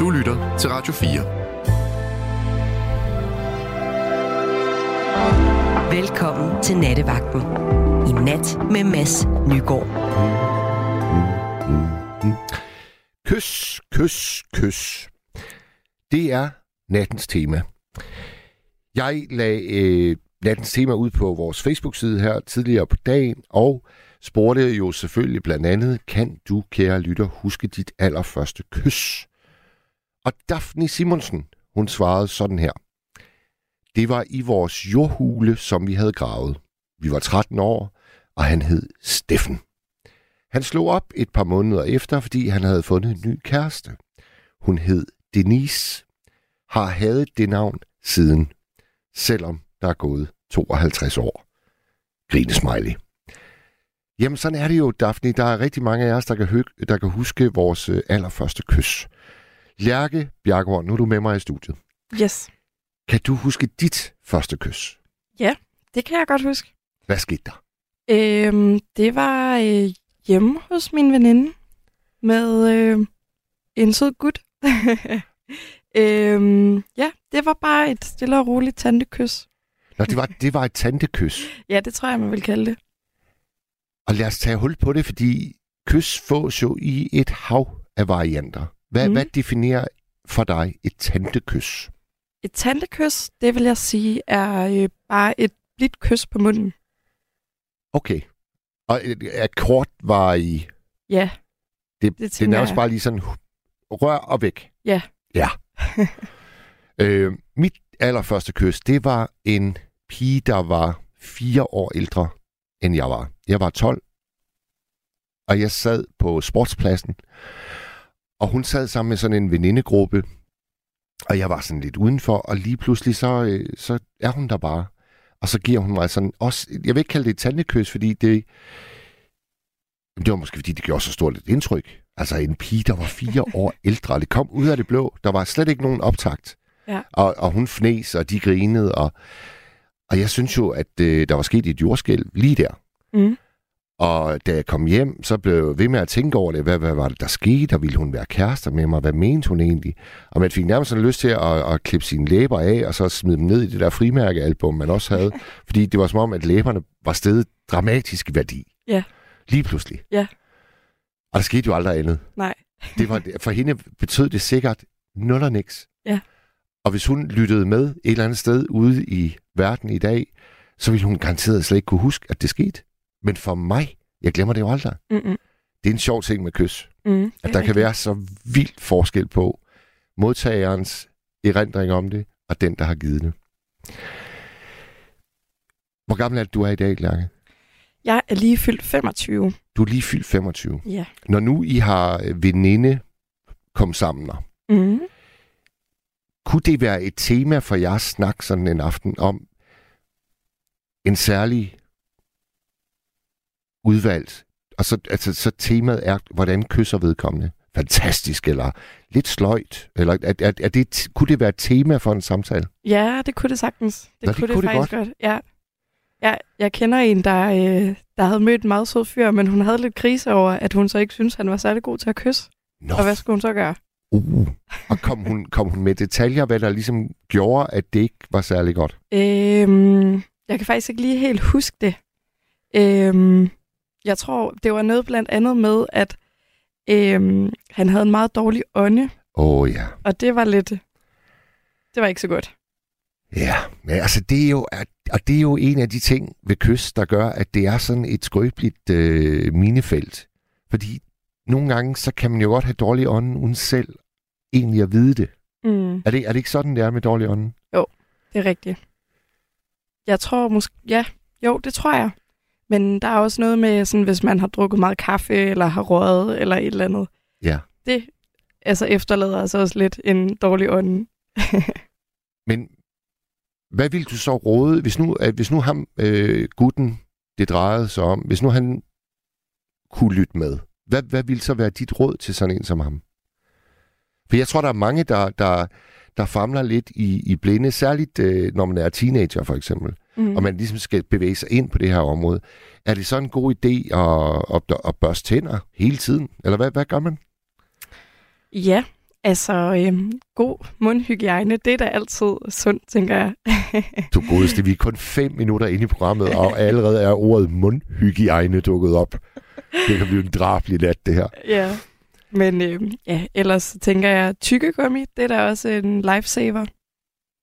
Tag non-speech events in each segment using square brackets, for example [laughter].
Du lytter til Radio 4. Velkommen til Nattevagten. I nat med Mads Nygaard. Kys, kys, kys. Det er nattens tema. Jeg lagde øh, nattens tema ud på vores Facebook-side her tidligere på dagen, og spurgte jo selvfølgelig blandt andet, kan du, kære lytter, huske dit allerførste kys? Og Daphne Simonsen, hun svarede sådan her. Det var i vores jordhule, som vi havde gravet. Vi var 13 år, og han hed Steffen. Han slog op et par måneder efter, fordi han havde fundet en ny kæreste. Hun hed Denise, har haft det navn siden, selvom der er gået 52 år. Grinesmiley. Jamen, sådan er det jo, Daphne. Der er rigtig mange af os, der kan, hø- der kan huske vores øh, allerførste kys. Lærke Bjergård, nu er du med mig i studiet. Yes. Kan du huske dit første kys? Ja, det kan jeg godt huske. Hvad skete der? Øhm, det var øh, hjemme hos min veninde med øh, en sød gut. [laughs] øhm, ja, det var bare et stille og roligt tantekys. Nå, det var, det var et tantekys. [laughs] Ja, det tror jeg, man vil kalde det. Og lad os tage hul på det, fordi kys fås jo i et hav af varianter. Hvad, mm. hvad definerer for dig et tantekys? Et tantekys, det vil jeg sige, er øh, bare et blidt kys på munden. Okay. Og er kort var i... Ja. Det, det, det er også bare lige sådan rør og væk. Ja. Ja. [laughs] øh, mit allerførste kys, det var en pige, der var fire år ældre, end jeg var. Jeg var 12, og jeg sad på sportspladsen, og hun sad sammen med sådan en venindegruppe, og jeg var sådan lidt udenfor, og lige pludselig så, øh, så er hun der bare. Og så giver hun mig sådan også, jeg vil ikke kalde det et tandekys, fordi det, det var måske fordi, det gjorde så stort et indtryk. Altså en pige, der var fire [laughs] år ældre, det kom ud af det blå. Der var slet ikke nogen optakt. Ja. Og, og hun fnes, og de grinede, og, og jeg synes jo, at øh, der var sket et jordskælv lige der. Mm. Og da jeg kom hjem, så blev jeg ved med at tænke over det. Hvad, hvad var det, der skete? Og ville hun være kærester med mig? Hvad mente hun egentlig? Og man fik nærmest sådan lyst til at, at klippe sine læber af, og så smide dem ned i det der frimærkealbum, man også havde. [laughs] Fordi det var som om, at læberne var stedet dramatisk i værdi. Ja. Lige pludselig. Ja. Og der skete jo aldrig andet. Nej. [laughs] det var, for hende betød det sikkert nul og niks. Ja. Og hvis hun lyttede med et eller andet sted ude i verden i dag, så ville hun garanteret slet ikke kunne huske, at det skete. Men for mig, jeg glemmer det jo aldrig. Mm-mm. Det er en sjov ting med kys. Mm, at der kan være så vildt forskel på modtagerens erindring om det, og den, der har givet det. Hvor gammel er det, du er i dag, Lærke? Jeg er lige fyldt 25. Du er lige fyldt 25. Ja. Når nu I har veninde kom sammen, mm. kunne det være et tema for jeres snak sådan en aften om en særlig udvalgt, og så, altså, så temaet er, hvordan kysser vedkommende? Fantastisk, eller lidt sløjt? Eller er, er, er det, kunne det være et tema for en samtale? Ja, det kunne det sagtens. Det, Nå, kunne, det, kunne det faktisk godt. godt. Ja. Ja, jeg kender en, der, øh, der havde mødt en meget sød fyr, men hun havde lidt krise over, at hun så ikke synes han var særlig god til at kysse. Nå. Og hvad skulle hun så gøre? Uh. Og kom hun, kom hun med detaljer, hvad der ligesom gjorde, at det ikke var særlig godt? Øhm, jeg kan faktisk ikke lige helt huske det. Øhm, jeg tror, det var noget blandt andet med, at øhm, han havde en meget dårlig ånde. Åh oh, ja. Og det var lidt... Det var ikke så godt. Ja, men altså det er jo, og det er jo en af de ting ved kys, der gør, at det er sådan et skrøbeligt øh, minefelt. Fordi nogle gange, så kan man jo godt have dårlig ånden, uden selv egentlig at vide det. Mm. Er, det er det ikke sådan, det er med dårlig ånden? Jo, det er rigtigt. Jeg tror måske... Ja, jo, det tror jeg. Men der er også noget med, sådan, hvis man har drukket meget kaffe, eller har røget, eller et eller andet. Ja. Det altså, efterlader altså også lidt en dårlig ånd. [laughs] Men hvad vil du så råde, hvis nu, at hvis nu ham, øh, gutten, det drejede sig om, hvis nu han kunne lytte med, hvad, hvad vil så være dit råd til sådan en som ham? For jeg tror, der er mange, der, der, der famler lidt i, i blinde, særligt øh, når man er teenager for eksempel, mm. og man ligesom skal bevæge sig ind på det her område. Er det så en god idé at, at, at børste tænder hele tiden? Eller hvad, hvad gør man? Ja, Altså, øhm, god mundhygiejne, det er da altid sundt, tænker jeg. [laughs] du godeste, vi er kun fem minutter inde i programmet, og [laughs] allerede er ordet mundhygiejne dukket op. Det kan blive en drabelig nat, det her. Ja, men øhm, ja, ellers tænker jeg, tykkegummi, det er da også en lifesaver.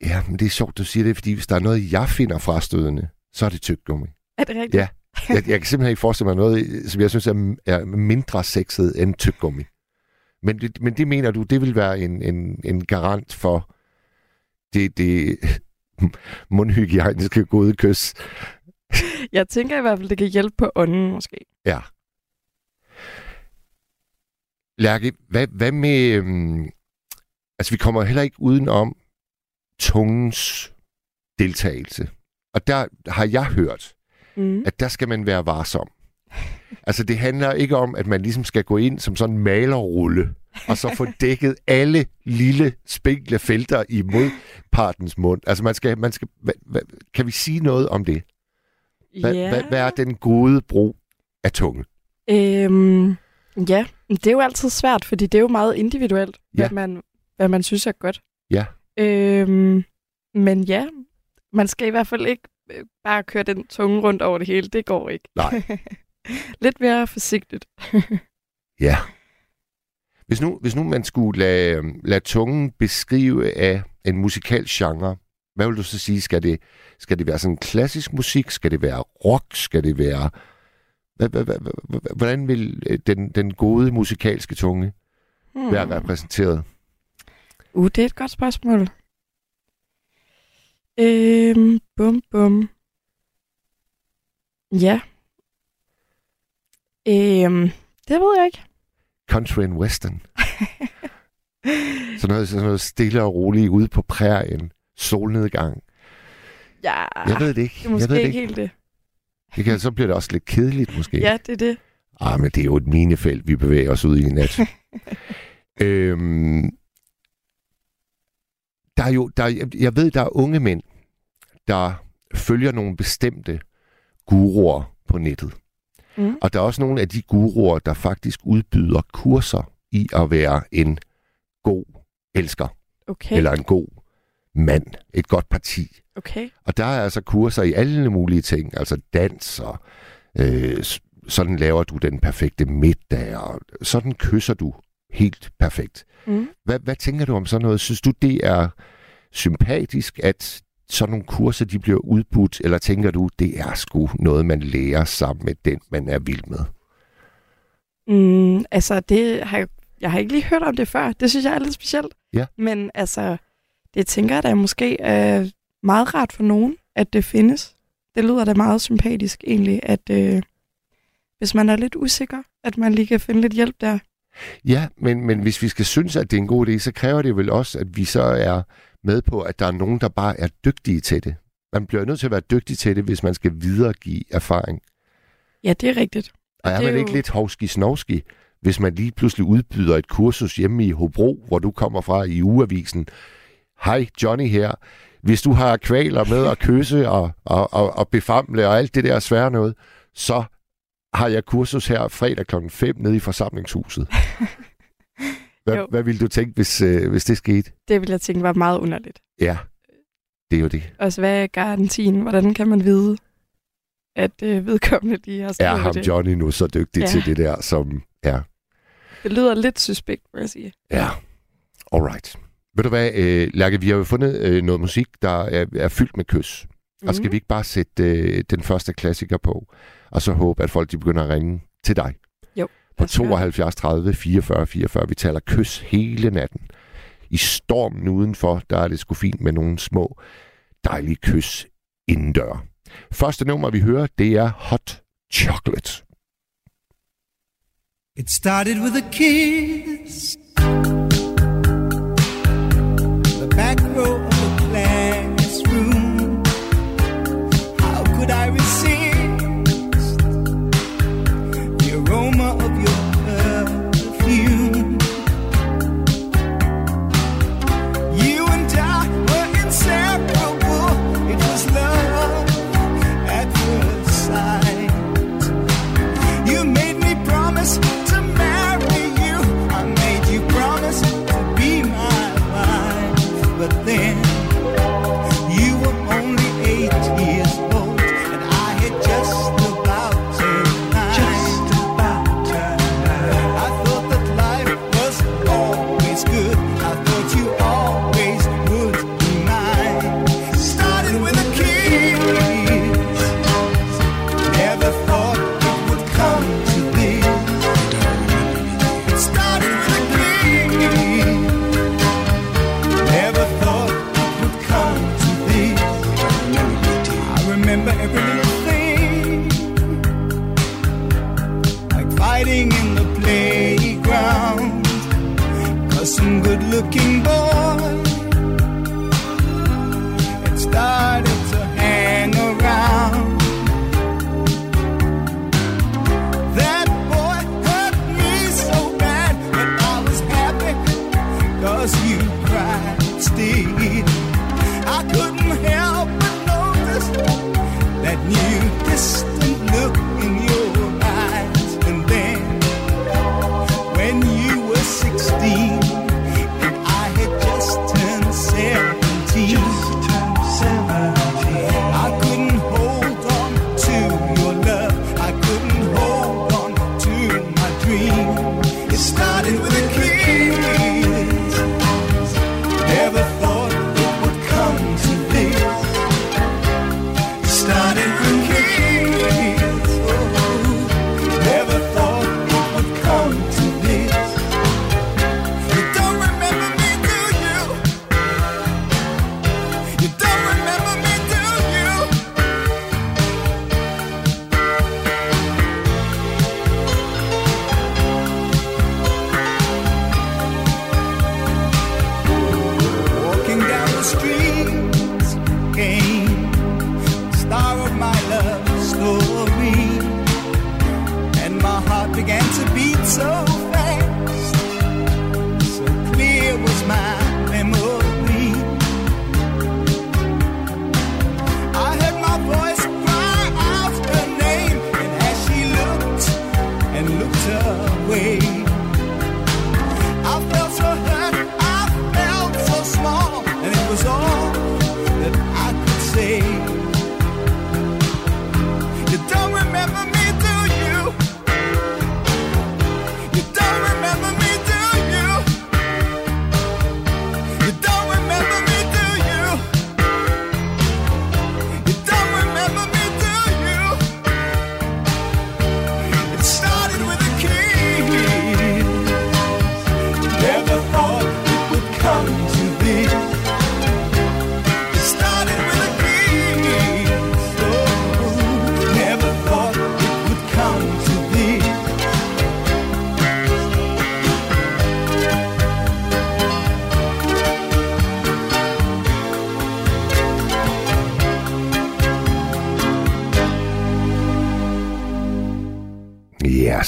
Ja, men det er sjovt, du siger det, fordi hvis der er noget, jeg finder frastødende, så er det tykkegummi. Er det rigtigt? Ja. Jeg, jeg kan simpelthen ikke forestille mig noget, som jeg synes er, er mindre sexet end tyggegummi. Men det, men det mener du, det vil være en, en, en garant for det, det [laughs] mundhygiejniske gode kys. Jeg tænker i hvert fald, det kan hjælpe på ånden måske. Ja. Lærke, hvad, hvad med... Um, altså, vi kommer heller ikke udenom tungens deltagelse. Og der har jeg hørt, mm. at der skal man være varsom. Altså, det handler ikke om, at man ligesom skal gå ind som sådan en malerrulle, og så få [laughs] dækket alle lille, spinkle felter i modpartens mund. Altså, man skal, man skal, hvad, hvad, kan vi sige noget om det? Hvad, ja. hvad, hvad er den gode brug af tunge? Øhm, ja, det er jo altid svært, fordi det er jo meget individuelt, ja. hvad, man, hvad man synes er godt. Ja. Øhm, men ja, man skal i hvert fald ikke øh, bare køre den tunge rundt over det hele. Det går ikke. Nej. [laughs] Lidt mere forsigtigt. [laughs] ja. Hvis nu, hvis nu man skulle lade, lade tungen beskrive af en musikalgenre, hvad vil du så sige? Skal det, skal det være sådan klassisk musik? Skal det være rock? Skal det være... Hvordan vil øh, den, den gode musikalske tunge hmm. være repræsenteret? Uh, det er et godt spørgsmål. Øhm, bum, bum. Ja. Øhm, det ved jeg ikke. Country and western. sådan, noget, sådan noget stille og roligt ude på prærien. Solnedgang. Ja, jeg ved det ikke. det er måske jeg ved ikke det ikke helt det. det kan, så bliver det også lidt kedeligt, måske. Ja, det er det. Ah, men det er jo et minefelt, vi bevæger os ud i nat. [laughs] øhm, der er jo, der, jeg ved, der er unge mænd, der følger nogle bestemte guruer på nettet. Mm. Og der er også nogle af de guruer, der faktisk udbyder kurser i at være en god elsker. Okay. Eller en god mand. Et godt parti. Okay. Og der er altså kurser i alle mulige ting. Altså dans og øh, sådan laver du den perfekte middag, og sådan kysser du helt perfekt. Mm. Hvad, hvad tænker du om sådan noget? Synes du, det er sympatisk, at sådan nogle kurser, de bliver udbudt, eller tænker du, det er sgu noget, man lærer sammen med den, man er vild med? Mm, altså, det har jeg, jeg har ikke lige hørt om det før. Det synes jeg er lidt specielt. Ja. Men altså, det tænker jeg da måske er meget rart for nogen, at det findes. Det lyder da meget sympatisk egentlig, at øh, hvis man er lidt usikker, at man lige kan finde lidt hjælp der. Ja, men, men hvis vi skal synes, at det er en god idé, så kræver det vel også, at vi så er med på, at der er nogen, der bare er dygtige til det. Man bliver nødt til at være dygtig til det, hvis man skal videregive erfaring. Ja, det er rigtigt. Og er man jo... ikke lidt hovski-snovski, hvis man lige pludselig udbyder et kursus hjemme i Hobro, hvor du kommer fra i ugeavisen. Hej, Johnny her. Hvis du har kvaler med at [laughs] kysse og, og, og, og befamle og alt det der svære noget, så har jeg kursus her fredag kl. 5 nede i forsamlingshuset. [laughs] Hvad, hvad ville du tænke, hvis, øh, hvis det skete? Det ville jeg tænke var meget underligt. Ja, det er jo det. Og så hvad er garantien? Hvordan kan man vide, at øh, vedkommende lige har Er ham det? Johnny nu så dygtig ja. til det der, som... Ja. Det lyder lidt suspekt, må jeg sige. Ja, alright. Ved du hvad, øh, Lærke, vi har jo fundet øh, noget musik, der er, er fyldt med kys. Mm. Og skal mhm. vi ikke bare sætte øh, den første klassiker på, og så håbe, at folk de begynder at ringe til dig? Jo. På 72 30 44 44. Vi taler kys hele natten. I stormen udenfor, der er det sgu fint med nogle små dejlige kys indendør. Første nummer, vi hører, det er Hot Chocolate. It started with a kiss. The back looking boy had started to hang around. That boy hurt me so bad, but I was happy cause you cried still. I couldn't help but notice that new distant look in your eyes. And then, when you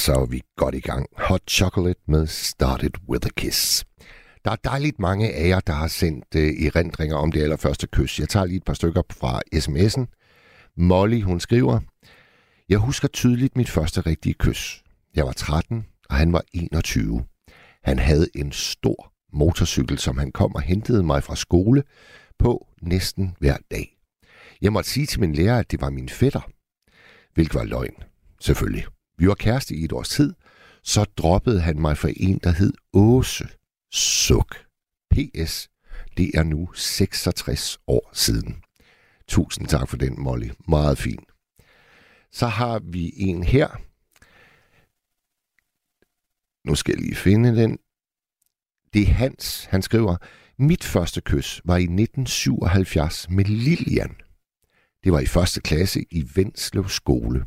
så er vi godt i gang. Hot Chocolate med Started With A Kiss. Der er dejligt mange af jer, der har sendt uh, erindringer om det allerførste kys. Jeg tager lige et par stykker fra sms'en. Molly, hun skriver, Jeg husker tydeligt mit første rigtige kys. Jeg var 13, og han var 21. Han havde en stor motorcykel, som han kom og hentede mig fra skole på næsten hver dag. Jeg måtte sige til min lærer, at det var min fætter. Hvilket var løgn, selvfølgelig. Vi var kæreste i et års tid, så droppede han mig for en, der hed Åse. Suk. P.S. Det er nu 66 år siden. Tusind tak for den, Molly. Meget fin. Så har vi en her. Nu skal jeg lige finde den. Det er Hans. Han skriver, mit første kys var i 1977 med Lilian. Det var i første klasse i Venslev skole.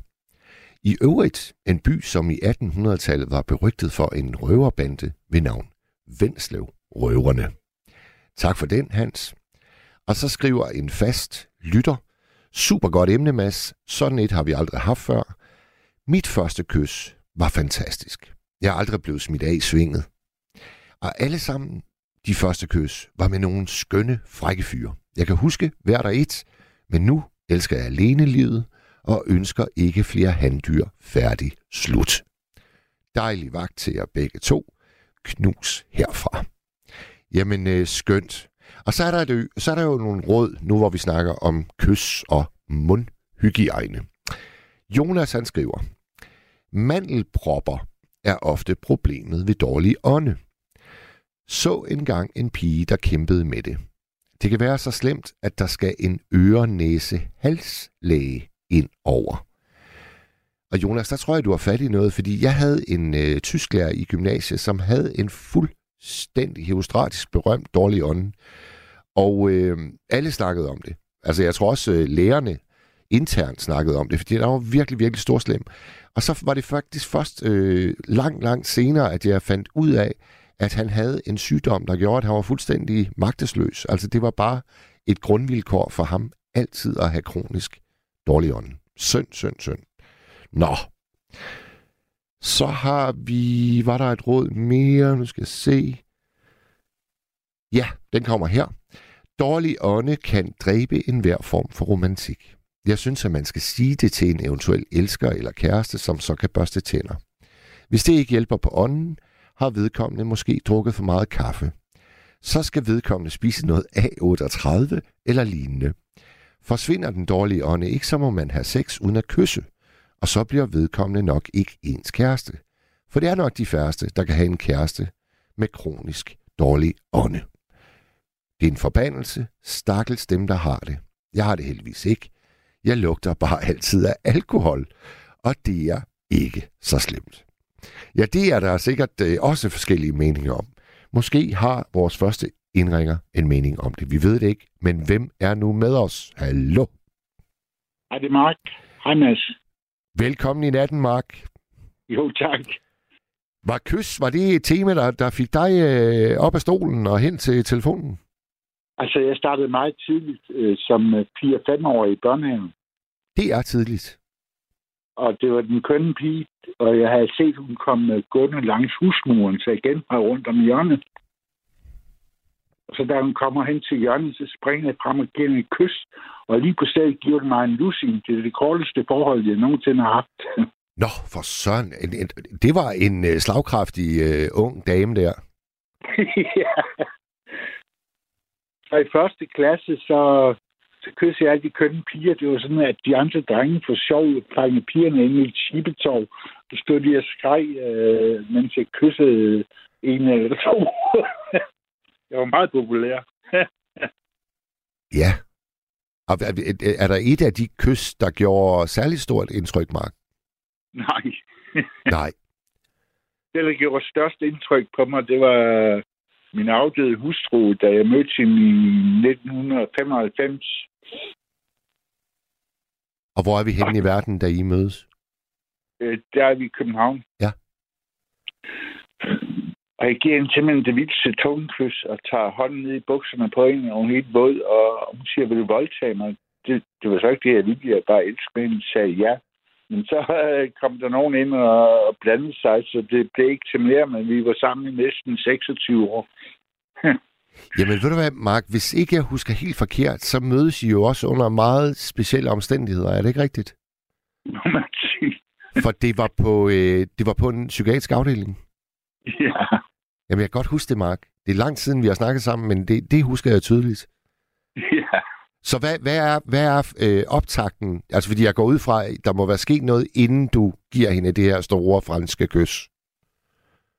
I øvrigt en by, som i 1800-tallet var berygtet for en røverbande ved navn Venslev Røverne. Tak for den, Hans. Og så skriver en fast lytter, super godt emne, Mads. Sådan et har vi aldrig haft før. Mit første kys var fantastisk. Jeg er aldrig blevet smidt af i svinget. Og alle sammen, de første kys, var med nogle skønne, frække fyre. Jeg kan huske hver der et, men nu elsker jeg alene livet og ønsker ikke flere handdyr færdig slut. Dejlig vagt til jer begge to. Knus herfra. Jamen, øh, skønt. Og så er, der et, så er der jo nogle råd, nu hvor vi snakker om kys og mundhygiejne. Jonas han skriver, Mandelpropper er ofte problemet ved dårlig ånde. Så engang en pige, der kæmpede med det. Det kan være så slemt, at der skal en øre næse halslæge ind over. Og Jonas, der tror jeg, du har fat i noget, fordi jeg havde en øh, tysklærer i gymnasiet, som havde en fuldstændig heostratisk berømt dårlig ånd. Og øh, alle snakkede om det. Altså, jeg tror også, øh, lærerne internt snakkede om det, fordi der var virkelig, virkelig stor slem. Og så var det faktisk først øh, langt, langt senere, at jeg fandt ud af, at han havde en sygdom, der gjorde, at han var fuldstændig magtesløs. Altså det var bare et grundvilkår for ham altid at have kronisk dårlig ånd. Synd, synd, synd. Nå. Så har vi... Var der et råd mere? Nu skal jeg se. Ja, den kommer her. Dårlig ånde kan dræbe enhver form for romantik. Jeg synes, at man skal sige det til en eventuel elsker eller kæreste, som så kan børste tænder. Hvis det ikke hjælper på ånden, har vedkommende måske drukket for meget kaffe. Så skal vedkommende spise noget A38 eller lignende. Forsvinder den dårlige ånde ikke, så må man have sex uden at kysse. Og så bliver vedkommende nok ikke ens kæreste. For det er nok de færreste, der kan have en kæreste med kronisk dårlig ånde. Det er en forbandelse. Stakkels dem, der har det. Jeg har det heldigvis ikke. Jeg lugter bare altid af alkohol. Og det er ikke så slemt. Ja, det er der sikkert øh, også forskellige meninger om. Måske har vores første indringer en mening om det. Vi ved det ikke, men hvem er nu med os? Hallo? Hej, det er Mark. Hej, Mads. Velkommen i natten, Mark. Jo, tak. Var kys, var det et tema, der, der fik dig øh, op af stolen og hen til telefonen? Altså, jeg startede meget tidligt øh, som 4-5-årig i børnehaven. Det er tidligt. Og det var den kønne pige, og jeg havde set, hun kom øh, gående langs husmuren, så igen var rundt om hjørnet. Og så da hun kommer hen til hjørnet, så springer jeg frem og giver et kys. Og lige på stedet giver det mig en lussing. Det er det korteste forhold, jeg nogensinde har haft. [laughs] Nå, for søren. Det var en uh, slagkraftig uh, ung dame der. [laughs] ja. Så i første klasse, så, så kyssede jeg alle de kønne piger. Det var sådan, at de andre drenge for sjov fangede pigerne ind i et skibetog. Så stod de og skreg, øh, mens jeg kyssede en eller to. [laughs] jeg var meget populær. [laughs] ja. Og er der et af de kys, der gjorde særligt stort indtryk, Mark? Nej. [laughs] Nej. Det, der gjorde størst indtryk på mig, det var min afdøde hustru, da jeg mødte hende i 1995. Og hvor er vi henne i verden, da I mødes? Øh, der er vi i København. Ja. [clears throat] Og jeg giver hende simpelthen det vildeste tungekys og tager hånden ned i bukserne på hende, og hun er helt våd, og hun siger, vil du voldtage mig? Det, det var så ikke det, jeg ville. Jeg bare elskede hende, sagde ja. Men så øh, kom der nogen ind og, og blandede sig, så det blev ikke til mere, men vi var sammen i næsten 26 år. [laughs] Jamen ved du hvad, Mark, hvis ikke jeg husker helt forkert, så mødes I jo også under meget specielle omstændigheder. Er det ikke rigtigt? For det var på, øh, det var på en psykiatrisk afdeling? [laughs] Ja. Jamen jeg kan godt huske det, Mark. Det er lang siden, vi har snakket sammen, men det, det husker jeg tydeligt. Ja. Så hvad, hvad er, hvad er øh, optakten? Altså fordi jeg går ud fra, der må være sket noget, inden du giver hende det her store franske kys.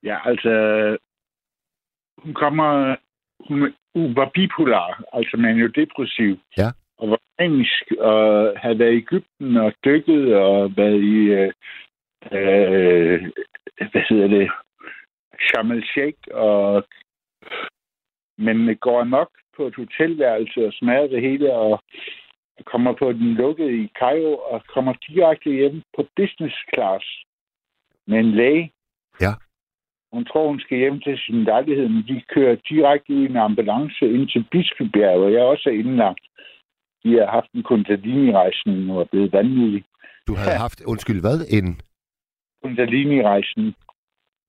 Ja, altså... Hun kommer... Hun, hun var bipolar, altså depressiv. Ja. Og var engelsk, og havde været i Ægypten og dykket, og været i... Øh, øh, hvad hedder det? Sharm el-Sheikh, og men går nok på et hotelværelse og smadrer det hele, og kommer på den lukkede i Cairo, og kommer direkte hjem på business class med en læge. Ja. Hun tror, hun skal hjem til sin lejlighed, men de kører direkte i en ambulance ind til Bispebjerg, og jeg også er indlagt. De har haft en kundalini-rejsen og er blevet vanvittig. Du havde ja. haft, undskyld, hvad? En? Kundalini-rejsen.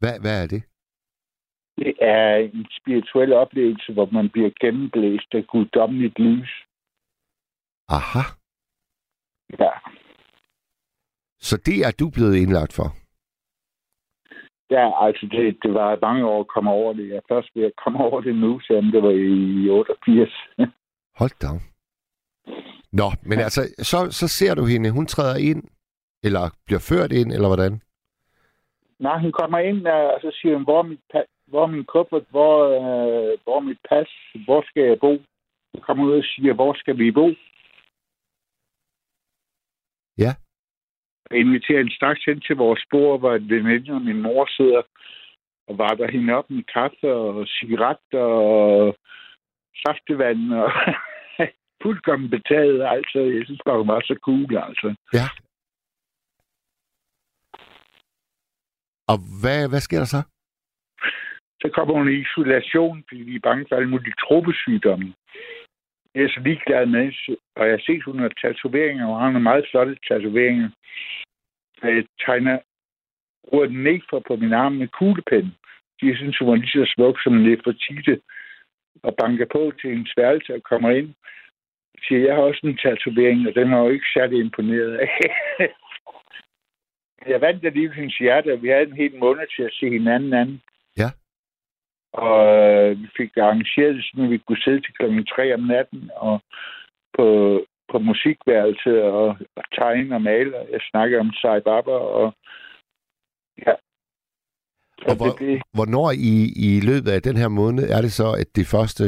Hvad, hvad er det? Det er en spirituel oplevelse, hvor man bliver gennemblæst af guddommeligt lys. Aha. Ja. Så det er du blevet indlagt for? Ja, altså det, det var mange år at komme over det. Jeg er først ved at komme over det nu, selvom det var i 88. [laughs] Hold da. Nå, men altså, så, så ser du hende, hun træder ind, eller bliver ført ind, eller hvordan? Nej, hun kommer ind, og så siger hun, hvor er mit, hvor min kuffert, hvor, øh, hvor mit pas, hvor skal jeg bo? Så kommer ud og siger, hvor skal vi bo? Ja. Jeg inviterer en straks hen til vores bord, hvor et veninde og min mor sidder og varter hende op med kaffe og cigaretter og saftevand. Og [laughs] fuldkommen betaget. Altså, jeg synes bare, hun var så cool, altså. Ja. Og hvad, hvad sker der så? Så kommer hun i isolation, fordi de er bange for alle mulige tropesygdomme. Jeg er så ligeglad med, og jeg har set, hun har tatoveringer, og hun har nogle meget flotte tatoveringer. Jeg tegner ordet Nefer på min arm med kuglepen. De synes, hun var lige så smuk som Nefertite, og banker på til en sværelse og kommer ind. Jeg siger, jeg har også en tatovering, og den er jo ikke særlig imponeret af. [laughs] jeg vandt alligevel hendes hjerte, og vi havde en hel måned til at se hinanden anden. Og øh, vi fik arrangeret det, så vi kunne sidde til klokken 3 om natten og på, på musikværelset og, og tegne og male. Jeg snakker om Sai Baba, og ja. Og hvor, hvornår i, i løbet af den her måned er det så, at det første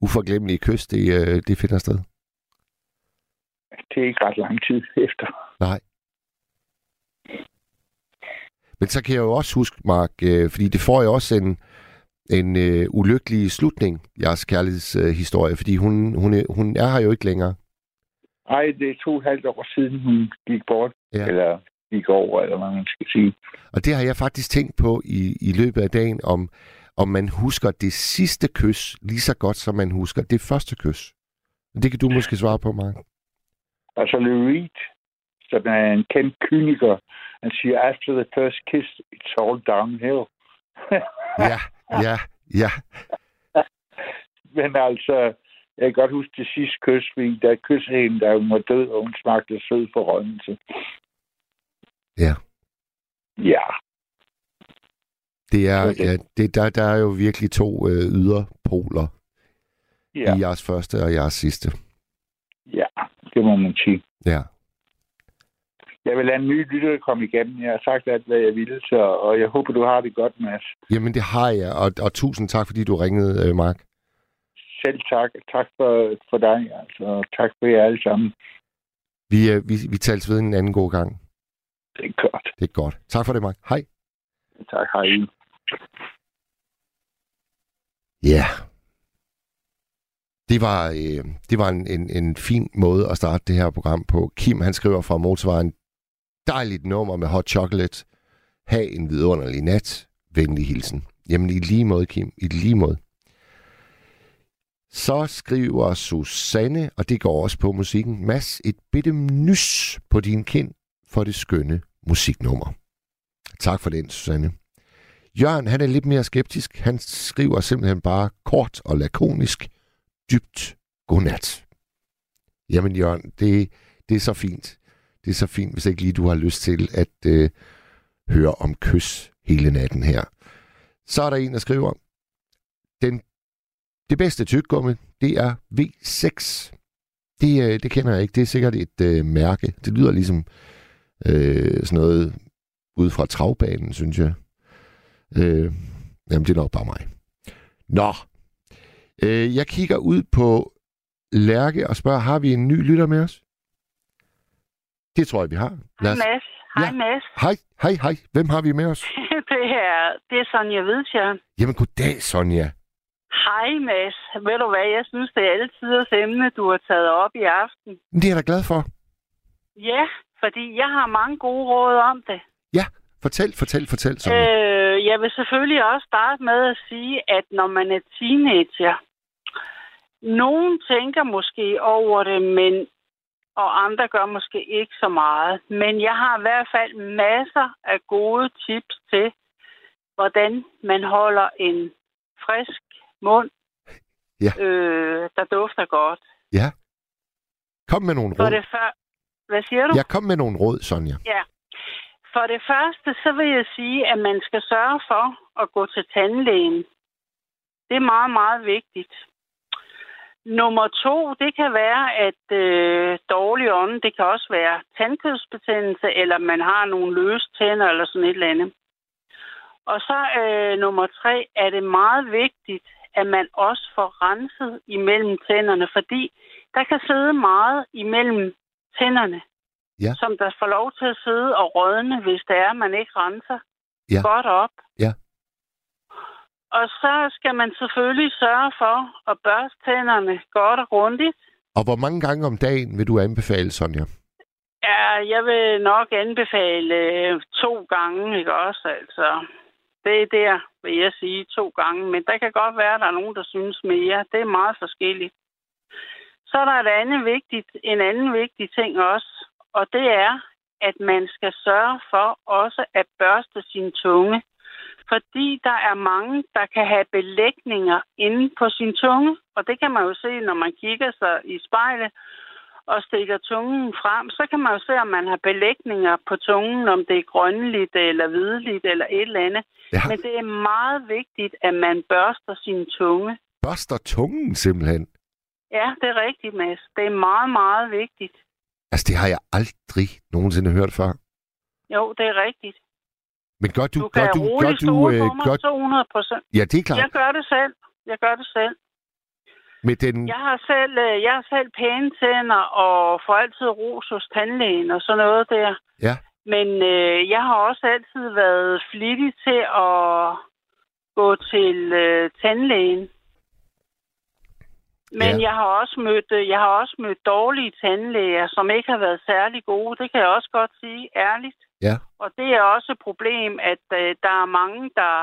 uforglemmelige kys, det, øh, det finder sted? Det er ikke ret lang tid efter. Nej. Men så kan jeg jo også huske, Mark, øh, fordi det får jo også en, en øh, ulykkelig slutning, jeres kærlighedshistorie, øh, fordi hun, hun, hun er her jo ikke længere. Nej, det er to og et halvt år siden, hun gik bort. Ja. Eller gik over, eller hvad man skal sige. Og det har jeg faktisk tænkt på i, i løbet af dagen, om, om man husker det sidste kys lige så godt, som man husker det første kys. Det kan du måske svare på, Mark. Altså, Lou Reed, som er en kendt kyniker, han siger, after the first kiss, it's all downhill. ja, [laughs] ja, ja. [laughs] Men altså, jeg kan godt huske det sidste kys, fordi der kyssede hende, da hun var død, og hun smagte sød for rønnelse. Ja. Ja. Det er, det. Ja, det, der, der er jo virkelig to øh, yderpoler ja. i jeres første og jeres sidste. Ja, det må man sige. Ja. Jeg vil lade en ny lytter komme igennem. Jeg har sagt alt, hvad jeg ville, så, og jeg håber, du har det godt, Mads. Jamen, det har jeg, og, og tusind tak, fordi du ringede, øh, Mark. Selv tak. Tak for, for dig, altså. Tak for jer alle sammen. Vi, øh, vi, vi tales ved en anden god gang. Det er godt. Det er godt. Tak for det, Mark. Hej. Tak, hej. Ja. Det var, øh, det var en, en, en fin måde at starte det her program på. Kim, han skriver fra motorvejen, dejligt nummer med hot chocolate. Ha' en vidunderlig nat. Venlig hilsen. Jamen i lige måde, Kim. I lige måde. Så skriver Susanne, og det går også på musikken, Mads, et bitte nys på din kind for det skønne musiknummer. Tak for den, Susanne. Jørgen, han er lidt mere skeptisk. Han skriver simpelthen bare kort og lakonisk, dybt godnat. Jamen Jørgen, det, det er så fint. Det er så fint, hvis ikke lige du har lyst til at øh, høre om kys hele natten her. Så er der en, der skriver, den, det bedste tyggegummi, det er V6. Det, øh, det kender jeg ikke. Det er sikkert et øh, mærke. Det lyder ligesom øh, sådan noget ud fra travbanen, synes jeg. Øh, jamen, det er nok bare mig. Nå. Øh, jeg kigger ud på Lærke og spørger, har vi en ny lytter med os? Det tror jeg, vi har. Hej Mads. Hej ja. Mads. Hej, hej, hej. Hvem har vi med os? [laughs] det, er, det er Sonja Hvidtjern. Jamen, goddag, Sonja. Hej Mads. Ved du hvad, jeg synes, det er altid emne, du har taget op i aften. Det er jeg da glad for. Ja, fordi jeg har mange gode råd om det. Ja, fortæl, fortæl, fortæl. Øh, jeg vil selvfølgelig også starte med at sige, at når man er teenager, nogen tænker måske over det, men og andre gør måske ikke så meget. Men jeg har i hvert fald masser af gode tips til, hvordan man holder en frisk mund, ja. øh, der dufter godt. Ja. Kom med nogle råd. For det, før, hvad siger du? Jeg kom med nogle råd, Sonja. Ja. For det første, så vil jeg sige, at man skal sørge for at gå til tandlægen. Det er meget, meget vigtigt. Nummer to, det kan være, at øh, dårlig ånd, det kan også være tandkødsbetændelse, eller man har nogle løse tænder, eller sådan et eller andet. Og så øh, nummer tre, er det meget vigtigt, at man også får renset imellem tænderne, fordi der kan sidde meget imellem tænderne, ja. som der får lov til at sidde og rådne, hvis det er, man ikke renser ja. godt op. Ja. Og så skal man selvfølgelig sørge for at børste tænderne godt og grundigt. Og hvor mange gange om dagen vil du anbefale, Sonja? Ja, jeg vil nok anbefale øh, to gange, ikke også? Altså, det er der, vil jeg sige, to gange. Men der kan godt være, at der er nogen, der synes mere. Det er meget forskelligt. Så er der et andet vigtigt, en anden vigtig ting også, og det er, at man skal sørge for også at børste sin tunge. Fordi der er mange, der kan have belægninger inde på sin tunge, og det kan man jo se, når man kigger sig i spejlet og stikker tungen frem, så kan man jo se, om man har belægninger på tungen, om det er grønligt eller hvidligt eller et eller andet. Ja. Men det er meget vigtigt, at man børster sin tunge. Børster tungen simpelthen? Ja, det er rigtigt, Mads. Det er meget, meget vigtigt. Altså, det har jeg aldrig nogensinde hørt før. Jo, det er rigtigt. Men gør du... Du kan gør du, gør du, øh, gør, 200 procent. ja, det er klart. Jeg gør det selv. Jeg gør det selv. Med den... Jeg har selv, øh, jeg har selv pæne tænder og får altid ros hos tandlægen og sådan noget der. Ja. Men øh, jeg har også altid været flittig til at gå til øh, tandlægen. Men Ja. jeg har også mødt øh, jeg har også mødt dårlige tandlæger, som ikke har været særlig gode. Det kan jeg også godt sige ærligt. Ja. Og det er også et problem, at øh, der er mange, der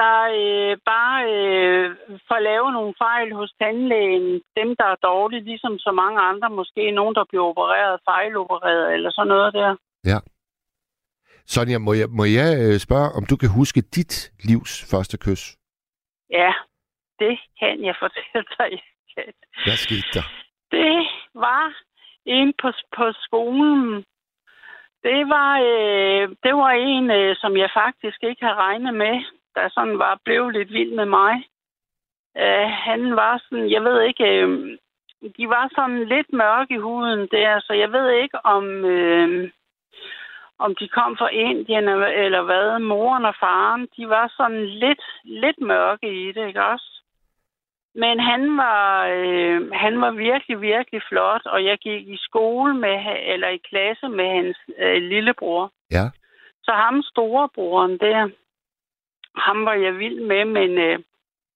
der øh, bare øh, får lavet nogle fejl hos tandlægen. Dem, der er dårlige, ligesom så mange andre. Måske nogen, der bliver opereret, fejlopereret eller sådan noget der. Sonja, må jeg, må jeg øh, spørge, om du kan huske dit livs første kys? Ja, det kan jeg fortælle dig. jeg kan. Hvad skete der? Det var en på, på skolen. Det var, øh, det var en, øh, som jeg faktisk ikke havde regnet med, der sådan var blev lidt vild med mig. Øh, han var sådan, jeg ved ikke, øh, de var sådan lidt mørke i huden der, så jeg ved ikke om, øh, om de kom fra Indien eller- eller hvad. Moren og faren, de var sådan lidt, lidt mørke i det, ikke også? Men han var, øh, han var virkelig, virkelig flot, og jeg gik i skole med, eller i klasse med hans øh, lillebror. Ja. Så ham storebroren der, ham var jeg vild med, men øh,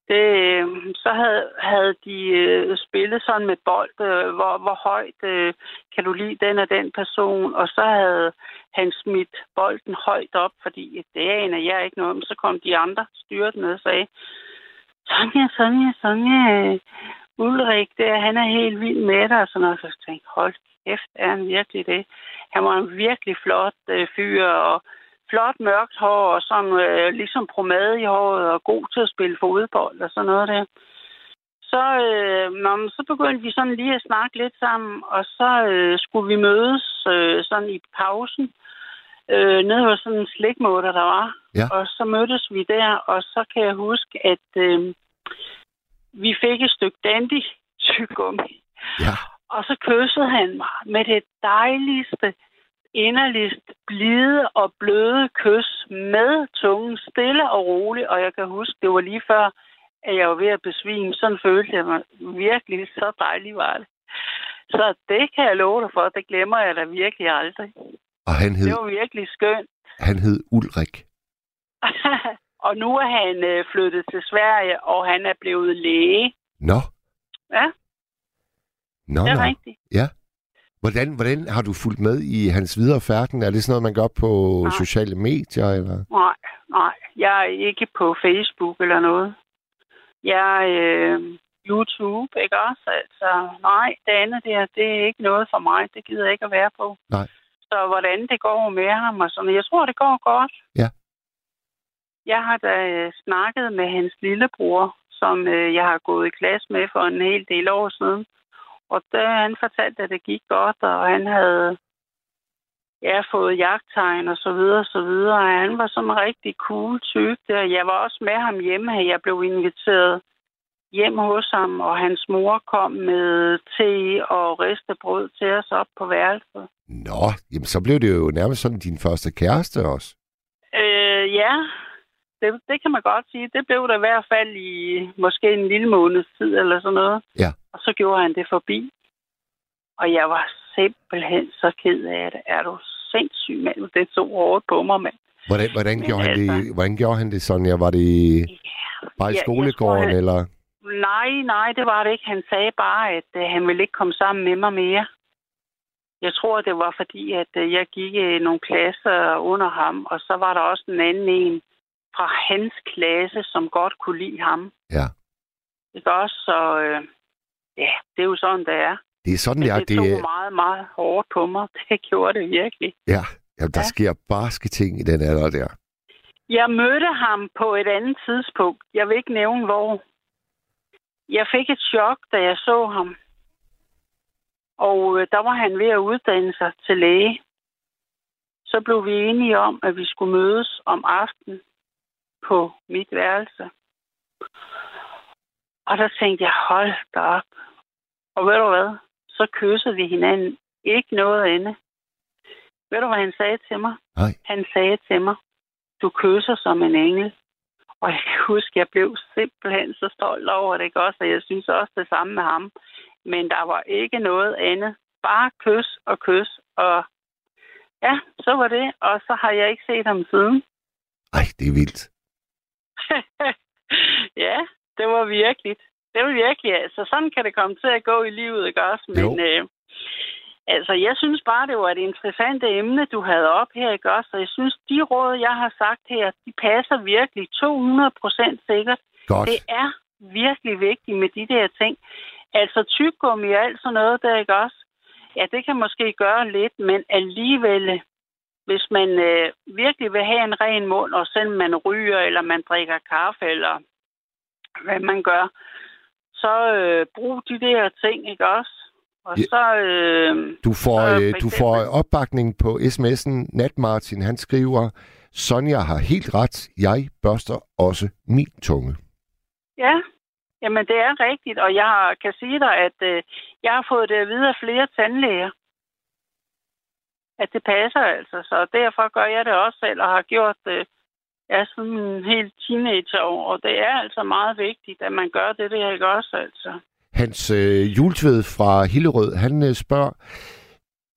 det, øh, så havde, havde de øh, spillet sådan med bold, øh, hvor, hvor højt øh, kan du lide den og den person, og så havde han smidt bolden højt op, fordi det aner jeg ikke noget om. Så kom de andre styrtende og sagde, Sonja, Sonja, Sonja, øh, Ulrik, der, han er helt vild med dig, og sådan noget. Så jeg tænkte, hold kæft, er han virkelig det? Han var en virkelig flot øh, fyr, og flot mørkt hår, og sådan øh, ligesom promade i håret, og god til at spille fodbold og sådan noget der. Så, øh, nå, så begyndte vi sådan lige at snakke lidt sammen, og så øh, skulle vi mødes øh, sådan i pausen, øh, nede hos sådan en slikmåter, der var. Ja. Og så mødtes vi der, og så kan jeg huske, at øh, vi fik et stykke dandy tyggegummi. Ja. Og så kyssede han mig med det dejligste, inderligst blide og bløde kys med tungen stille og rolig. Og jeg kan huske, det var lige før, at jeg var ved at besvime. Sådan følte jeg mig virkelig. Så dejligt var det. Så det kan jeg love dig for. Det glemmer jeg da virkelig aldrig. Og han hed, Det var virkelig skønt. han hed Ulrik. [laughs] og nu er han øh, flyttet til Sverige, og han er blevet læge. Nå. Ja, Nå, det er nå. rigtigt. Ja. Hvordan, hvordan har du fulgt med i hans videre færden? Er det sådan noget, man gør på Nej. sociale medier? Eller? Nej, nej. Jeg er ikke på Facebook eller noget. Jeg er øh, YouTube, ikke også? Altså, nej, det andet der, det er ikke noget for mig. Det gider jeg ikke at være på. Nej. Så hvordan det går med ham og sådan Jeg tror, det går godt. Ja. Jeg har da øh, snakket med hans lillebror, som øh, jeg har gået i klasse med for en hel del år siden. Og der, han fortalte, at det gik godt, og han havde ja, fået jagttegn og så videre, og så videre. Og han var sådan en rigtig cool type der. Jeg var også med ham hjemme her. Jeg blev inviteret hjem hos ham, og hans mor kom med te og ristet brød til os op på værelset. Nå, jamen så blev det jo nærmest sådan din første kæreste også. Øh, ja, det, det kan man godt sige. Det blev der i hvert fald i måske en lille måneds tid eller sådan noget. Ja. Og så gjorde han det forbi. Og jeg var simpelthen så ked af det. Er du sindssyg, mand? Det tog hårdt på mig, mand. Hvordan, hvordan, Men gjorde han det, altså- hvordan gjorde han det, Sonja? Var det bare i Ja, jeg skolegården, tror, han- eller? Nej, nej, det var det ikke. Han sagde bare, at øh, han ville ikke komme sammen med mig mere. Jeg tror, det var fordi, at øh, jeg gik øh, nogle klasser under ham, og så var der også en anden en fra hans klasse, som godt kunne lide ham. Ja. Ikke også? Så øh, ja, det er jo sådan, det er. Det er sådan, Men det er. det tog meget, meget hårdt på mig. [laughs] Det gjorde det virkelig. Ja, Jamen, der Ja. sker barske ting i den alder der. Jeg mødte ham på et andet tidspunkt. Jeg vil ikke nævne hvor. Jeg fik et chok, da jeg så ham. Og øh, der var han ved at uddanne sig til læge. Så blev vi enige om, at vi skulle mødes om aftenen på mit værelse. Og der tænkte jeg, hold da op. Og ved du hvad? Så kyssede vi hinanden. Ikke noget andet. Ved du, hvad han sagde til mig? Nej. Han sagde til mig, du kysser som en engel. Og jeg kan huske, jeg blev simpelthen så stolt over det, ikke også? Og jeg synes også det samme med ham. Men der var ikke noget andet. Bare kys og kys. Og ja, så var det. Og så har jeg ikke set ham siden. Ej, det er vildt. [laughs] ja, det var virkelig. Det var virkelig, altså sådan kan det komme til at gå i livet, ikke også? Men øh, altså, jeg synes bare, det var et interessant emne, du havde op her, ikke også? Og jeg synes, de råd, jeg har sagt her, de passer virkelig 200 procent sikkert. Godt. Det er virkelig vigtigt med de der ting. Altså tyggegummi og alt sådan noget der, ikke også? Ja, det kan måske gøre lidt, men alligevel, hvis man øh, virkelig vil have en ren mund, og selvom man ryger, eller man drikker kaffe, eller hvad man gør, så øh, brug de der ting, ikke også? Og Ja. så... Øh, Du får, så øh, du får opbakning på sms'en. Nat Martin, han skriver, Sonja har helt ret. Jeg børster også min tunge. Ja, jamen det er rigtigt, og jeg kan sige dig, at øh, jeg har fået det at vide af flere tandlæger, at det passer altså. Så derfor gør jeg det også selv, og har gjort det ja, siden en helt teenageår. Og det er altså meget vigtigt, at man gør det, det ikke også altså. Hans øh, juletved fra Hillerød, han øh, spørger,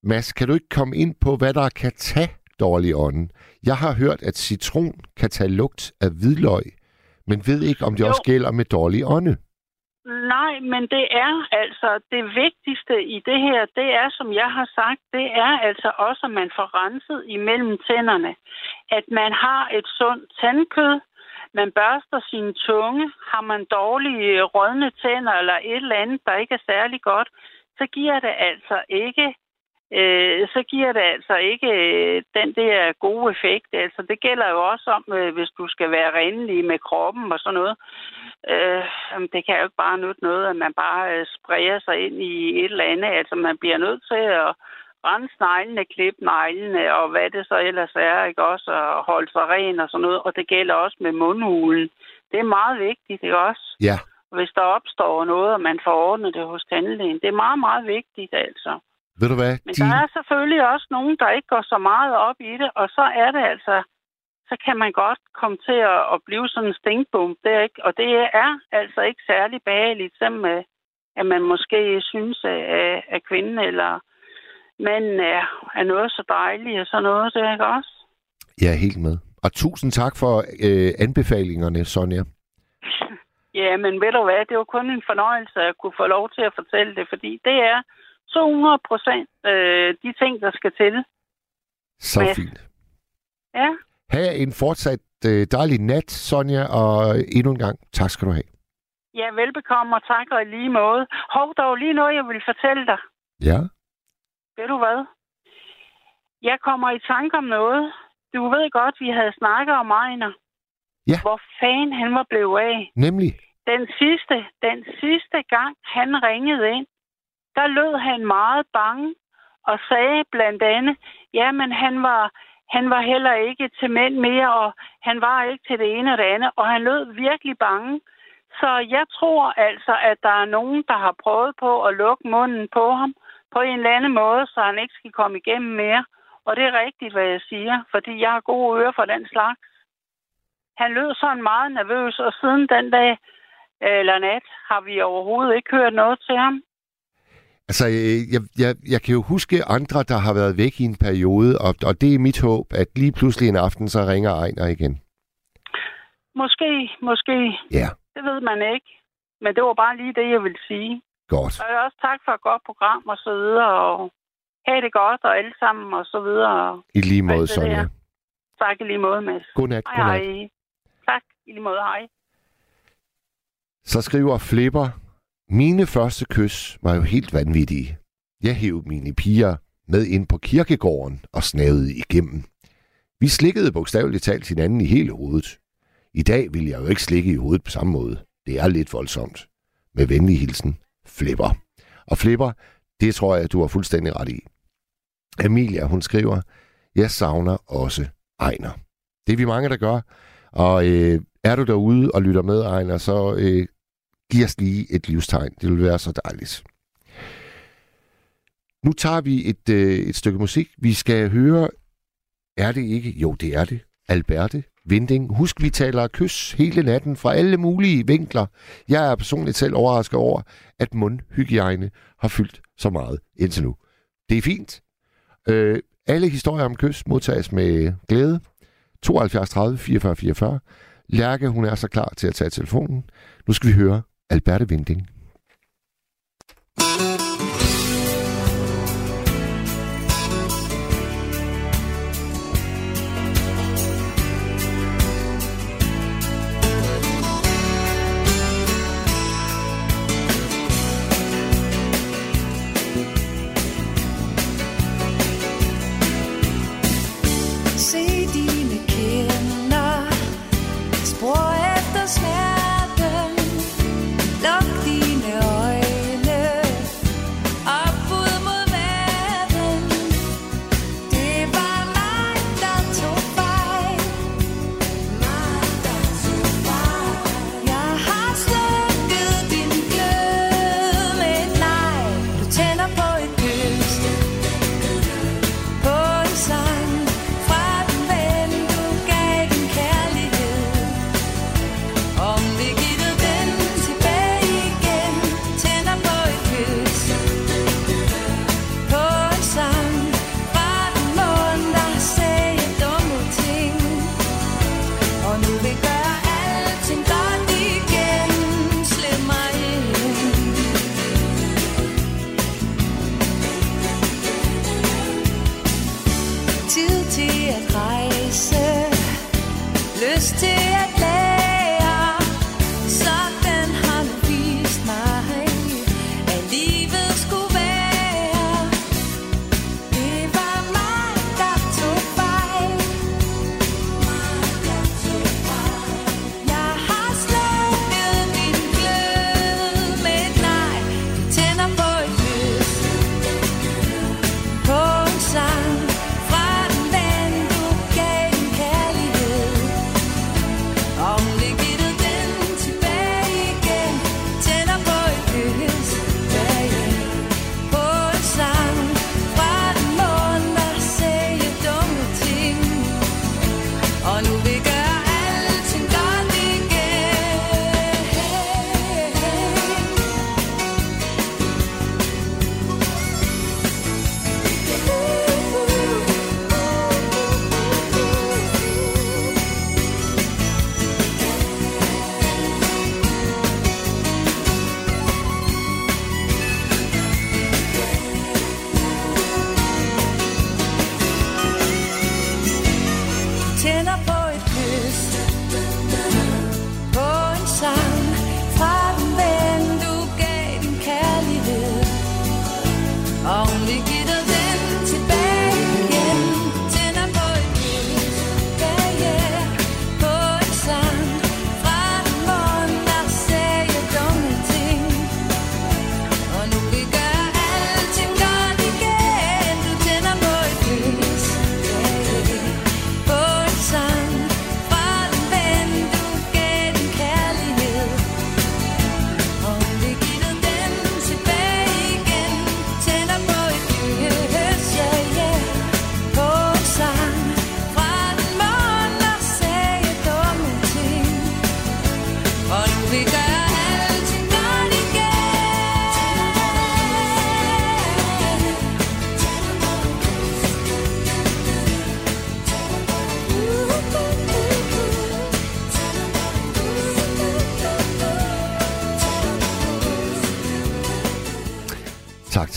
Mads, kan du ikke komme ind på, hvad der kan tage dårlig ånden? Jeg har hørt, at citron kan tage lugt af hvidløg, men ved ikke, om det Jo. også gælder med dårlig ånde. Nej, men det er altså det vigtigste i det her, det er, som jeg har sagt, det er altså også, at man får renset imellem tænderne. At man har et sundt tandkød, man børster sin tunge, har man dårlige øh, rådne tænder eller et eller andet, der ikke er særlig godt, så giver det altså ikke øh, så giver det altså ikke øh, den der gode effekt. Altså, det gælder jo også om, øh, hvis du skal være renlig med kroppen og sådan noget. Øh, det kan jo ikke bare nytte noget, at man bare øh, sprayer sig ind i et eller andet. Altså, man bliver nødt til at rense neglene, klippe neglene, og hvad det så ellers er, ikke også? Og holde sig ren og sådan noget. Og det gælder også med mundhulen. Det er meget vigtigt, ikke også? Ja, Hvis der opstår noget, og man får ordnet det hos tandlægen. Det er meget, meget vigtigt, altså. ved du hvad? Men Din... der er selvfølgelig også nogen, der ikke går så meget op i det, og så er det altså, så kan man godt komme til at, at blive sådan en stinkbomb. Det er ikke, og det er altså ikke særlig behageligt, selvom øh, at man måske synes, at, at- at kvinden eller manden er, er noget så dejligt og sådan noget, det er ikke også? Jeg er helt med. Og tusind tak for øh, anbefalingerne, Sonja. [laughs] Ja, men ved du hvad, det var kun en fornøjelse at kunne få lov til at fortælle det, fordi det er 200 procent øh, de ting, der skal til. Så Mads. fint. Ja, Ha' en fortsat øh, dejlig nat, Sonja, og endnu en gang tak skal du have. ja velbekomme og tak og i lige måde. Hov, der var lige noget, jeg vil fortælle dig. Ja, Ved du hvad? Jeg kommer i tanke om noget. Du ved godt, vi havde snakket om Ejner. Ja. Hvor fanden han var blevet af. nemlig. Den sidste, den sidste gang, han ringede ind, der lød han meget bange og sagde blandt andet, jamen han var, han var heller ikke til mænd mere, og han var ikke til det ene og det andet, og han lød virkelig bange. Så jeg tror altså, at der er nogen, der har prøvet på at lukke munden på ham på en eller anden måde, så han ikke skal komme igennem mere. Og det er rigtigt, hvad jeg siger, fordi jeg har gode ører for den slags. Han lød sådan meget nervøs, og siden den dag, eller nat, har vi overhovedet ikke hørt noget til ham. Altså, øh, jeg, jeg, jeg kan jo huske andre, der har været væk i en periode, og, og det er mit håb, at lige pludselig en aften, så ringer Ejner igen. Måske, måske, Ja. det ved man ikke. Men det var bare lige det, jeg ville sige. Godt. Og også tak for et godt program og så videre, og have det godt og alle sammen og så videre. I lige måde, Sonja. Tak i lige måde, Mads. Godnat, Hej, godnat. hej. Tak i lige måde, hej. Så skriver Flipper, mine første kys var jo helt vanvittige. Jeg hævde mine piger med ind på kirkegården og snavede igennem. Vi slikkede bogstaveligt talt hinanden i hele hovedet. I dag vil jeg jo ikke slikke i hovedet på samme måde. Det er lidt voldsomt. Med venlig hilsen, Flipper. Og Flipper, det tror jeg, du har fuldstændig ret i. Emilia, hun skriver, jeg savner også Ejner. Det er vi mange, der gør. Og øh, er du derude og lytter med, Ejner, så øh, giv os lige et livstegn. Det vil være så dejligt. Nu tager vi et, øh, et stykke musik. Vi skal høre, er det ikke? Jo, det er det. Alberte Vinding. Husk, vi taler kys hele natten fra alle mulige vinkler. Jeg er personligt selv overrasket over, at mundhygiejne har fyldt så meget indtil nu. Det er fint. Øh, alle historier om kys modtages med glæde. 72 30 44 44. Lærke, hun er så klar til at tage telefonen. Nu skal vi høre Alberte Vinding. Se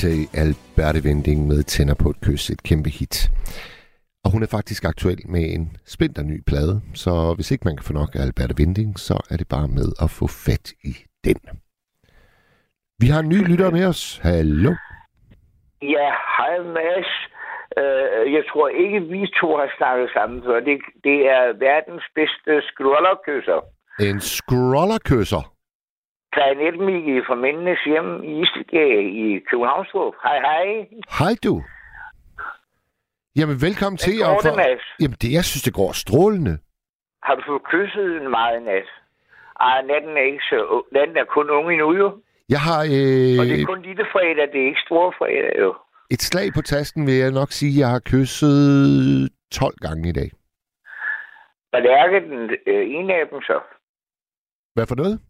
til Alberte Vending med Tænder på et kys, et kæmpe hit. Og hun er faktisk aktuel med en splinter ny plade, så hvis ikke man kan få nok af Alberte Vending, så er det bare med at få fat i den. Vi har en ny lytter med os. Hallo. Ja, hej Mads. Uh, jeg tror ikke, vi to har snakket sammen før. Det, det er verdens bedste skrullerkysser. En scrollerkysser. Planet Miki fra Mændenes Hjem i Istegade i Københavnstrup. Hej, hej. Hej du. Jamen, velkommen til. går og det, Mads? Jamen, det, jeg synes, det går strålende. Har du fået kysset en meget nat? Ej, natten er ikke så... Natten er kun ung endnu, jo. Jeg har Og det øh, er kun lille fredag, det er ikke store fredag, jo. et slag på tasken, vil jeg nok sige, jeg har kysset 12 gange i dag. Var Lærke den øh, ene af dem så? Hvad for noget?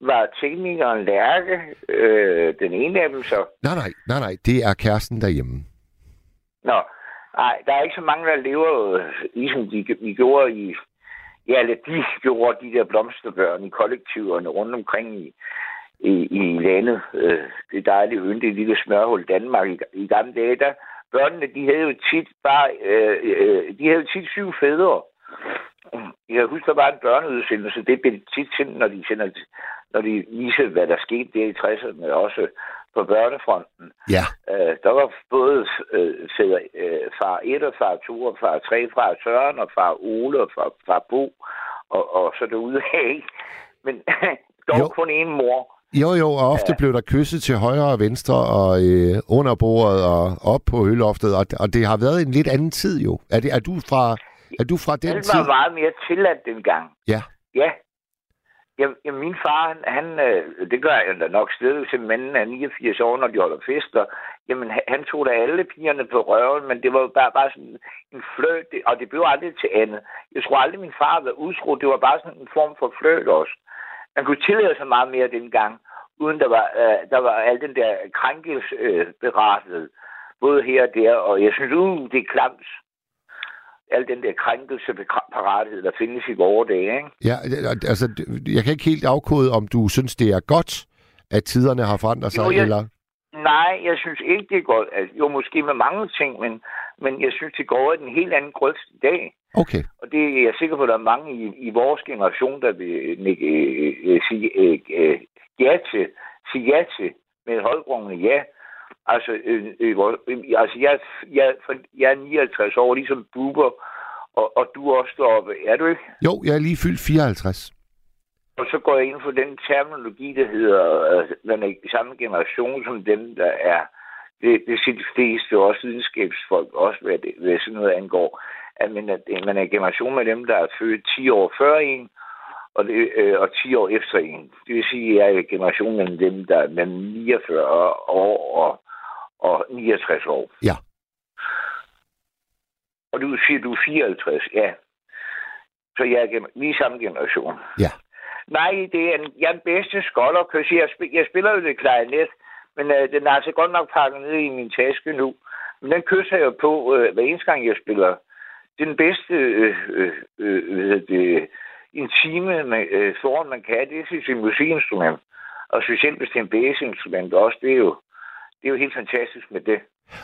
Var teknikeren Lærke øh, den ene af dem så? Nej, nej, nej, nej. Det er kæresten derhjemme. Nå, nej, der er ikke så mange, der lever øh, ligesom de, vi gjorde i... Ja, eller de gjorde de der blomsterbørn i kollektiverne rundt omkring i, i, i landet. Øh, det dejlige yndige lille smørhul Danmark i, i gamle dage. Der, børnene, de havde jo tit bare... Øh, øh, de havde jo tit syv fædre. Jeg husker, der var en børneudsendelse, det blev tit sendt, når de, sender, når de viser, hvad der skete der i 60'erne, også på børnefronten. Ja. Øh, der var både øh, fædre, øh, far 1 og far 2 og far 3, far Søren og far Ole og far, far Bo og, og så derude af. Men [laughs] dog Jo. kun én mor. Jo, jo, og ofte blev der kysset til højre og venstre og øh, under bordet og op på høloftet, og, og det har været en lidt anden tid jo. Er, det, er, du, fra, er du fra den tid? var meget mere tilladt dengang. Ja. Ja. Jamen, jamen min far, han, han øh, det gør jeg da nok stadig til manden af 89 år, når de holder fester. Jamen, han, han tog da alle pigerne på røven, men det var jo bare, bare sådan en fløt, og det blev aldrig til andet. Jeg tror aldrig, min far var utro. Det var bare sådan en form for fløt også. Man kunne tillade sig meget mere dengang, uden der var, øh, der var al den der krænkelse øh, både her og der, og jeg synes, uh, det er klamt. Al den der krænkelse parathed, der findes i vore dage, ikke? Ja, altså, jeg kan ikke helt afkode, om du synes, det er godt, at tiderne har forandret sig, Jo, jeg- eller... Nej, jeg synes ikke, det går. Altså, jo, måske med mange ting, men, men jeg synes, det går i en helt anden grøft i dag. Okay, Og det er jeg sikker på, at der er mange i, i vores generation, der vil nikke, øh, øh, sige øh, øh, ja til, sige ja til med et højgrungende ja. Altså, øh, øh, øh, altså jeg, jeg, jeg er 59 år, ligesom Buber, og, og du er også deroppe, er du ikke? jo, jeg er lige fyldt 54. Og så går jeg ind for den terminologi, der hedder, er i samme generation som dem, der er, det, det siger de fleste, også videnskabsfolk, også hvad, det, hvad sådan noget angår, at man er, man er generation med dem, der er født 10 år før en, og, det, øh, og 10 år efter en. Det vil sige, at jeg er generation mellem dem, der er mellem 49 år og, og 69 år. Ja. Og du siger, du er 54, ja. Så jeg er, er samme generation. Ja. Nej, det er en, jeg er den bedste skolderkys. Jeg, spil, jeg spiller jo det klarinet, men øh, den er altså godt nok pakket ned i min taske nu. Men den kysser jeg på øh, hver eneste gang, jeg spiller. Det er den bedste øh, øh, øh, det, intime man, øh, form, man kan. Det er sit musikinstrument. Og specielt hvis det er en bassinstrument også. Det er jo, det er jo helt fantastisk med det.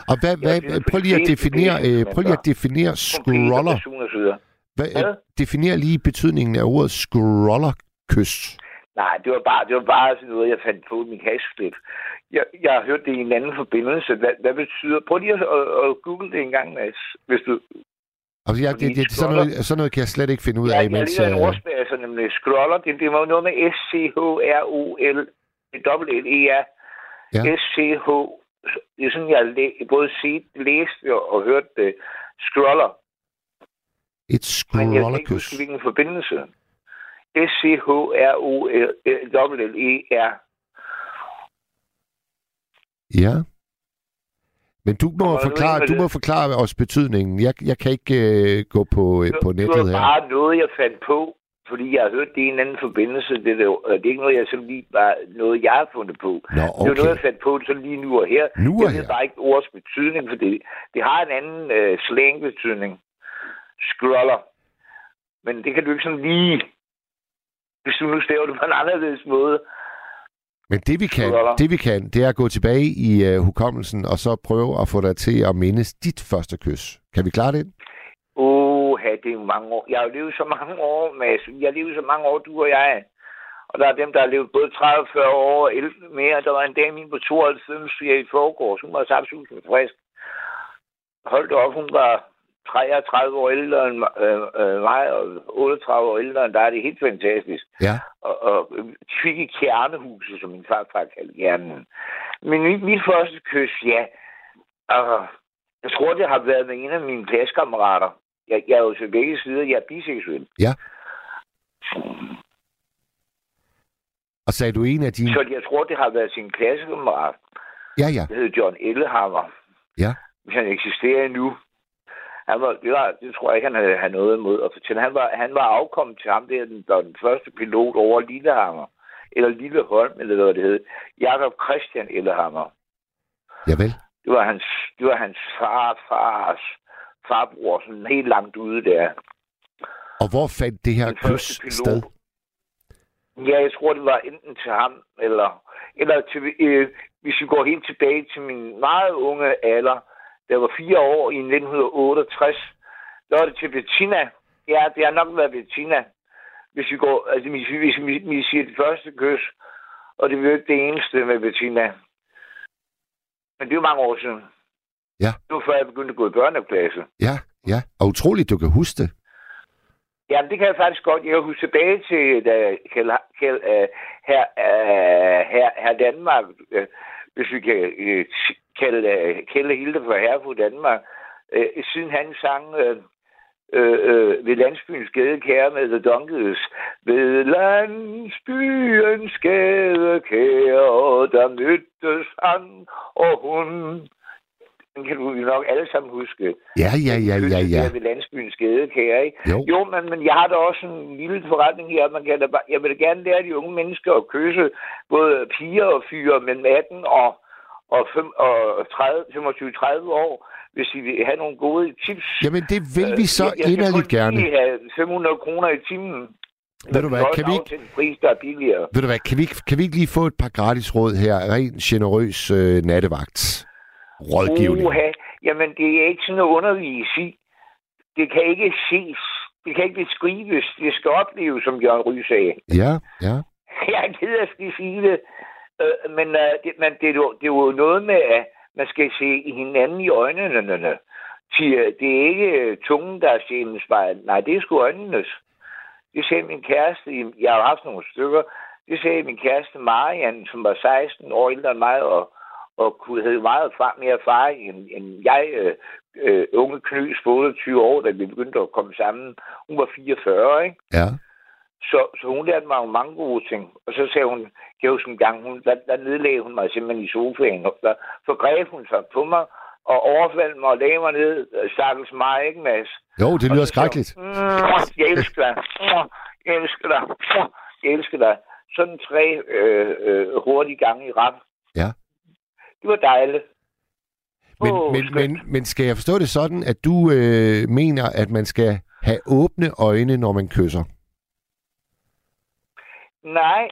Og hvad, hvad, er prøv lige at definere, er øh, prøv lige at definere scroller. Hvad, Hvad? definér lige betydningen af ordet scrollerkys. Nej, det var bare, det var bare sådan noget, jeg fandt på i min hasklip. Jeg, jeg har hørt det i en anden forbindelse. Hvad, hvad betyder... Prøv lige at, at, at google det en gang, Mads. Hvis du... Altså, jeg, det, det, sådan, noget, sådan noget kan jeg slet ikke finde ud Jeg, af, jeg mens... lige en øh, altså nemlig scroller. Det, det var noget med S-C-H-R-O-L. Ja. S-C-H. Det er sådan, jeg læ- både set, læst og, og hørt det. Scroller. et Men jeg kan ikke scrollerkys. huske, hvilken forbindelse. S-C-H-R-O-L-E-R. Ja. Men du må, forklare, du det? må forklare os betydningen. Jeg, jeg kan ikke øh, gå på, øh, på det nettet var her. bare noget, jeg fandt på, fordi jeg har hørt det i en anden forbindelse. Det er, jo- det er ikke noget, jeg sådan lige bare, noget, jeg har fundet på. Nå, Det er noget, jeg okay. fandt på sådan lige nu og her. Nu og jeg ved bare ikke ordets betydning, for det, det har en anden øh, slang-betydning. Scroller. Men det kan du ikke sådan lige... Hvis du nu staver det på en anderledes måde. Men det vi kan, der? det vi kan, det er at gå tilbage i uh, hukommelsen, og så prøve at få dig til at mindes dit første kys. Kan vi klare det? Åh, det er jo mange år. Jeg har jo levet så mange år, Mads. Jeg har levet så mange år, du og jeg. Og der er dem, der har levet både 30, 40 år og 11 mere. Der var en dame min på 92, jeg i forgårs. Hun var absolut frisk. Hold op, hun var 33 år ældre end øh, øh, mig, og 38 år ældre end dig. Det er helt fantastisk. Ja. Og, og fik i kernehuset, som min farfar kaldte kernen. Men mit, mit første kys, ja. Og jeg tror, det har været med en af mine klassekammerater. Jeg, jeg er jo til begge sider, jeg er biseksuel. Ja. Og sagde du en af dine... Så jeg tror, det har været sin klassekammerat. Ja, ja. Det hed John Ellehammer. Ja. Hvis han eksisterer endnu. Han var, det, var, det tror jeg ikke, han havde, havde noget imod at fortælle. Han var, han var afkommet til ham, der den, der den første pilot over Lillehammer. Eller Lilleholm, eller hvad det hed. Jakob Christian Ellehammer. Javel. Det var hans, det var hans far, fars farbror, sådan helt langt ude der. Og hvor fandt det her Den kys sted? Ja, jeg tror, det var enten til ham, eller, eller til, øh, hvis vi går helt tilbage til min meget unge alder, der var fire år i 1968, der var det til Bettina. Ja, det har nok været Bettina. Hvis vi går, altså hvis vi, hvis vi, vi siger det første kys, og det var jo ikke det eneste med Bettina. Men det er jo mange år siden. Ja. Det var før jeg begyndte at gå i børneklasse. Ja, ja. Og utroligt, du kan huske det. Jamen, det kan jeg faktisk godt. Jeg kan huske tilbage til, da Kjeld, Kjeld, uh, her, uh, her, her Danmark, uh, hvis vi kan uh, kalde uh, Kjeld Hilde for herre for Danmark, uh, siden han sang uh, uh, ved landsbyens gadekære med The Donkeys. Ved landsbyens gadekære, der mødtes han og hun. Den kan du jo nok alle sammen huske. Ja, ja, ja, ja, ja. Der ved landsbyens gadekære, ikke? Jo. Jo, men, men jeg har da også en lille forretning her. Man kan da, bare- jeg vil da gerne lære de unge mennesker at kysse både piger og fyre mellem 18 og, og, fem, og 30, 25-30 år, hvis de vil have nogle gode tips. Jamen, det vil vi så Øh, jeg, jeg inderligt gerne. lige have 500 kroner i timen. Ved du hvad, Jeg kan vi ikke- også en pris, der er billigere. Ved du hvad, kan vi, kan vi ikke lige få et par gratis råd her? Ren generøs øh, nattevagt. Rådgivning. Uha. Jamen, det er ikke sådan at undervise i. Det kan ikke ses. Det kan ikke beskrives. Det skal opleves, som Jørgen Ry sagde. Ja, ja. Jeg er ked af at skal sige det. Øh, men øh, det, men det, er jo, det er jo noget med, at man skal se hinanden i øjnene. Til, øh, det er ikke tungen, der er sjælens spejl. Nej, det er sgu øjnenes. Det sagde min kæreste. Jeg har haft nogle stykker. Det sagde min kæreste Marianne, som var 16 år ældre end mig, og, og kunne have meget mere erfaring end, end jeg, øh, øh, unge knøs på 28 år, da vi begyndte at komme sammen. Hun var 44, ikke? Ja. Så, så hun lærte mig mange gode ting. Og så sagde hun, jeg husker en gang, hun, der, der nedlagde hun mig simpelthen i sofaen. Og der forgreb hun sig på mig og overfaldt mig og lagde mig ned. Stakkels mig, ikke Mads? Jo, det lyder sagde hun, skrækkeligt. "Mm, Jeg elsker dig. Mm, Jeg elsker dig. Mm, Jeg elsker dig. Sådan tre øh, øh, hurtige gange i rap. Ja. Det var dejligt. Men, Åh, men, skønt. men, men skal jeg forstå det sådan, at du øh, mener, at man skal have åbne øjne, når man kysser? Nej,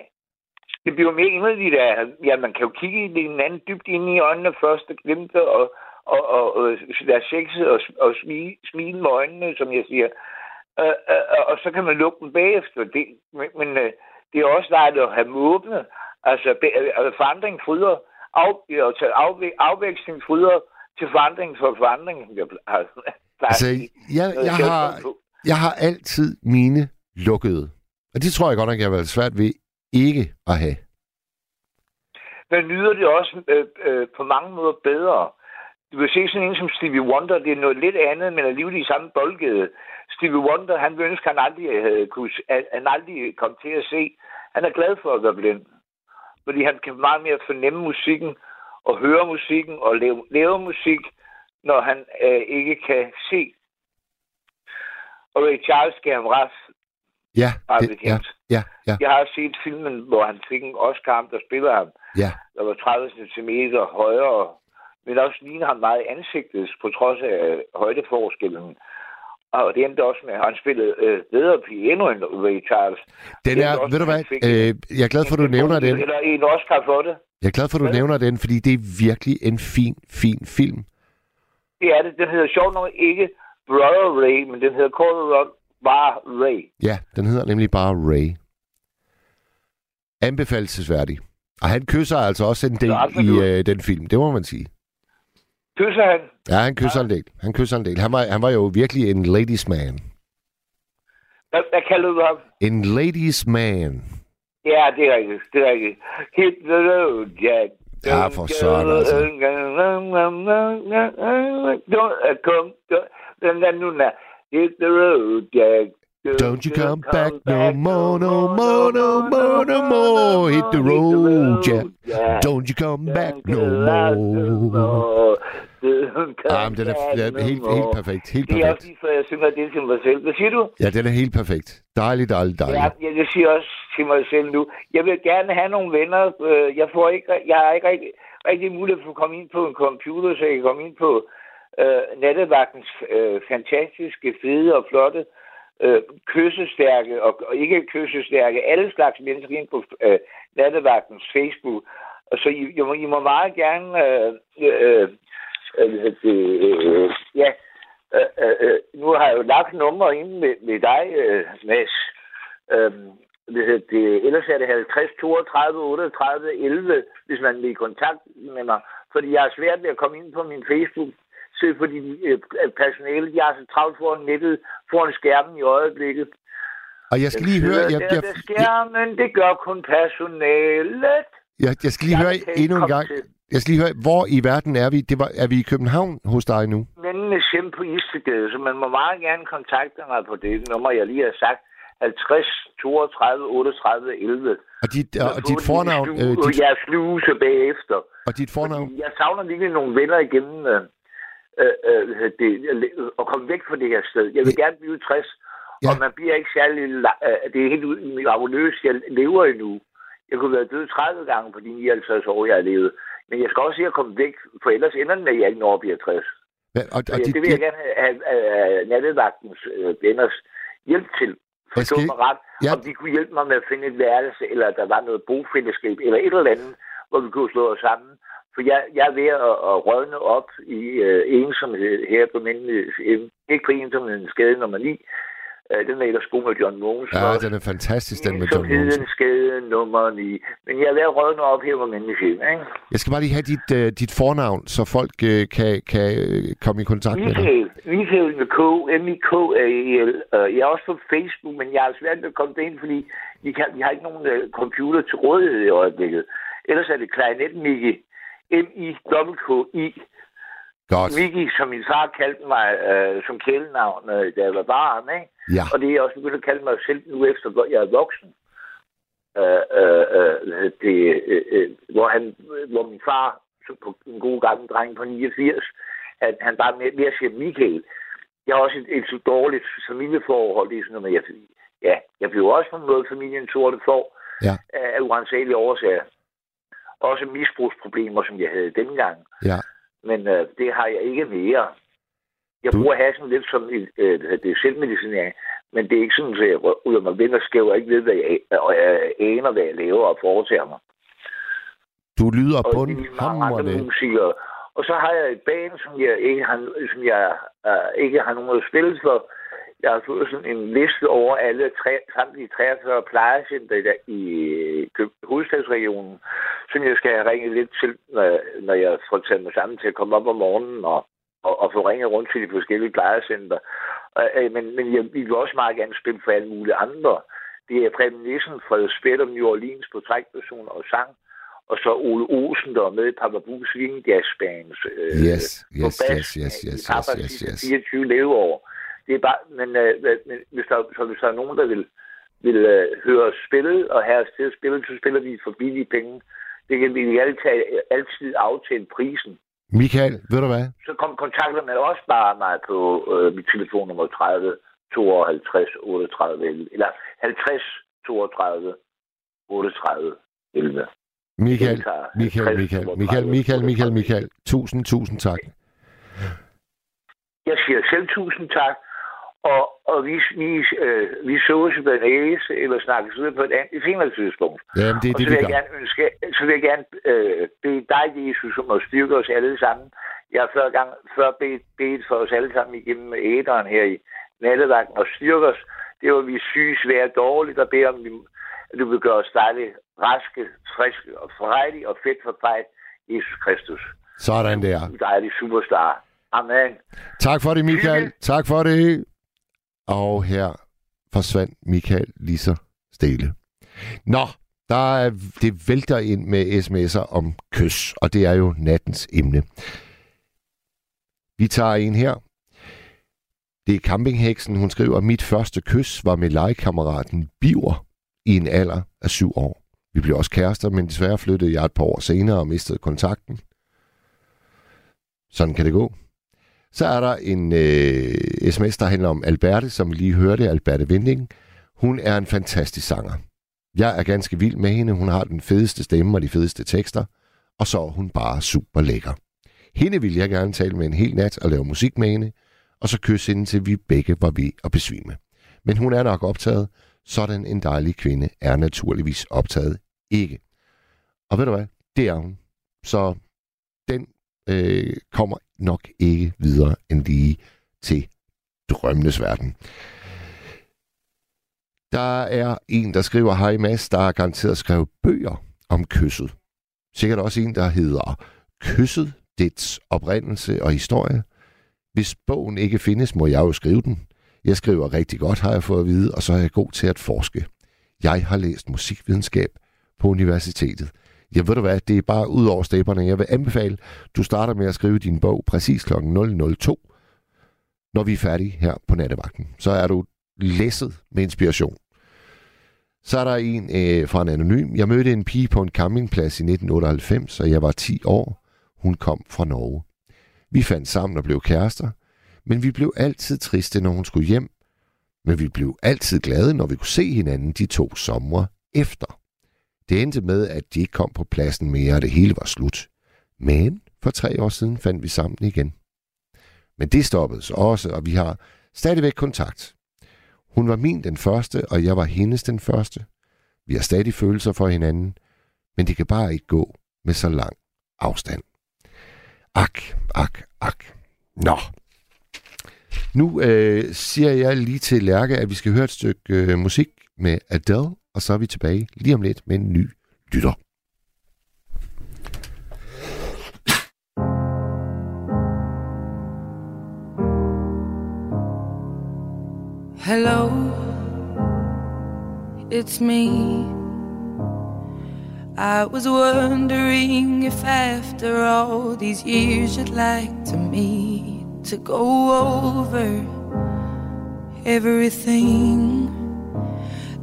det bliver mere inderligt af, ja, man kan jo kigge hinanden dybt ind i øjnene først og glimte og, og, og, og være sexet og, og smile, smile med øjnene, som jeg siger. Øh, øh, og så kan man lukke dem bagefter. Det, men men øh, det er også dejligt at have dem åbne. Altså, be- øh, forandring fryder. Af, ja, til afvæ, afvækstning fryder til forandring for forandring. Jeg har, Altså, jeg, jeg, har, jeg har altid mine lukkede. Og det tror jeg godt nok, jeg har været svært ved ikke at have. men nyder det også øh, øh, på mange måder bedre. Du kan se sådan en som Stevie Wonder, det er noget lidt andet, men alligevel i samme boldgade. Stevie Wonder, han vil ønske, han aldrig, havde, kunne, at han aldrig kom til at se. Han er glad for at være blind. Fordi han kan meget mere fornemme musikken, og høre musikken, og lave, lave musik, når han øh, ikke kan se. Og Ray Charles gav ham ret. Ja, det, ja, ja, ja, Jeg har set filmen, hvor han fik en Oscar, der spiller ham. ja. der var 30 cm højere, men også ligner ham meget i ansigtet, på trods af højdeforskellen. Og det endte også med, at han spillede øh, bedre piano end Ray Charles. Den er, også, ved du hvad, øh, jeg er glad for, at du nævner den. Eller en Oscar for det. Jeg er glad for, at du Hvad? nævner den, fordi det er virkelig en fin, fin film. Det er det. Den hedder sjovt nok ikke Brother Ray, men den hedder kort og bare Ray. Ja, den hedder nemlig bare Ray. Anbefalesværdig. Og han kysser altså også en del Ja, i øh, den film, det må man sige. Kysser han? Ja, han kysser en del. Han kysser en del. Han var, han var jo virkelig en ladies man. Hvad, hvad kalder du ham? En ladies man. Ja, det er rigtigt. Det er rigtigt. Hit the road, Jack. Ja, for søren, altså. Don't uh, come. don't- Den der nu. Hit the road, Jack. Don't you come back no more, no more, no more, no more. Hit the road, Jack. Don't you come back no more. Ah, men den er, den er helt, helt perfekt. Helt Det er også perfekt. lige før, jeg synger det til mig selv. Hvad siger du? Ja, den er helt perfekt. Dejligt, dejligt, Ja, dejligt. jeg, jeg siger også til mig selv nu, jeg vil gerne have nogle venner. Øh, Jeg, får ikke, jeg har ikke rigtig, rigtig mulighed for at komme ind på en computer, så jeg kan komme ind på øh, nattevagtens øh, fantastiske, fede og flotte, øh, Øh, kyssestærke og, og ikke kyssestærke, alle slags mennesker ind på øh, nattevagtens Facebook. Og så I, I, må, I må meget gerne, øh, øh, øh, det, øh, ja, øh, øh, øh, nu har jeg jo lagt nummer ind med, med dig, øh, Mads. Øh, det, ellers er det 50 32 38 11, hvis man vil i kontakt med mig. Fordi jeg har svært ved at komme ind på min Facebook, så fordi øh, personalet, jeg er så travlt foran nettet, foran skærmen i øjeblikket. Og jeg skal lige høre... Jeg, jeg, jeg, skærmen, det gør kun personalet. jeg, jeg skal lige Jeg høre endnu en gang. til. Jeg skal lige høre, hvor i verden er vi? Det var, er vi i København hos dig nu? Mændenes hjem på Istegade, så man må meget gerne kontakte mig på det nummer, jeg lige har sagt. 50 32 38 11. Og dit, og, og dit fornavn... Øh, Øh, dit, jeg sluse bagefter. og dit fornavn? Fordi Jeg savner virkelig nogle venner igennem øh, øh, det, at komme væk fra det her sted. Jeg vil gerne blive 60, Ja. og man bliver ikke særlig... Øh, det er helt mirakuløst, jeg lever endnu. Jeg kunne være død 30 gange på de 59 år, jeg har levet. Men jeg skal også se at komme væk, for ellers ender den at jeg ikke når at blive 60. Ja, og, og ja, det vil jeg gerne have, have, have nattevagtens øh, venners hjælp til. Forstå mig ret. Ja. Om de kunne hjælpe mig med at finde et værelse, eller der var noget bofællesskab, eller et eller andet, hvor vi kunne slå os sammen. For jeg, jeg er ved at, at rådne op i øh, ensomhed her på mændenes hjem. Ikke på ensomheden skade nummer 9. Øh, den er ellers god med John Mogensen. ja, den er fantastisk, den med John Mogensen. Skade nummer 9. Men jeg er ved at rådne op her på hjem, ikke? Jeg skal bare lige have dit, uh, dit fornavn, så folk uh, kan, kan øh, komme i kontakt med dig. Michael. Michael med K. M-I-K-A-E-L. Øh, Jeg er også på Facebook, men jeg har svært ved at komme derind, fordi vi, kan, vi har ikke nogen computer til rådighed i øjeblikket. Ellers er det Klarinet Miki. M-I-K-K-I. Godt. Miki, som min far kaldte mig øh, som kælenavn, øh, da jeg var barn, ikke? Ja. Og det er jeg også begyndt at kalde mig selv nu efter, hvor jeg er voksen. Øh, øh, øh, det, øh, øh, hvor, han, hvor min far, som på en god gammel dreng på 89, han, han bare mere, mere siger Michael. Jeg har også et, et så dårligt familieforhold. Det er sådan noget, jeg, ja, jeg blev også på en måde familien sorte for Ja. af uansagelige årsager. Også misbrugsproblemer, som jeg havde dengang. Ja. Men øh, det har jeg ikke mere. Jeg Du- bruger hassen lidt som et, øh, det er selvmedicinering, men det er ikke sådan, at jeg af mig vind og ikke ved, hvad jeg, og jeg aner, hvad jeg laver og foretager mig. Du lyder Og mange andre bundhamrende. Og så har jeg et band, som jeg ikke har, som jeg, uh, ikke har nogen at spille for. Jeg har fået sådan en liste over alle tre, samtlige 43 plejecenter i, i hovedstadsregionen, som jeg skal have ringet lidt til, når, når jeg får taget mig sammen til at komme op om morgenen og, og, og få ringet rundt til de forskellige plejecenter. Øh, men men jeg, vi vil også meget gerne spille for alle mulige andre. Det er Preben Nissen, Fred Spæt om New Orleans på trækpersoner og sang. Og så Ole Olsen, der er med i Papa Bu's Swing Jazz Bands. Øh, Yes, på yes, bas yes, yes, yes, yes, yes, sidste yes. 24 leveår. Det er bare, men, øh, men hvis, der, så hvis der er nogen, der vil, vil øh, høre os spille og have os til at spille, så spiller vi for billige penge. Det kan vi altid, altid aftale prisen. Michael, ved du hvad? Så kom kontakter man også bare mig på øh, mit telefonnummer 30 52 38 11, eller 50 32 38 11. Michael. Michael, 50, Michael, 32, Michael, Michael, Michael, 38. Michael. Tusind, tusind tak. Jeg siger selv tusind tak. Og, og vi, vi, øh, vi sås en æse, eller snakkes ud på et andet et senere tidspunkt. Jamen, det er og det, så vi vil jeg gerne ønske, så vil jeg gerne øh, bede dig, Jesus, om at styrke os alle sammen. Jeg har før, gang, før bedt, bedt for os alle sammen igennem æderen her i nattevagten og styrke os. Det var, vi syge, svære, dårligt, og beder om, at du vil gøre os dejlige, raske, friske og frejlige og fedt for fejl. Jesus Kristus. Sådan der. Dejlig superstar. Amen. Tak for det, Michael. Tak for det. Og her forsvandt Michael lige så stille. Nå, der er, det vælter ind med sms'er om kys, og det er jo nattens emne. Vi tager en her. Det er campingheksen. Hun skriver, mit første kys var med legekammeraten Biver i en alder af syv år. Vi blev også kærester, men desværre flyttede jeg et par år senere og mistede kontakten. Sådan kan det gå. Så er der en øh, sms, der handler om Alberte, som vi lige hørte, Alberte Vinding. Hun er en fantastisk sanger. Jeg er ganske vild med hende. Hun har den fedeste stemme og de fedeste tekster. Og så er hun bare super lækker. Hende ville jeg gerne tale med en hel nat og lave musik med hende, og så kysse hende til vi begge var ved at besvime. Men hun er nok optaget. Sådan en dejlig kvinde er naturligvis optaget ikke. Og ved du hvad? Det er hun. Så den øh, kommer nok ikke videre end lige til drømmenes verden. Der er en, der skriver, hej Mads, der er garanteret skrevet bøger om kysset. Sikkert også en, der hedder Kysset, dets oprindelse og historie. Hvis bogen ikke findes, må jeg jo skrive den. Jeg skriver rigtig godt, har jeg fået at vide, og så er jeg god til at forske. Jeg har læst musikvidenskab på universitetet. Jeg ved du hvad, det er bare ud over stæberne. Jeg vil anbefale, du starter med at skrive din bog præcis kl. 002, når vi er færdige her på nattevagten. Så er du læsset med inspiration. Så er der en øh, fra en anonym. Jeg mødte en pige på en campingplads i 1998, og jeg var 10 år. Hun kom fra Norge. Vi fandt sammen og blev kærester, men vi blev altid triste, når hun skulle hjem. Men vi blev altid glade, når vi kunne se hinanden de to somre efter. Det endte med, at de ikke kom på pladsen mere, og det hele var slut. Men for tre år siden fandt vi sammen igen. Men det stoppede så også, og vi har stadigvæk kontakt. Hun var min den første, og jeg var hendes den første. Vi har stadig følelser for hinanden, men det kan bare ikke gå med så lang afstand. Ak, ak, ak. Nå. Nu øh, siger jeg lige til Lærke, at vi skal høre et stykke øh, musik med Adele, og så er vi tilbage lige om lidt med en ny lytter. Hello, it's me. I was wondering if after all these years you'd like to meet to go over everything.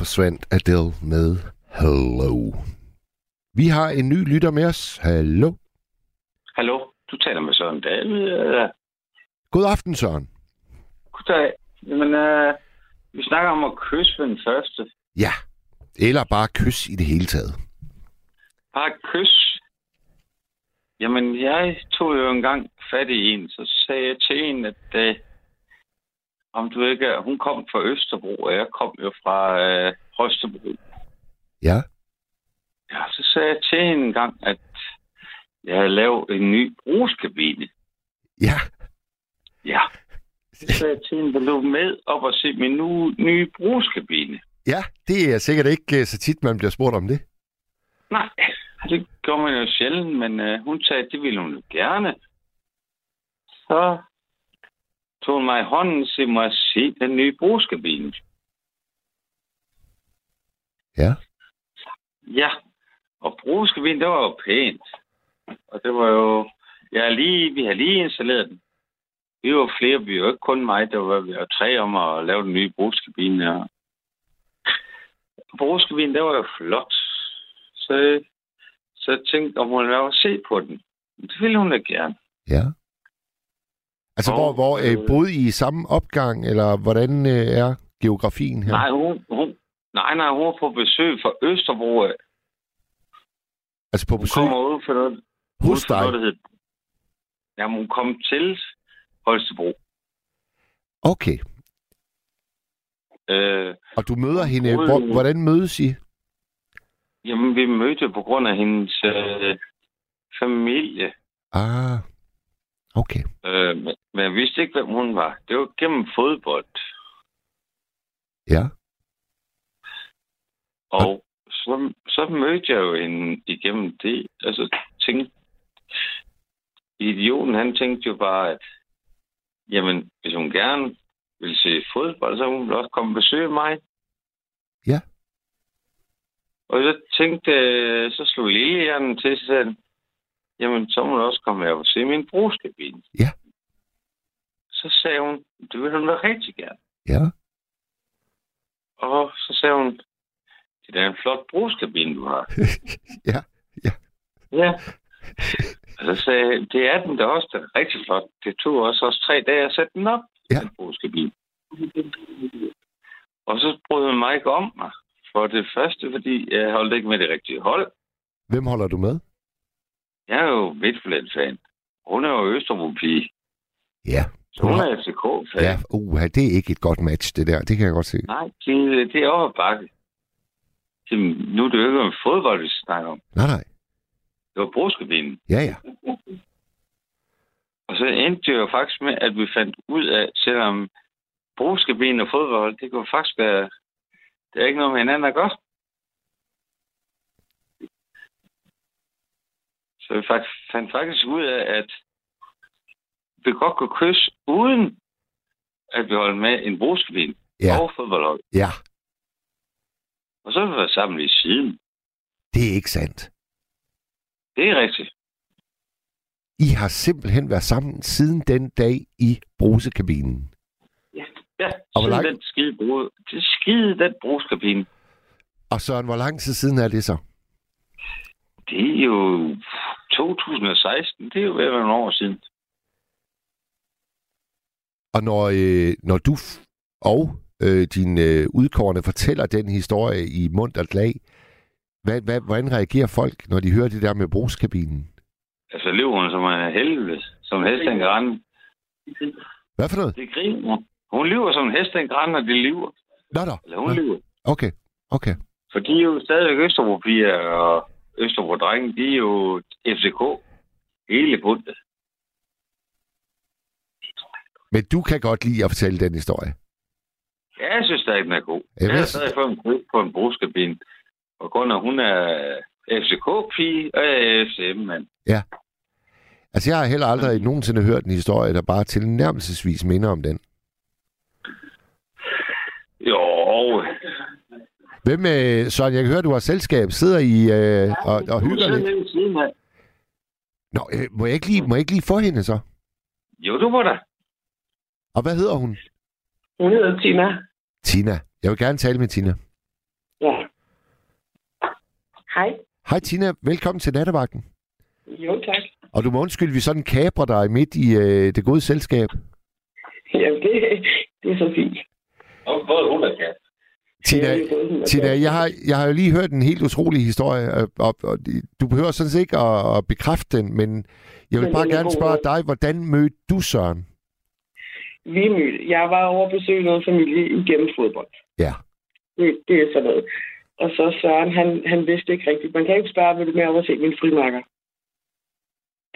Forsvandt Adele med Hello. Vi har en ny lytter med os. Hallo. Hallo, du taler med Søren David. God aften, Søren. Goddag. Jamen, øh, vi snakker om at kysse ved den første. Ja. Eller bare kys i det hele taget. Bare kys. Jamen, jeg tog jo engang fat i en, så sagde jeg til en, at øh, om du ikke. Hun kom fra Østerbro, og jeg kom jo fra øh, Holstebro. Ja. Ja, så sagde jeg til hende en gang, at jeg havde lavet en ny bruskabine. Ja. Ja. Så sagde jeg til hende, vil du med op og se min nu, nye bruskabine? Ja, det er sikkert ikke øh, så tit, man bliver spurgt om det. Nej, det gør man jo sjældent, men øh, hun sagde, at det ville hun jo gerne. Så tog mig i hånden og sagde, må jeg se den nye brugskabine? Ja. Ja, og brugskabinen, det var jo pænt. Og det var jo... Jeg har lige, vi har lige installeret den. Vi var flere, vi var ikke kun mig, der var, vi var tre om at lave den nye brugskabine. her. Brugskabinen, det var jo flot. Så, så jeg tænkte, om hun ville at se på den. Det ville hun da gerne. Ja. Altså, Og, hvor, hvor øh, øh, boede I i samme opgang, eller hvordan øh, er geografien her? Nej, hun, hun, nej, nej, hun var på besøg fra Østerbro. Altså på Hun besøg kommer ud for noget, hos dig? noget, der hed... Jamen, hun kom til Holstebro. Okay. Øh, Og du møder hende. Hvor, hvordan mødes I? jamen, vi mødte på grund af hendes øh, familie. Ah, okay. Øh, men, men jeg vidste ikke, hvem hun var. Det var gennem fodbold. Ja. Og så, så mødte jeg jo hende igennem det. Altså, tænkte, idioten, han tænkte jo bare, at jamen, hvis hun gerne vil se fodbold, så hun vel også komme og besøge mig. Ja. Og så tænkte, så slog lillehjernen til sig selv, jamen, så må du også komme her og se min brugskabine. Ja. Så sagde hun, det vil hun da rigtig gerne. Ja. Og så sagde hun, det er en flot brugskabine, du har. [laughs] Ja. Ja. Og så sagde det er den da også, det er rigtig flot. Det tog også også tre dage at sætte den op, Ja. den brugskabine. Og så brød mig ikke om mig. For det første, fordi jeg holdt ikke med det rigtige hold. Hvem holder du med? Jeg er jo Midtjylland-fan. Hun er jo Østerbro-pige. Ja. Så hun er FCK-fan. Ja, uh, det er ikke et godt match, det der. Det kan jeg godt se. Nej, det, det er over bakke. Det, nu er det jo ikke om fodbold, vi snakker om. Nej, nej. Det var brugskabinen. Ja, ja. Og så endte det jo faktisk med, at vi fandt ud af, selvom brugskabinen og fodbold, det kunne faktisk være, det er ikke noget med hinanden at gøre. Så vi faktisk, fandt faktisk ud af, at vi godt kunne kysse, uden at vi holdt med en brugskabine Ja. og fodboldhold. Ja, Og så har vi været sammen i siden. det er ikke sandt. Det er rigtigt. I har simpelthen været sammen siden den dag i brusekabinen. Ja, Og hvor siden lang- den skide, brug, det skide den brugskabine. Og Søren, hvor lang tid siden er det så? Det er jo 2016. Det er jo ved at være nogle år siden. Og når, øh, når du og øh, dine øh, udkårne fortæller den historie i mund og lag, hvad, hvad, hvordan reagerer folk, når de hører det der med brugskabinen? Altså hun som en helvede, som en hest en græn. Hvad for noget? Det griner hun. Hun lever som en hest en græn, og det lever. Nå da. Eller hun Nå. lever. Okay, okay. For de er jo stadigvæk Østerbro-piger, og Østerbro-drenge, de er jo FCK. Hele bundet. Men du kan godt lide at fortælle den historie. Ja, jeg synes stadig, den er god. Jeg Jeg har stadig fået en brug på en brugskabine. Og grund af, hun er FCK-pige, og jeg er FCM-mand. Altså, jeg har heller aldrig nogensinde hørt en historie, der bare tilnærmelsesvis minder om den. Jo, Hvem, øh, Søren, jeg kan høre, du har selskab. Sidder I øh, og, og hygger lidt? af. Nå, øh, må, jeg ikke lige, må jeg ikke lige få hende så? Jo, du var der. Og hvad hedder hun? Hun hedder Tina. Tina. Jeg vil gerne tale med Tina. Ja. Hej. Hej Tina, velkommen til nattevagten. Jo, tak. Og du må undskylde, vi sådan kaprer dig midt i øh, det gode selskab. Jamen, det, det er så fint. Og både hun og kat. Tina, Tina jeg- har, jeg har jo lige hørt en helt utrolig historie, og, og, og du behøver sådan set ikke at, at bekræfte den, men jeg vil Men bare er gerne spørge dig, hvordan mødte du Søren? Vi mødte. Jeg var over at besøge noget familie igennem fodbold. Ja. Det, det er sådan noget. Og så Søren, han, han vidste ikke rigtigt. Man kan ikke spørge, vil du med over at se min frimærker?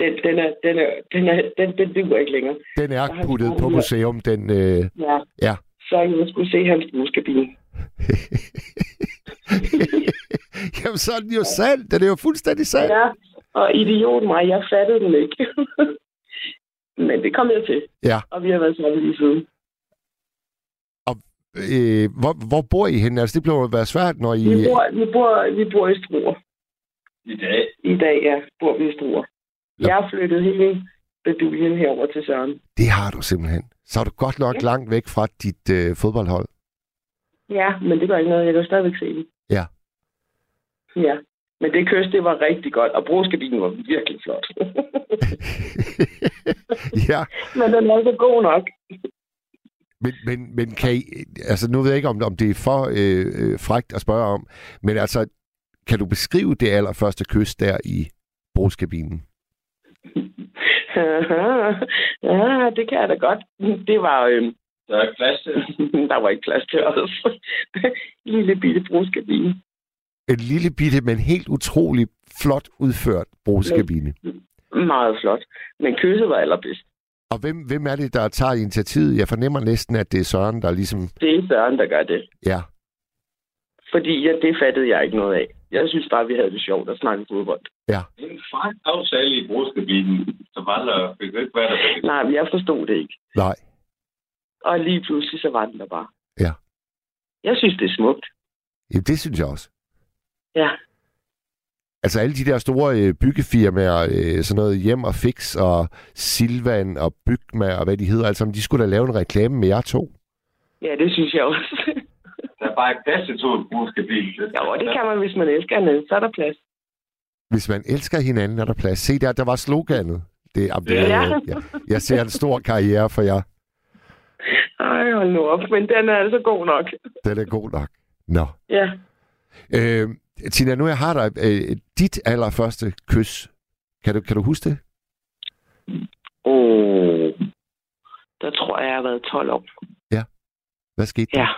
Den, den, er, den, er, den, er, den, den duer ikke længere. Den er puttet på museum, den... Øh, Ja. Ja. Så jeg skulle se hans bruskabine. [laughs] Jamen, så er den jo sand. Den er jo fuldstændig sand. Ja, og idiot mig, jeg fattede den ikke. [laughs] Men det kom jeg til. Ja. Og vi har været sammen lige siden. Øh, hvor, hvor bor I henne? Altså, det bliver jo være svært, når I... Vi bor, vi bor, vi bor i Struer. I dag. I dag, ja, bor vi i Struer. Ja. Jeg har flyttet hele beduljen herover til Søren. Det har du simpelthen. Så er du godt nok Ja. langt væk fra dit øh, fodboldhold. Ja, men det gør ikke noget. Jeg kan jo stadigvæk se den. Ja. Ja. Men det kys, det var rigtig godt, og brugskabinen var virkelig flot. [laughs] ja, men den er så god nok. men, men, men kan I... Altså, nu ved jeg ikke, om, om det er for øh, øh, frægt at spørge om, men altså, kan du beskrive det allerførste kys der i brugskabinen? [laughs] ja, det kan jeg da godt. Det var... Øh, Der er plads til. [laughs] der var ikke plads til os. [laughs] Lille bitte brugskabine. En lille bitte, men helt utrolig flot udført brugskabine. Meget flot. Men kysset var allerbedst. Og hvem, hvem er det, der tager initiativet? Jeg fornemmer næsten, at det er Søren, der ligesom... Det er Søren, der gør det. Ja, Fordi ja, det fattede jeg ikke noget af. Jeg synes bare, vi havde det sjovt at snakke fodbold. En fræk aftale i brugskabinen, som andre fik jo ikke været der. Nej, jeg forstod det ikke. nej. Og lige pludselig, så var den der bare. Ja. Jeg synes, det er smukt. Jamen, det synes jeg også. Ja. Altså alle de der store øh, byggefirmaer, øh, sådan noget Hjem og Fix og Silvan og Bygma og hvad de hedder, altså de skulle da lave en reklame med jer to. Ja, det synes jeg også. Der er bare ikke plads til to brugerskabil. jo, det kan man, hvis man elsker hinanden. Så er der plads. Hvis man elsker hinanden, er der plads. Se der, der var sloganet. Det, jamen, det, Ja. ja. jeg, jeg ser en stor karriere for jer. Ej, hold nu op. Men den er altså god nok. Den er god nok. Nå. Ja. Øh, Tina, nu jeg har dig. Øh, dit allerførste kys. Kan du, kan du huske det? Oh. Der tror jeg, jeg har været 12 år. Hvad skete der? Ja.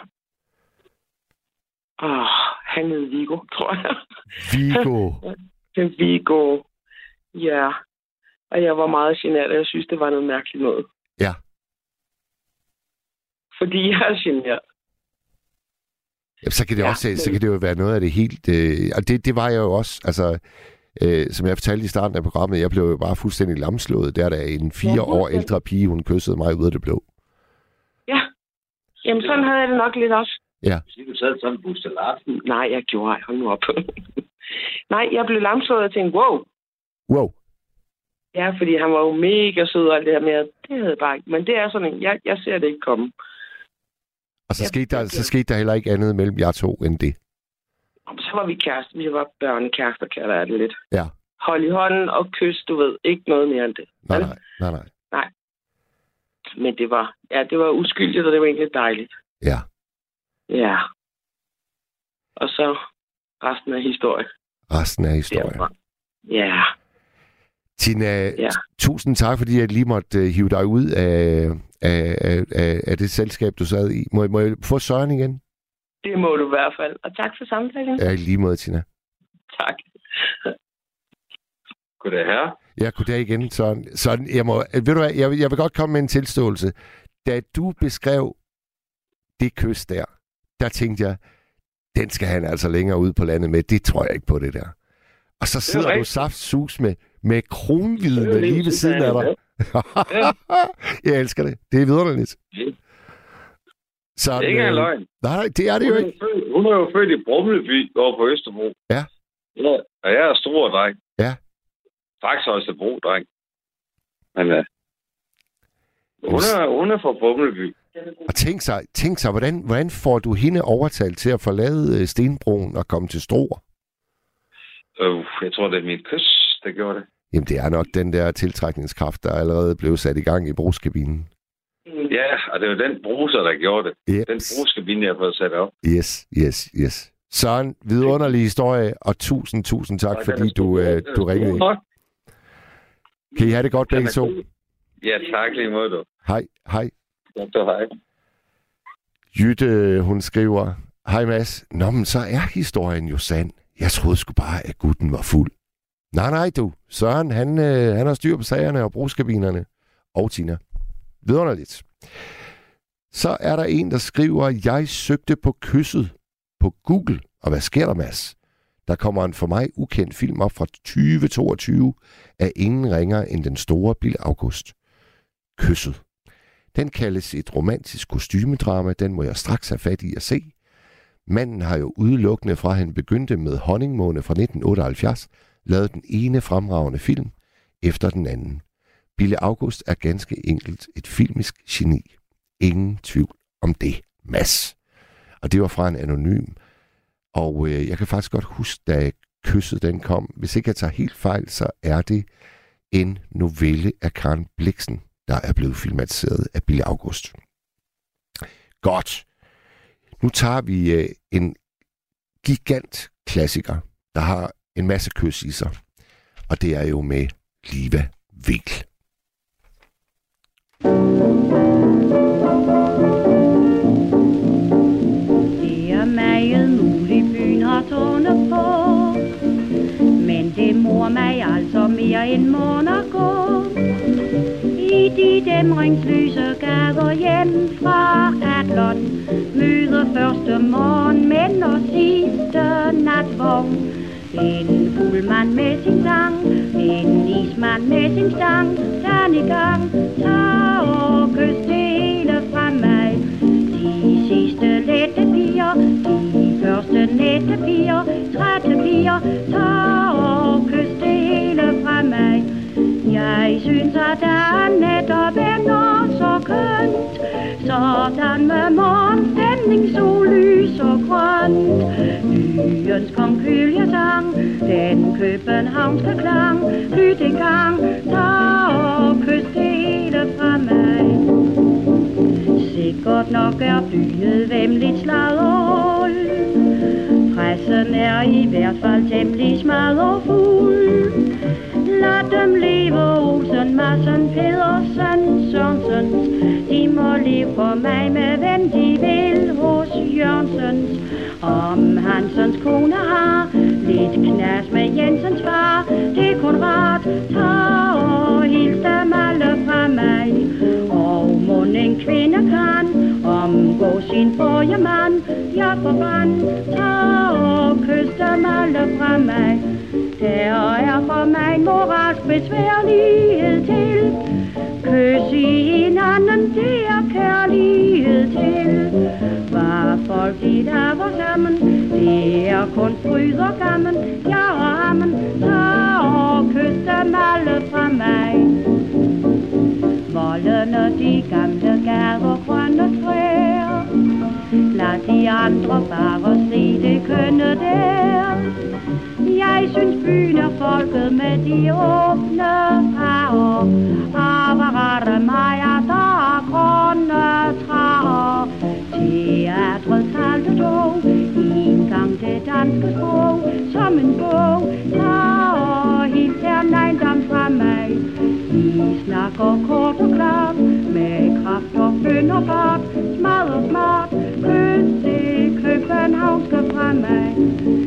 Åh, han hed Vigo, tror jeg. Vigo. Det [laughs] er Vigo. Ja. Og jeg var meget generet, og jeg synes, det var noget mærkeligt noget. Ja. Fordi jeg er generet. Jamen, så kan det Ja, også så men- kan det jo være noget af det helt... Øh, og det, det var jeg jo også. Altså, øh, som jeg fortalte i starten af programmet, jeg blev jo bare fuldstændig lamslået. Der er der en fire Ja, år ældre pige, hun kyssede mig ud af det blå. Ja. Jamen, sådan havde jeg det nok lidt også. Hvis ikke du sad sådan en Larsen, Nej, jeg gjorde ej. Hold nu op. [laughs] Nej, jeg blev lamslået og tænkte, wow. Wow. Ja, fordi han var jo mega sød og alt det her med, det havde jeg bare ikke. Men det er sådan en, jeg, jeg ser det ikke komme. Og så, Ja, skete der, så skete der heller ikke andet mellem jer to end det. Så var vi kærester. Vi var børnekærester, kalder jeg det lidt. Ja. Hold i hånden og kys, du ved. Ikke noget mere end det. Nej, Vel? nej, nej, nej. Men det var, ja, det var uskyldigt, og det var egentlig dejligt. Ja. Ja. Og så resten af historien. Resten af historien. derfra. Ja. Tina, Ja. tusind tak, fordi jeg lige måtte uh, hive dig ud af, af, af, af, af det selskab, du sad i. Må, jeg- må jeg få Søren igen? Det må du i hvert fald. Og tak for samtalen. Ja, lige måde, Tina. Tak. Goddag her. Ja, goddag igen, Søren. Søren, jeg, må, ved du hvad, jeg, vil- jeg vil godt komme med en tilståelse. Da du beskrev det kys der, der tænkte jeg, den skal han altså længere ud på landet med. Det tror jeg ikke på, det der. Og så sidder du rigtigt. saftsus med, med jo lige ved siden af dig. [laughs] jeg elsker det. Det er vidunderligt. Så, Det er ikke engang løgn. Nej, det er det jo ikke. hun er jo født i Brumleby over på Østerbro. Ja. ja. Og jeg er stor dreng. Ja. Faktisk også bro dreng. Men uh, hun, er, hun er fra Brumleby. Og tænk sig, tænk sig hvordan, hvordan får du hende overtalt til at forlade øh, Stenbroen og komme til Struer? Uh, jeg tror, det er mit kys, der gjorde det. Jamen, det er nok den der tiltrækningskraft, der allerede blev sat i gang i brugskabinen. Ja, og det var den bruser, der gjorde det. Yep. Den bruskabine, jeg har fået sat op. Yes, yes, yes. Søren, vidunderlig historie, og tusind, tusind tak, Og fordi du, øh, du ringede ind. Kan I have det godt begge to? Ja, tak lige måde, du. Hej, hej. Ja, du hej. Jytte, hun skriver, Hej Mads. Nå, men så er historien jo sand. Jeg troede sgu bare, at gutten var fuld. Nej, nej, du. Søren, han, øh, han har styr på sagerne og brugskabinerne. Og Tina. Vidunderligt. Så er der en, der skriver, jeg søgte på kysset på Google. Og hvad sker der, Mads? Der kommer en for mig ukendt film op fra 2022 af ingen ringer end den store Bill August. Kysset. Den kaldes et romantisk kostymedrama. Den må jeg straks have fat i at se. Manden har jo udelukkende fra han begyndte med Honningmåne fra 1978 lavet den ene fremragende film efter den anden. Bille August er ganske enkelt et filmisk geni. Ingen tvivl om det, Mass. Og det var fra en anonym. Og øh, jeg kan faktisk godt huske, da kysset den kom. Hvis ikke jeg tager helt fejl, så er det en novelle af Karen Bliksen, der er blevet filmatiseret af Bille August. Godt. Nu tager vi øh, en gigant klassiker, der har en masse kys i sig. Og det er jo med Liva Vil. Det er meget muligt, byen har tårne på. Men det mor mig altså mere end måneder gå. I de gader hjem fra Adlon Møder første morgen men og sidste natvogn. En fuldmand med sin sang En ismand med sin stang. Tag i gang, tag og kys det hele fra mig De sidste lette piger De første nette piger Trætte piger synes, at der netop ender så kønt. Sådan med morgenstemning, sollys og grønt. Byens konkyliesang, den københavnske klang. Lyt en gang, tag og kys hele fra mig. Sikkert nok er byen vemmeligt slaget Pressen er i hvert fald temmelig smadderfuld. Lad dem leve Olsen, Madsen, Pedersen, Sørensens. De må leve for mig med hvem de vil hos Jørgensens. Om Hansens kone har lidt knas med Jensens far, det er kun rart. Tag og hils dem alle fra mig. Og må en kvinde kan omgå sin forrige mand. Jeg forbrand, tag og kys dem alle fra mig. Der er for mig en moralsk besværlighed til. Kys i en anden, det er kærlighed til. Var folk i der var sammen, det er kun fryd og gammel. Jeg og ammen, tag og kys dem alle fra mig. Voldene, de gamle gader, grønne træer. Lad de andre bare se det kønne der. Jeg synes byen er folket med de åbne farver. Apparater mig, at der er grønne træer. Teatret talte dog, en gang det danske sprog, som en bog. Tag og hils her nejndom de snakker kort og klart, med kraft og bøn og bart, smadret smart, kys det københavnske fremad.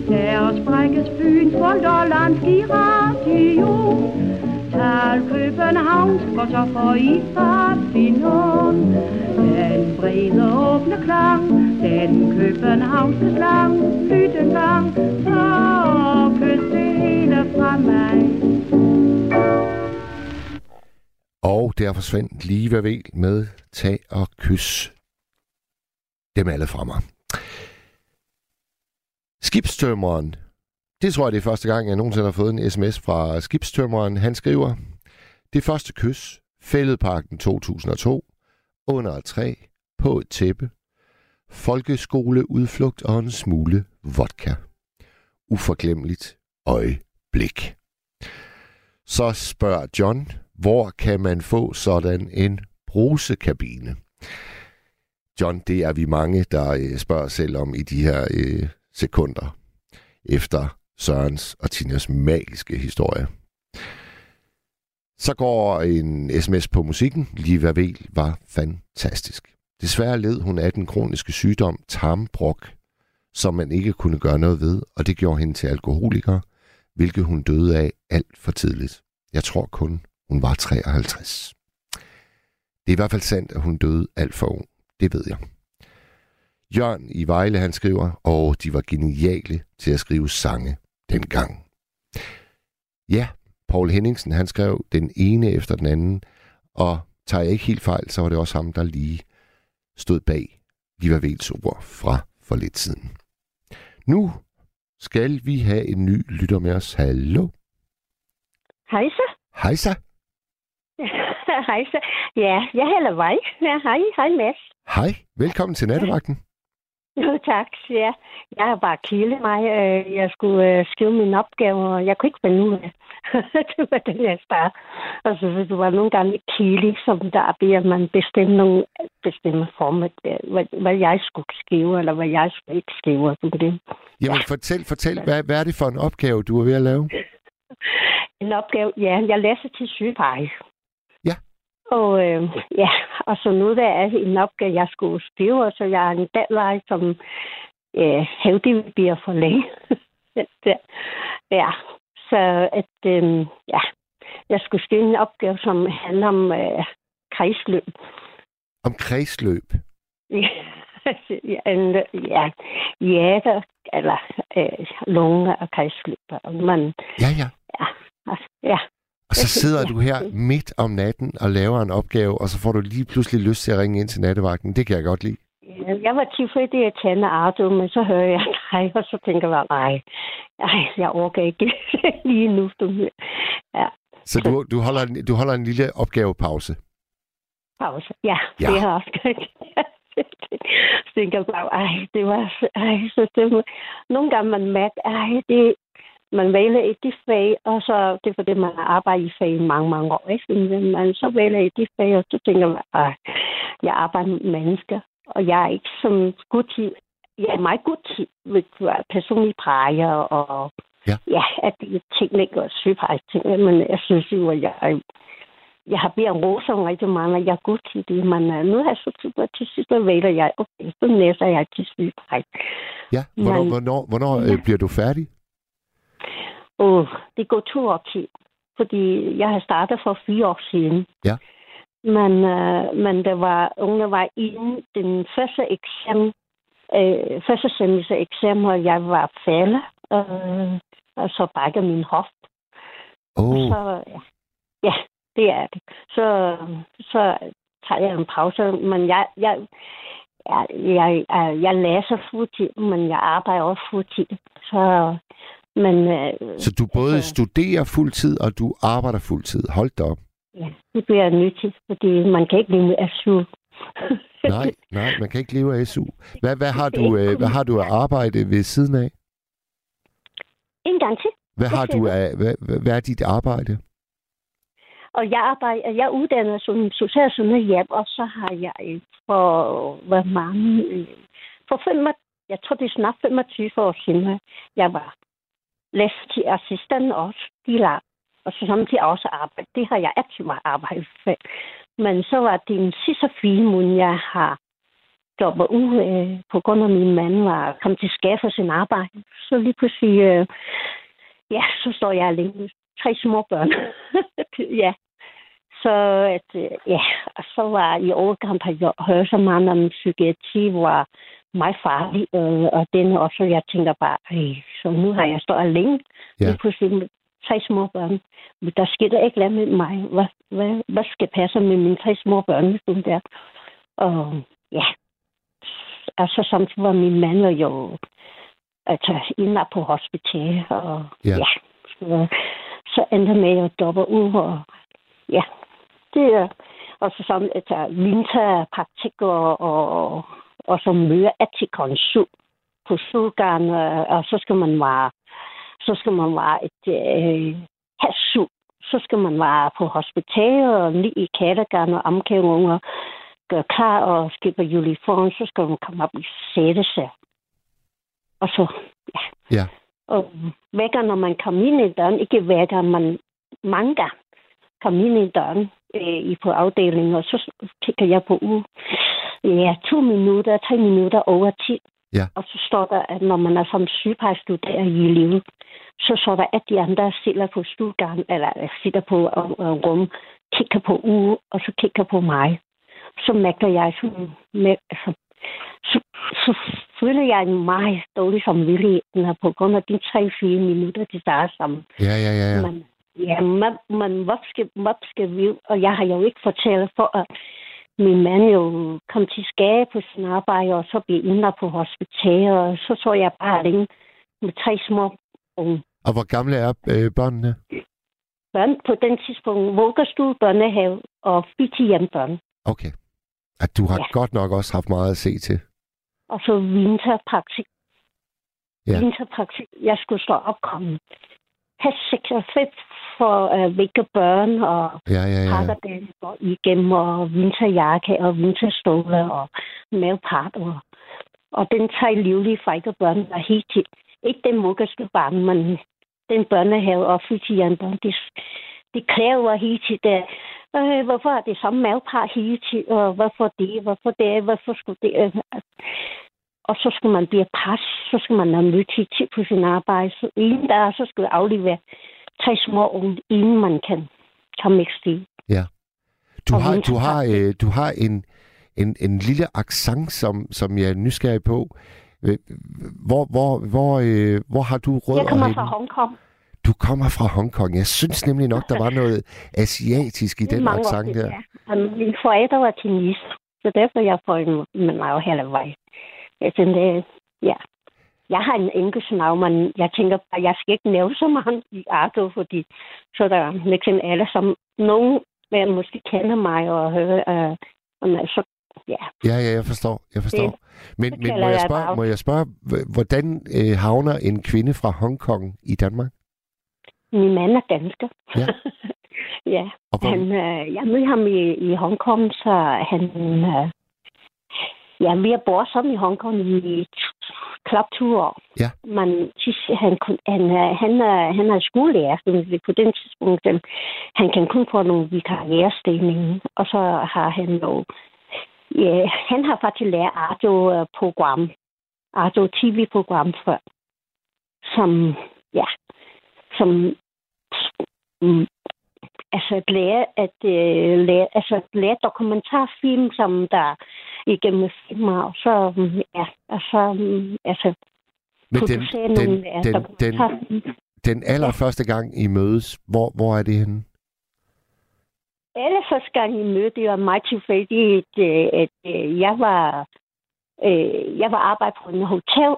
Der sprækkes byen for Lollands i radio. Tal københavnsk, og så får I farfinon. Den brede åbne klang, den københavnske slang, lytten lang, så kys det hele fra mig. Og der forsvandt lige ved vel med tag og kys dem alle fra mig. Skibstømmeren. Det tror jeg, det er første gang, jeg nogensinde har fået en sms fra skibstømmeren. Han skriver, det første kys, Fælledparken 2002, under et træ, på et tæppe, folkeskoleudflugt og en smule vodka. Uforglemmeligt øjeblik. Så spørger John, hvor kan man få sådan en brusekabine? John, det er vi mange, der øh, spørger selv om i de her øh, sekunder efter Sørens og Tinas magiske historie. Så går en sms på musikken. Liva Vel var fantastisk. Desværre led hun af den kroniske sygdom tarmbrok, som man ikke kunne gøre noget ved, og det gjorde hende til alkoholiker, hvilket hun døde af alt for tidligt. Jeg tror kun, hun var 53. Det er i hvert fald sandt, at hun døde alt for ung. Det ved jeg. Jørgen i Vejle, han skriver, og de var geniale til at skrive sange dengang. Ja, Paul Henningsen, han skrev den ene efter den anden, og tager jeg ikke helt fejl, så var det også ham, der lige stod bag Liva Vels ord fra for lidt siden. Nu skal vi have en ny lytter med os. Hallo? Hej så. Hej så. hej så. Ja, jeg hedder Vej. Ja, hej, hej Mads. Hej, velkommen til nattevagten. Jo, tak. Ja, jeg har bare kildet mig. Øh, Jeg skulle øh, skrive min opgave, og jeg kunne ikke finde ud af. [laughs] det var den, jeg start. Og så det var nogle gange kilde, som der beder man bestemme nogle bestemte former, hvad, hvad jeg skulle skrive, eller hvad jeg skulle ikke skrive. sådan det. Jamen fortæl, fortæl, hvad, hvad er det for en opgave, du er ved at lave? En opgave, ja, jeg læser til sygepleje. Og øh, ja, og så nu der er en opgave, jeg skulle skrive, og så jeg er en deadline, som øh, hævde bliver for længe. [laughs] Ja, så at, øh, ja, jeg skulle skrive en opgave, som handler om øh, kredsløb. Om kredsløb. ja, [laughs] en, ja, hjerter, eller øh, lunger og kredsløb. Og man, Ja, ja. ja, altså, ja. Og så sidder du her midt om natten og laver en opgave, og så får du lige pludselig lyst til at ringe ind til nattevagten. Det kan jeg godt lide. Jeg var tilfreds at tænde Ardo, men så hører jeg [laughs] dig, og så tænker jeg, nej, ej, jeg orker ikke [laughs] lige nu. Du. Ja. Så du, du, holder, en, du holder en lille opgavepause? Pause. Ja, Ja. det har jeg også [laughs] tænker bare, ej, det var ej, så det var, nogle gange man mærker, ej, det, man vælger et de fag, og så det er fordi, man har arbejdet i fag i mange, mange år, ikke? Men man så vælger et de fag, og så tænker man, ej, jeg arbejder med mennesker, og jeg er ikke så god til, jeg er meget god til, ved du hvad, personlig plejer og Ja. ja at det er teknik og sygeplejerske ting, men jeg synes jo, at jeg jeg har bedt om roser rigtig mange, og jeg er god til det, men uh, nu har jeg så tid til sidst, vælger jeg, okay, så næser jeg til sygeplejerske. Ja. Hvornår, Men- hvornår, hvornår Ja. øh, bliver du færdig? Og det går to år til, fordi jeg har startet for fire år siden. Ja. Men, uh, men der var undervejs inden den første eksamen, øh, første semester eksamen, hvor jeg var faldet, øh, og så brækker min hoft. Og oh, så, ja. ja, det er det. Så, så tager jeg en pause, men jeg, jeg, jeg, jeg, jeg, jeg læser fuldtid, men jeg arbejder også fuldtid. Så, men øh, så du både altså- studerer fuldtid, og du arbejder fuldtid. Hold da op. ja, det bliver til, fordi man kan ikke leve med SU. [laughs] Nej, nej, man kan ikke leve af SU. Hvad, hvad, har, du, øh, hvad har du at arbejde ved siden af? En gang til. Hvad har du af, hvad, hvad- er dit arbejde? Og jeg arbejder, jeg er uddannet som social sundhedshjælp, og så har jeg for, hvor mange, øh, for fem, jeg tror det er snart 25 år siden, jeg var læst til assistent også, de lag, og så samtidig også arbejde. Det har jeg altid meget arbejdet for. Men så var det den sidste fire måneder, jeg har jobbet ud, øh, på grund af min mand var kommet til skade for sin arbejde. Så lige pludselig, øh, ja, så står jeg alene med tre små børn. [laughs] ja. Så at, øh, ja, og så var i overgang har jeg hørt så meget om psykiatri hvor meget farlig, øh, og den også, jeg tænker bare, Ej, så nu har jeg stået alene, Ja. lige pludselig med tre små børn. Men der sker ikke noget med mig. Hvad, hvad, hvad skal passe med mine tre små børn, sådan der? Og ja, og så samtidig var min mand jo altså, indlagt på hospital, og Ja. ja, så, så endte jeg med at doppe ud, og ja, det er, og så sammen, altså, linta praktik og, og, og så møder etikon su på sugarn, og så skal man være, så skal man være et øh, hasu, så skal man være på hospitalet og lige i kattegarn og omkævninger, gøre klar og skifte uniform, så skal man komme op i sættelse. Og så, ja. Ja. Og gang, når man kommer ind i døren, ikke gang, man mange gange kommer ind i døren øh, i på afdelingen, og så kigger jeg på uge. Ja, to minutter, tre minutter over tid. Ja. Og så står der, at når man er som sygeplejestuderer i livet, så står der, at de andre sidder på stuegangen, eller sidder på uh, rum, kigger på uge, og så kigger på mig. Så mærker jeg sådan, med, altså, så, så føler jeg en meget dårlig samvittighed på grund af de tre-fire minutter, de starter sammen. Ja, ja, ja. ja. Men, ja, men, men hvad, skal, hvad skal vi... Og jeg har jo ikke fortalt for, at min mand jo kom til skade på sin arbejde, og så blev indlagt på hospitalet, og så så jeg bare alene med tre små unge Og hvor gamle er øh, børnene? børn. På den tidspunkt vuggestue, børnehave og fritidshjembørn. Okay. At du har Ja. godt nok også haft meget at se til. Og så vinterpraktik. Ja. Vinterpraktik. Jeg skulle stå op komme. Have seks og fem for at uh, vække børn og Ja, ja, ja. pakker og igennem og vinterjakke og vinterstøvler og mavepart. Og, og den tager livlig fra ikke børn der helt til. Ikke den mukkeste barn, men den børnehave og fritidshjælperen. Det, det kræver helt til det. Øh, hvorfor er det samme mavepar hele til? Og hvorfor det? Hvorfor det? Hvorfor skulle det? Øh, Og så skal man blive pres, så skal man have til tid på sin arbejde. Så inden der, så skal aflevere tre små unge, inden man kan komme ikke stil. Ja. Du Og har, du har, øh, du har en, en, en lille accent, som, som jeg er nysgerrig på. Hvor, hvor, hvor, øh, hvor har du rødder Jeg kommer fra Hongkong. Du kommer fra Hongkong. Jeg synes nemlig nok, der var noget asiatisk i den accent der. ja. Og Mine forældre var tiniser, så derfor jeg får en med mig jo hele vej. Jeg det, ja. Jeg har en engelsk navn, men jeg tænker bare, jeg skal ikke nævne så meget i Arto, fordi så er der næsten alle, som nogen der måske kender mig og hører, øh, og så ja. Ja, ja, jeg forstår. Jeg forstår. Det- men det men må, jeg spørge, må jeg spørge, hvordan øh, havner en kvinde fra Hongkong i Danmark? Min mand er dansker. Ja. [laughs] ja. Og hvor, Han, øh, jeg mødte ham i, i Hongkong, så han... Øh, ja, vi har boet sammen i Hongkong i knap 20 år. Ja. Men han, han, han, er, han er skolelærer, så på den tidspunkt. øh, Han kan kun få nogle vikarierstillinger, og så har han jo... Ja, han har faktisk lært radio-program, radio-tv-program før, som, ja, som mm, altså at lære, at øh, lære, altså at lære dokumentarfilm, som der igennem filmer, og så, mm, ja, og så, mm, altså, men den, den, nogle øh, den, den, den allerførste gang I mødes, hvor, hvor er det henne? Allerførste gang i møde, det var meget tilfældigt, øh, at øh, jeg var, øh, jeg var arbejde på en hotel,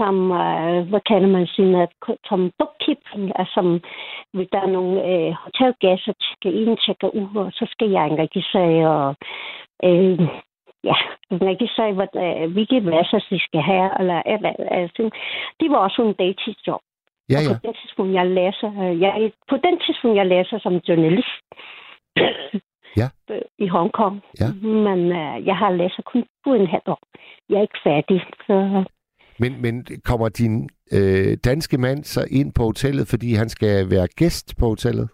som, øh, hvad kalder man sin, øh, som bookkeeping, altså som, hvis der er nogle øh, hotelgæster, tjekker ind, tjekker ud, og så skal jeg rigtig sige, og øh, ja, rigtig sige, hvad, øh, hvilke værelser de skal have, eller, eller altså, det var også en deltidsjob. Ja, Og ja. på den tidspunkt, jeg læser, øh, jeg, på den tidspunkt, jeg læser som journalist Ja. i Hongkong. Ja. Men øh, jeg har læst kun på en halv år. Jeg er ikke færdig. Så Men, men kommer din øh, danske mand så ind på hotellet, fordi han skal være gæst på hotellet?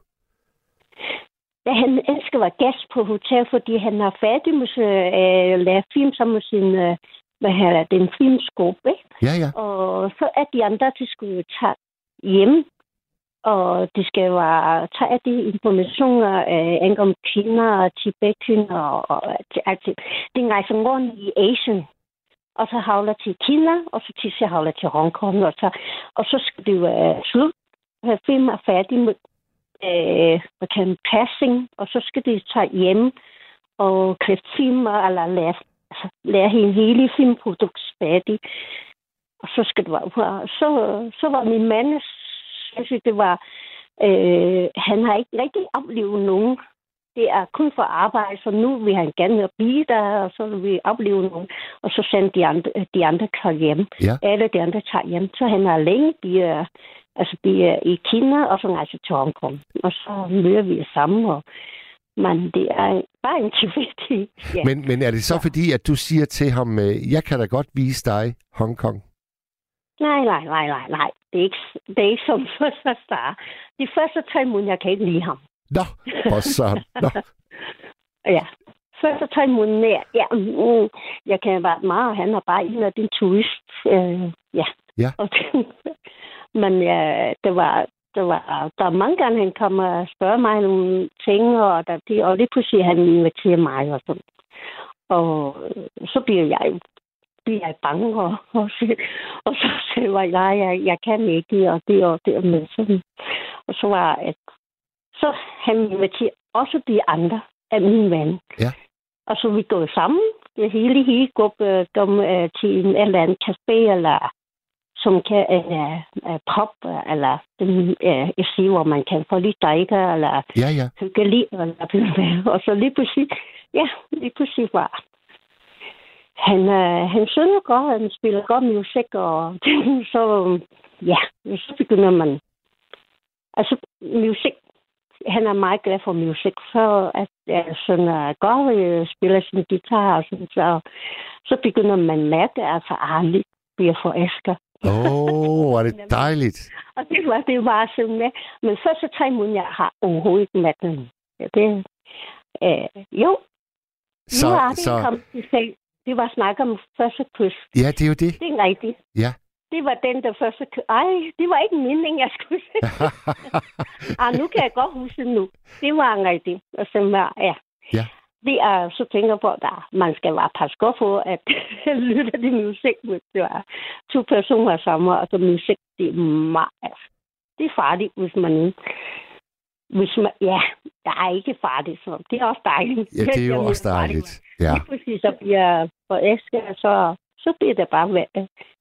ja, han at være gæst på hotel, fordi han er færdig med at øh, lære film sammen med sin øh, hvad her, den filmskåb, ikke? Ja, ja. Og så er de andre, de skulle tage hjem, og de skal være, tage de informationer øh, angående Kina og Tibet og, og alt det. De rejser rundt i Asien, og så havler til Kina, og så til jeg havler til Hongkong, og så, og så skal det være slut. Film er færdig med øh, hvad kan man, passing, og så skal de tage hjem og klippe film, eller lære, altså, lære hele, hele filmprodukt færdig. Og så skal det være, så, så var min mand, jeg det var, øh, han har ikke rigtig oplevet nogen. Det er kun for arbejde, så nu vil han gerne blive der, og så vil vi opleve nogen. Og så sender de andre, de andre tager hjem. Ja. Alle de andre tager hjem. Så han er alene, bliver, altså bliver i Kina, og så rejser til Hongkong. Og så møder vi sammen, og men det er bare en tilfældig. Ja. Men, men er det så fordi, at du siger til ham, øh, jeg kan da godt vise dig Hongkong? Nej, nej, nej, nej, nej. Det er ikke, det er ikke som [laughs] første star. De første tre måneder, jeg kan ikke lide ham. Nå, for så. Nå. [laughs] Ja. Første tre måneder, ja, mm, jeg kan bare meget, han er bare en af de turist. Øh, ja. Ja. Og [laughs] det, men ja, det var, det var, der er mange gange, han kommer og spørger mig nogle ting, og, der, det, og lige pludselig han inviterer mig og sådan. Og øh, så bliver jeg bliver jeg bange, og, [laughs] og, så, og så siger jeg, nej, jeg, jeg kan ikke, og det og det, men sådan. Og så var at så han inviterer også de andre af mine venner. Ja. Og så vi går sammen, det hele, hele gruppe, kom øh, til en eller anden café, eller som kan øh, øh, pop, øh, eller øh, jeg siger, hvor man kan få lidt drikker, eller Ja, ja. hygge lidt, eller [laughs] og så lige pludselig, ja, lige pludselig var han, øh, han synger godt, han spiller godt musik, og [laughs] så, ja, så begynder man, altså musik, han er meget glad for musik, så at jeg sådan, godt øh, spiller sin guitar, og sådan, så, så begynder man at mærke, at altså, han lidt bliver forelsket. Åh, oh, var det [laughs] dejligt. Og det var, det var sådan, men første tre måneder, jeg har overhovedet ikke med den. Ja, Det, øh, jo, Så, nu er det så, kommet til sag. Det var snak om første kys. ja, det er jo det. Det er rigtigt. Ja. Det var den, der første kys. Ej, det var ikke meningen, jeg skulle sige. [laughs] ah, nu kan jeg godt huske nu. Det var rigtigt. Og så var, ja. Ja. Det er, så tænker på, at man skal være passe godt på, at [laughs] lytte til musik, hvis det var to personer sammen, og så musik, det er meget, det er farligt, hvis man hvis man, ja, jeg er ikke farlig, så det er også dejligt. Ja, det er jo også dejligt. Ja. Lige præcis, så bliver forelsket, så, så bliver det bare,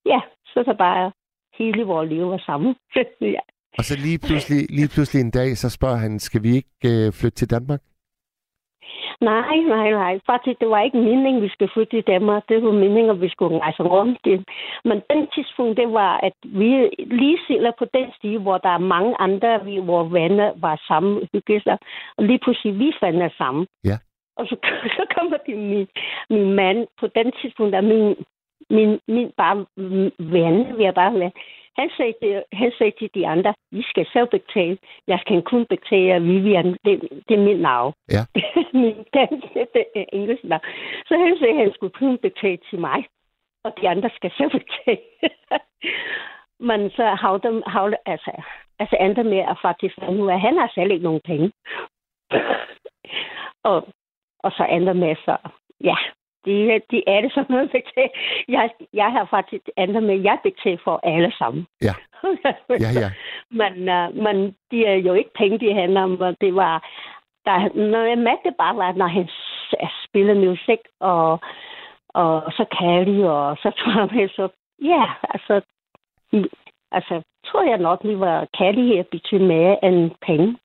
ja, så er det bare hele vores liv var sammen. [laughs] ja. Og så lige pludselig, lige pludselig en dag, så spørger han, skal vi ikke øh, flytte til Danmark? Nej, nej, nej. Faktisk, det var ikke meningen, vi skulle flytte til Danmark. Det var meningen, at vi skulle rejse rundt. Men den tidspunkt, det var, at vi lige sidder på den stige, hvor der er mange andre, vi, hvor venner var sammen, hygge sig. Og lige pludselig, vi fandt sammen. Ja. Og så, [laughs] så kommer det min, min mand, på den tidspunkt, der min, min, min bare ven, vi er bare ven. Han sagde, til, han sagde til de andre, vi skal selv betale. Jeg kan kun betale Vivian. Det, det er mit navn. Ja. [laughs] min dansk, det er engelsk navn. Så han sagde, at han skulle kun betale til mig. Og de andre skal selv [laughs] betale. Men så havde, havde altså, altså andre med at faktisk af, at han har selv ikke nogen penge. [coughs] og, og så andre med, så ja, de, de er det sådan noget betalt. Jeg, jeg har faktisk andre med, jeg betaler for alle sammen. Ja. Ja, ja. [laughs] men, uh, men de er jo ikke penge, de handler om. Det var, der, når jeg mærkte bare, var, når han spillede musik, og, og så kærlig, og så tror jeg, med, så ja, altså, altså, tror jeg nok, det var kærlighed betyder mere end penge.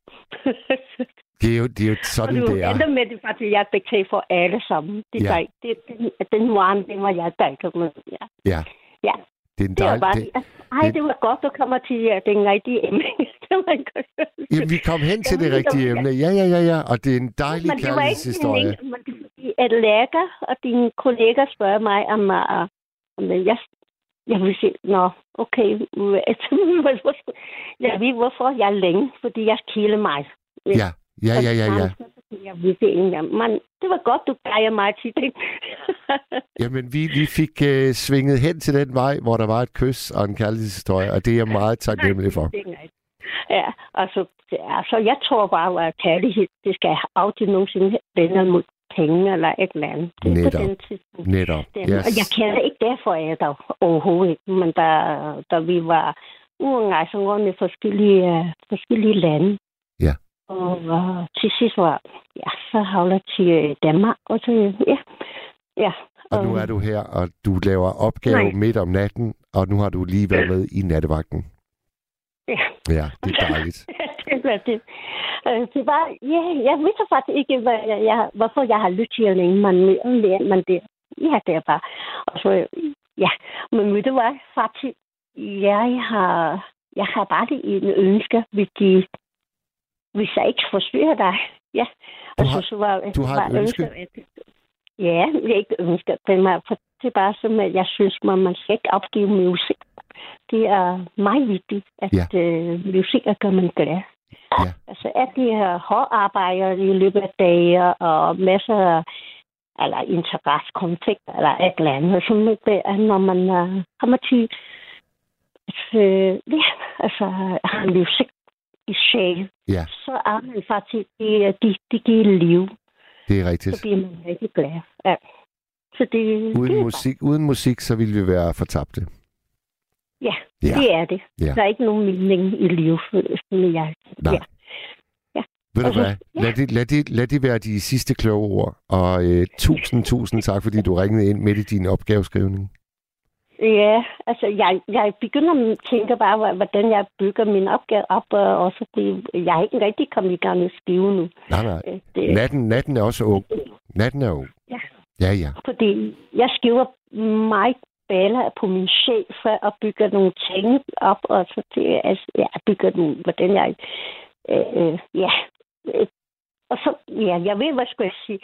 [laughs] Det er jo, det er jo sådan, og det er. endte med, det faktisk, jeg betalte for alle sammen. Det, Ja. ja. det, det, den varen, det var jeg der med. Ja. Ja, ja. det er en Det var dejlig... bare, Det, ej, det- det var godt, du kommer til uh, den rigtige emne. [laughs] var. Jamen, vi kom hen til det rigtige emne. Ja, ja, ja, ja. Og det er en dejlig Men det var ikke kærlighedshistorie. meningen, men det er fordi, at læger og dine kolleger spørger mig, om, uh, om jeg, jeg vil sige, nå, okay, [laughs] jeg ved, hvorfor jeg er længe, fordi jeg kilder mig. Ja, ja, ja, ja, ja. Jeg ved det var godt, du gav mig til det. [laughs] Jamen, vi, vi fik uh, svinget hen til den vej, hvor der var et kys og en kærlighedshistorie, og det er jeg meget taknemmelig for. Ja, altså, altså, jeg tror bare, at kærlighed, det skal aldrig nogensinde vende mod penge eller et eller andet. Det er på Netop. den tidspunkt. Netop. Den, Yes. Og jeg kender ikke derfor, at jeg der overhovedet ikke. Men da, da vi var udenrejse rundt i forskellige, øh, forskellige lande. Og uh, til sidst var, ja, så havler til øh, Danmark. Og så, ja, ja. Og nu er du her, og du laver opgave Nej. midt om natten, og nu har du lige været med i nattevagten. Ja. Ja, det er dejligt. [laughs] det var det. Øh, Det var, ja, jeg ved faktisk ikke, hvad jeg, hvorfor jeg har lyttet til længe, men, men, men det, ja, det er bare. Og så, ja, men ved du hvad, faktisk, jeg har, jeg har bare det en ønske, hvis de, hvis jeg ikke forstyrrer dig. Ja, Du har- så, så var, du har et ønske? ja, jeg ikke ønsker det, er, for det er bare sådan, at jeg synes, man, man skal ikke opgive musik. Det er meget vigtigt, at Ja. øh, musik gør man glad. Ja. Altså, at de her hårde arbejder i løbet af dage, og masser af eller interessekonflikter, eller et eller andet. Noget, det er, når man uh, kommer til at uh, ja, altså, har musik i sjæl, Ja, så er man faktisk, de, de, de giver liv. det er Så rigtigt. bliver man rigtig glad. Ja. Så det, det Uden er musik, uden musik, så ville vi være fortabte. Ja, Ja. det er det. Ja. Der er ikke nogen mening i livet, som jeg. Nej. Ja. Ja. Ved du hvad? Lad det, lad, det, lad det være de sidste kloge ord. Og øh, tusind, tusind tak, fordi du ringede ind midt i din opgaveskrivning. Ja, altså jeg, jeg begynder at tænke bare, hvor- hvordan jeg bygger min opgave op, og også det, jeg er ikke rigtig kommet i gang med skrive nu. Nej, nej. Øh, Det, Natten, natten er også ung. Natten er ung. Ja. Ja, ja. Fordi jeg skriver meget baller på min chef og bygger nogle ting op, og så det, altså, jeg bygger nogle, hvordan jeg, øh, øh, ja, øh, og så, ja, jeg ved, hvad skal jeg sige.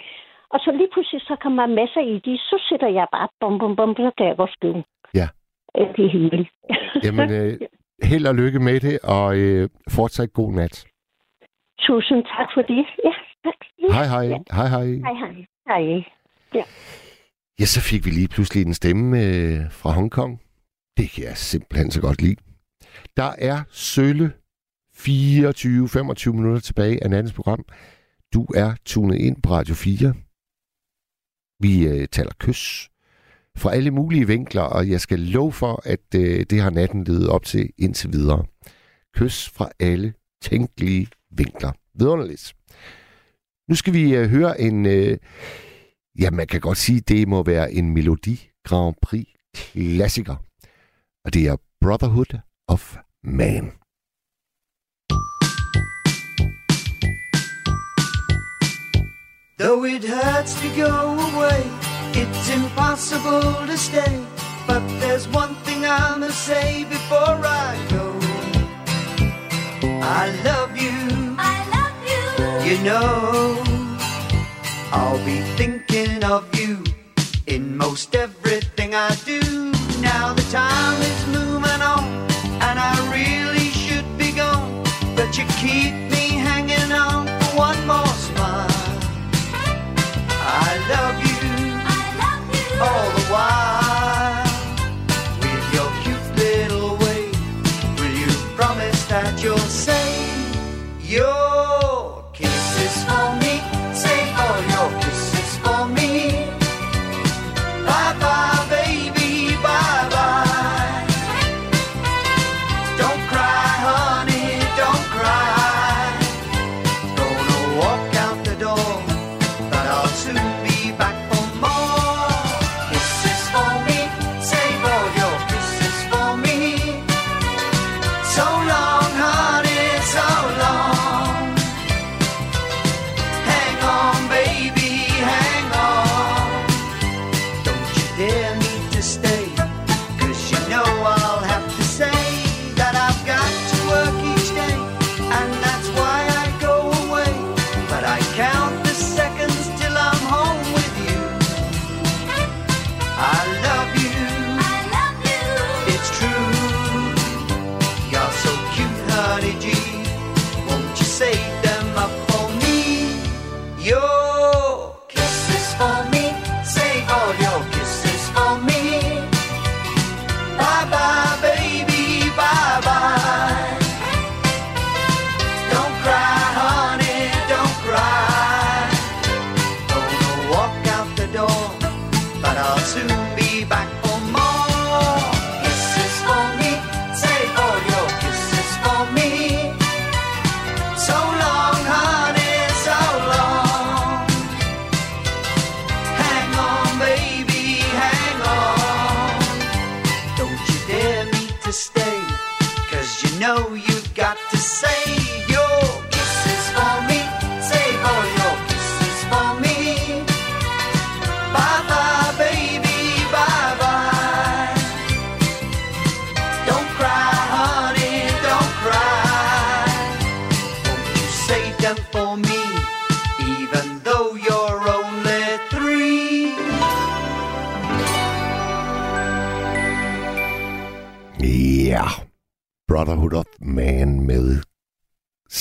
Og så lige pludselig, så kommer masser i de, så sætter jeg bare bum, bum, bum, så kan jeg godt skrive. Det er hyggeligt. [laughs] Jamen, øh, held og lykke med det, og øh, fortsat god nat. Tusind tak for det. Ja, tak. Hej, hej. Ja. Hej, hej. Hej, hej. Hej. Ja. Ja, så fik vi lige pludselig en stemme øh, fra Hongkong. Det kan jeg simpelthen så godt lide. Der er sølle 24-25 minutter tilbage af nattens program. Du er tunet ind på Radio 4. Vi øh, taler kys fra alle mulige vinkler, og jeg skal love for, at øh, det har natten ledet op til indtil videre. Kys fra alle tænkelige vinkler. Vidunderligt. Nu skal vi øh, høre en... Øh, Ja, man kan godt sige, det må være en Melodi Grand Prix klassiker. Og det er Brotherhood of Man. Though it hurts to go away, it's impossible to stay. But there's one thing I must say before I go. I love you. I love you. You know, I'll be thinking of you in most everything I do. Now the time is moving on, and I really should be gone. But you keep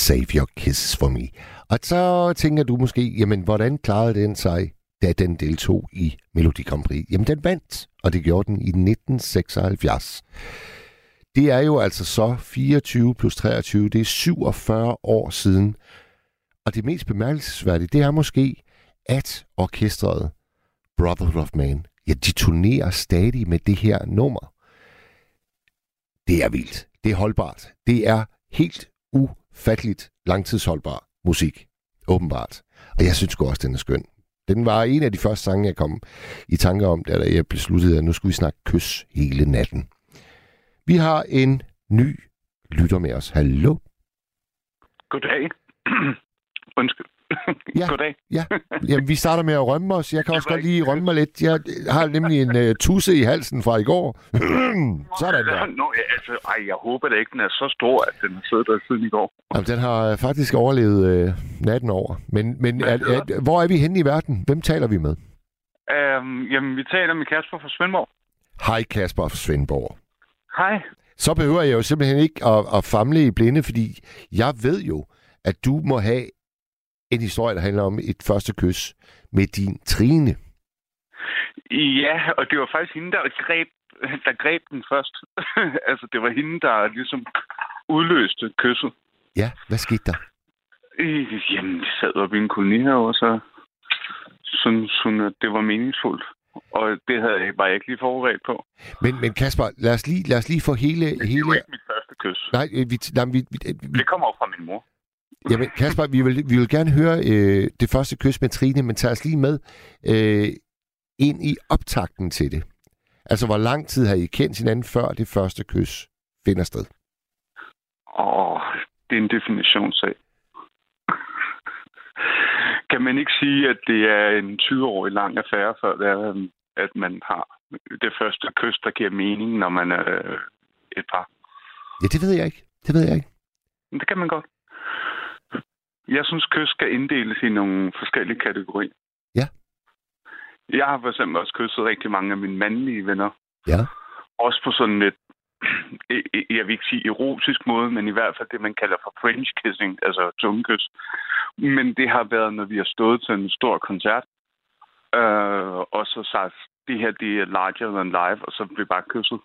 Save Your Kisses for Me. Og så tænker du måske, jamen hvordan klarede den sig, da den deltog i Melodi Grand Prix? Jamen den vandt, og det gjorde den i 1976. Det er jo altså så 24 plus 23, det er 47 år siden. Og det mest bemærkelsesværdige, det er måske, at orkestret Brotherhood of Man, ja, de turnerer stadig med det her nummer. Det er vildt. Det er holdbart. Det er helt u ufatteligt langtidsholdbar musik. Åbenbart. Og jeg synes også, den er skøn. Den var en af de første sange, jeg kom i tanke om, da jeg besluttede, at nu skulle vi snakke kys hele natten. Vi har en ny lytter med os. Hallo? Goddag. [clears throat] Undskyld. [laughs] Ja, Goddag. ja. Jamen, vi starter med at rømme os. Jeg kan også godt lige rømme mig lidt. Jeg har nemlig en uh, tusse i halsen fra i går. [clears throat] Sådan der. Nå, ja, altså, ej, jeg håber da ikke, den er så stor, at den har siddet der siden i går. Jamen, den har øh, faktisk overlevet uh, natten over. Men, men er, er, hvor er vi henne i verden? Hvem taler vi med? Um, jamen, vi taler med Kasper fra Svendborg. Hej Kasper fra Svendborg. Hej. Så behøver jeg jo simpelthen ikke at, at famle i blinde, fordi jeg ved jo, at du må have en historie, der handler om et første kys med din Trine. Ja, og det var faktisk hende, der greb, der greb den først. [laughs] altså, det var hende, der ligesom udløste kysset. Ja, hvad skete der? Jamen, vi sad oppe i en kolonihave, og så sådan, sådan, at det var meningsfuldt. Og det havde jeg, var jeg ikke lige forberedt på. Men, men Kasper, lad os lige, lad os lige få hele... Det hele... var ikke mit første kys. Nej, vi, nej vi, vi, vi, Det kommer op fra min mor. Jamen, Kasper, vi vil, vi vil gerne høre øh, det første kys med Trine, men tag os lige med øh, ind i optakten til det. Altså, hvor lang tid har I kendt hinanden, før det første kys finder sted? Åh, det er en definitionssag. kan man ikke sige, at det er en 20-årig lang affære, før det er, at man har det første kys, der giver mening, når man er øh, et par? Ja, det ved jeg ikke. Det ved jeg ikke. Men det kan man godt. Jeg synes, kys skal inddeles i nogle forskellige kategorier. Ja. Jeg har for eksempel også kysset rigtig mange af mine mandlige venner. Ja. Også på sådan lidt, [clears throat] jeg vil ikke sige erotisk måde, men i hvert fald det, man kalder for French kissing, altså tungekys. Men det har været, når vi har stået til en stor koncert, øh, og så sagt, det her det er larger than life, og så blev bare kysset.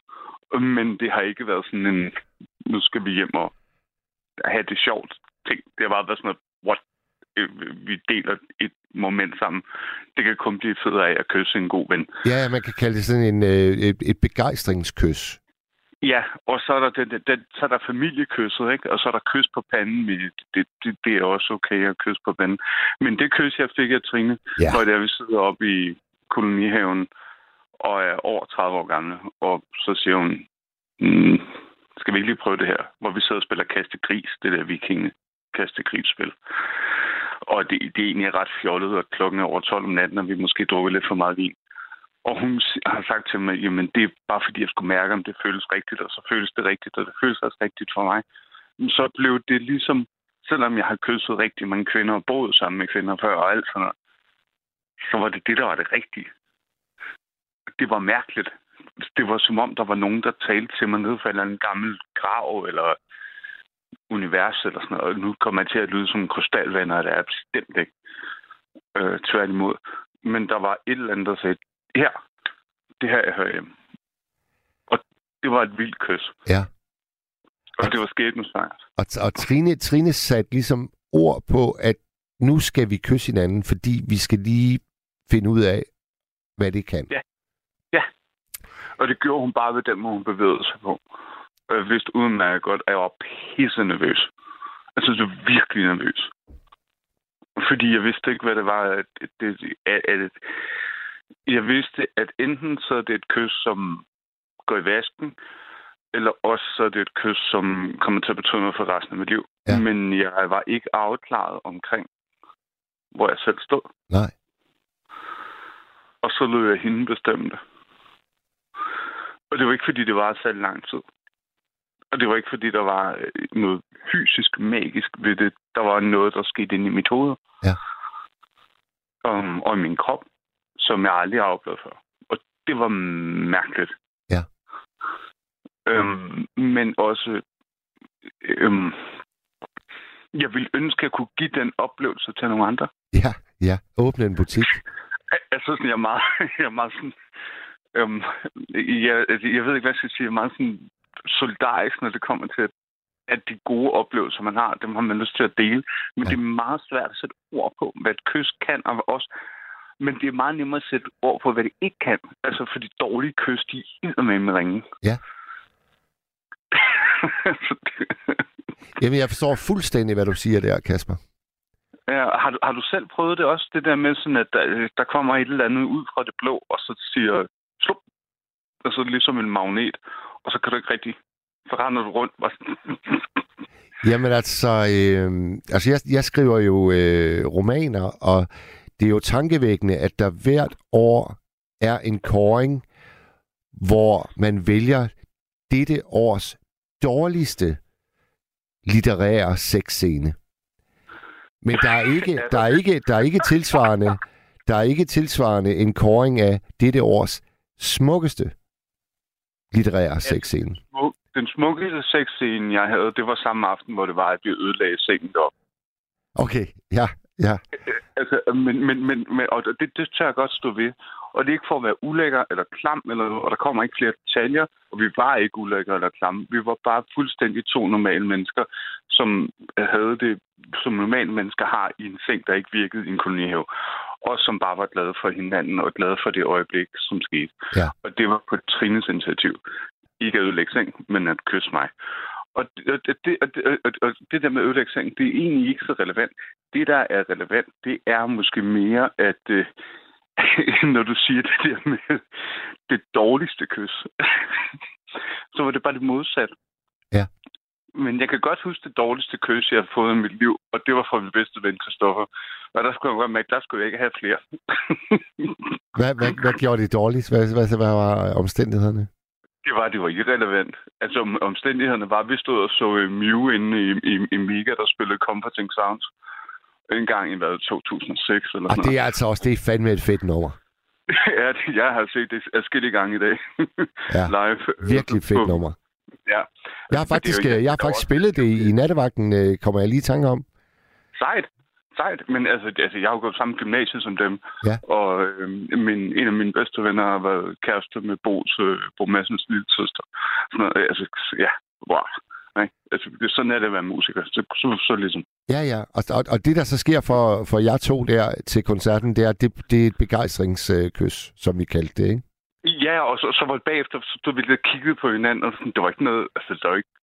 Men det har ikke været sådan en, nu skal vi hjem og have det sjovt ting. Det har bare været sådan noget, what? Øh, Vi deler et moment sammen. Det kan kun blive fedt af at kysse en god ven. Ja, man kan kalde det sådan en, øh, et, et begejstringskys. Ja, og så er der, det, det, så er der familiekysset, ikke? Og så er der kys på panden. Det, det, det, er også okay at kysse på panden. Men det kys, jeg fik af Trine, Ja. der vi sidder oppe i kolonihaven og er over 30 år gamle, og så siger hun, mm, skal vi ikke lige prøve det her? Hvor vi sidder og spiller kaste gris, det der vikinge kaste krigsspil. Og det, det er egentlig ret fjollet, og klokken er over 12 om natten, og vi måske drukket lidt for meget vin. Og hun har sagt til mig, jamen det er bare fordi, jeg skulle mærke, om det føles rigtigt, og så føles det rigtigt, og det føles også rigtigt for mig. Men så blev det ligesom, selvom jeg har kysset rigtig mange kvinder og boet sammen med kvinder før og alt sådan noget, så var det det, der var det rigtige. Det var mærkeligt. Det var som om, der var nogen, der talte til mig ned fra en eller anden gammel grav, eller univers, eller sådan noget. Og nu kommer jeg til at lyde som en krystalvander, og det er bestemt ikke. Øh, tværtimod. Men der var et eller andet, der sagde, her, det her, jeg hører hjemme. Og det var et vildt kys. Ja. Og det var skæbnesvangert. Og, og Trine, Trine satte ligesom ord på, at nu skal vi kysse hinanden, fordi vi skal lige finde ud af, hvad det kan. Ja. Ja. Og det gjorde hun bare ved den måde, hun bevægede sig på. Og jeg vidste udmærket godt, at jeg var pisse nervøs. Altså, jeg var virkelig nervøs. Fordi jeg vidste ikke, hvad det var. At det, at, at, jeg vidste, at enten så er det et kys, som går i vasken, eller også så er det et kys, som kommer til at betyde noget for resten af mit liv. Ja. Men jeg var ikke afklaret omkring, hvor jeg selv stod. Nej. Og så lød jeg hende bestemme det. Og det var ikke, fordi det var så lang tid. Og det var ikke, fordi der var øh, noget fysisk, magisk ved det. Der var noget, der skete inde i mit hoved. Ja. Um, og i min krop, som jeg aldrig har oplevet før. Og det var mærkeligt. Ja. Øhm, men også... Øhm, jeg ville ønske, at jeg kunne give den oplevelse til nogle andre. Ja, ja. Åbne en butik. Jeg, jeg synes, jeg er meget, [laughs] jeg er meget sådan... Øhm, jeg, altså, jeg ved ikke, hvad jeg skal sige. Jeg er meget sådan solidarisk, når det kommer til, at, de gode oplevelser, man har, dem har man lyst til at dele. Men ja. det er meget svært at sætte ord på, hvad et kys kan, og også men det er meget nemmere at sætte ord på, hvad det ikke kan. Altså, for de dårlige kys, de er med med ringen. Ja. [laughs] [laughs] Jamen, jeg forstår fuldstændig, hvad du siger der, Kasper. Ja, har, du, har du selv prøvet det også, det der med sådan, at der, der kommer et eller andet ud fra det blå, og så siger slup, og så er det ligesom en magnet, og så kan du ikke rigtig, så render du rundt. Sådan. Jamen altså, øh, altså jeg, jeg skriver jo øh, romaner, og det er jo tankevækkende, at der hvert år er en kåring, hvor man vælger dette års dårligste litterære sexscene. Men der er ikke, [laughs] der er ikke, der er ikke tilsvarende, der er ikke tilsvarende en kåring af dette års smukkeste litterære sexscene. Den smukkeste sexscene, jeg havde, det var samme aften, hvor det var, at vi ødelagde sengen op. Okay, ja, ja. [laughs] Altså, men, men, men, men og det, det tør jeg godt stå ved. Og det er ikke for at være ulækker eller klam, eller, og der kommer ikke flere detaljer, og vi var ikke ulækker eller klamme. Vi var bare fuldstændig to normale mennesker, som havde det, som normale mennesker har i en seng, der ikke virkede i en kolonihave. Og som bare var glade for hinanden, og glade for det øjeblik, som skete. Ja. Og det var på Trines initiativ. Ikke at ødelægge seng, men at kysse mig. Og det, og det, og det, og, og det der med ødelægge seng, det er egentlig ikke så relevant. Det, der er relevant, det er måske mere, at, øh, [laughs] når du siger det der med det dårligste kys, [laughs] så var det bare det modsatte. Men jeg kan godt huske det dårligste kys, jeg har fået i mit liv, og det var fra min bedste ven, Christoffer. Og der skulle jeg mærke, der skulle jeg ikke have flere. [laughs] Hvad, hvad, hvad gjorde det dårligt? Hvad, hvad, hvad var omstændighederne? Det var, det var irrelevant. Altså, om- omstændighederne var, at vi stod og så uh, Mew inde i, i, i Mega, der spillede Comforting Sounds. En gang i hvad, 2006 eller Og sådan det er altså også, det er fandme et fedt nummer. [laughs] ja, det, jeg har set det adskillige gange i dag. Ja. [laughs] Live. Virkelig fedt nummer. Ja. Jeg har faktisk, ikke- øh, jeg har faktisk spillet det i, nattevagten, øh, kommer jeg lige i tanke om. Sejt. Sejt. Men altså, altså jeg har jo gået samme gymnasiet som dem. Ja. Og øh, min, en af mine bedste venner har været kæreste med Bo's, øh, Bo Madsens lille søster. Sådan noget, altså, ja, wow. Nej, altså, det, sådan er det at være musiker. Så, så, så ligesom. Ja, ja. Og, og, og det, der så sker for, for jer to der til koncerten, det er, det, det er et begejstringskys, som vi kaldte det, ikke? Ja, og så, så var det bagefter, så stod vi lidt og kiggede på hinanden, og sådan, det var ikke noget, altså, det var ikke,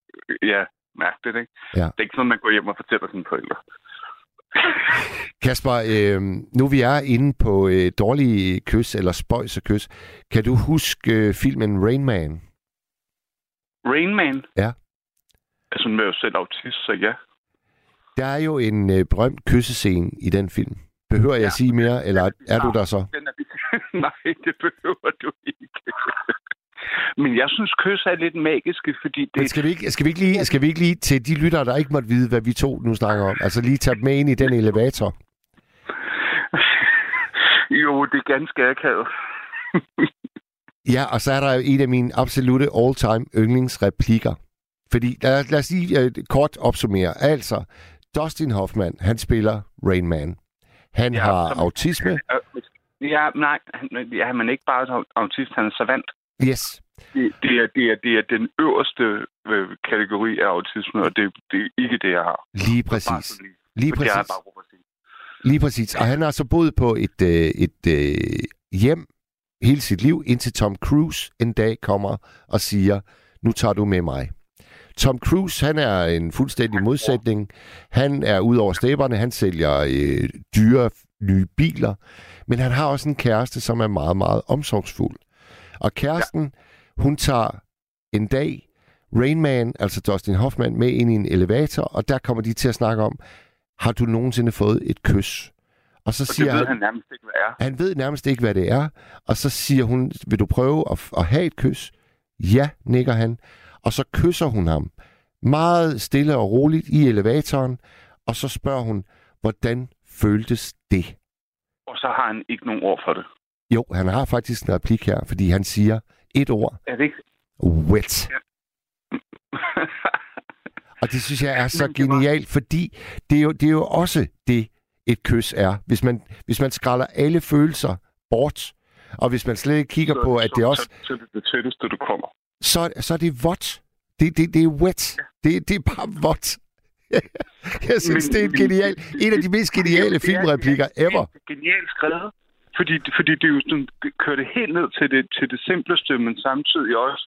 ja, mærkeligt, ikke? Ja. Det er ikke sådan, man går hjem og fortæller sine forældre. [laughs] Kasper, øh, nu vi er inde på øh, dårlige kys, eller spøjs og kys, kan du huske øh, filmen Rain Man? Rain Man? Ja. Altså, nu er jo selv autist, så ja. Der er jo en øh, berømt kyssescene i den film. Behøver jeg Ja. at sige mere, eller er du der så? Den er, [laughs] nej, det behøver du ikke. Men jeg synes, kys er lidt magiske, fordi det... Men skal vi, ikke, skal, vi ikke lige, skal vi ikke lige til de lyttere, der ikke måtte vide, hvad vi to nu snakker om? Altså lige tage med ind i den elevator. [laughs] Jo, det er ganske akavet. [laughs] Ja, og så er der en af mine absolute all-time yndlingsreplikker. Fordi, lad, lad os lige uh, kort opsummere. Altså, Dustin Hoffman, han spiller Rain Man. Han ja, har autisme. Ja, nej, han, ja, men ikke bare autist, han er savant. Yes. Det, det, er, det, er, det er den øverste øh, kategori af autisme, og det, det er ikke det, jeg har. Lige præcis. lige- Lige har jeg præcis. bare. Lige præcis. Og han har så boet på et, øh, et øh, hjem hele sit liv, indtil Tom Cruise en dag kommer og siger, nu tager du med mig. Tom Cruise, han er en fuldstændig modsætning. Han er ud over stæberne, han sælger øh, dyre nye biler, men han har også en kæreste, som er meget, meget omsorgsfuld. Og kæresten, ja. hun tager en dag Rain Man, altså Dustin Hoffman, med ind i en elevator, og der kommer de til at snakke om, har du nogensinde fået et kys? Og så Og siger det ved han, han nærmest ikke, hvad er. han ved nærmest ikke, hvad det er. Og så siger hun, vil du prøve at, at have et kys? Ja, nikker han. Og så kysser hun ham. Meget stille og roligt i elevatoren. Og så spørger hun, hvordan føltes det? Og så har han ikke nogen ord for det. Jo, han har faktisk en replik her, fordi han siger et ord. Er det ikke? Wet. [laughs] Og det synes jeg er så genialt, fordi det er, jo, det er jo også det, et kys er. Hvis man, hvis man skralder alle følelser bort, og hvis man slet ikke kigger Så- på, at så- det også... Så, er det det tætteste, du kommer. så, så er det vådt. Det, det, det er wet. Det, det er bare vådt. [laughs] Jeg synes, Men- det er en genial, en af de mest geniale Det er- filmreplikker ever. Det er genialt skrevet. Fordi, fordi det jo sådan, kører det helt ned til det, til det simpleste, men samtidig også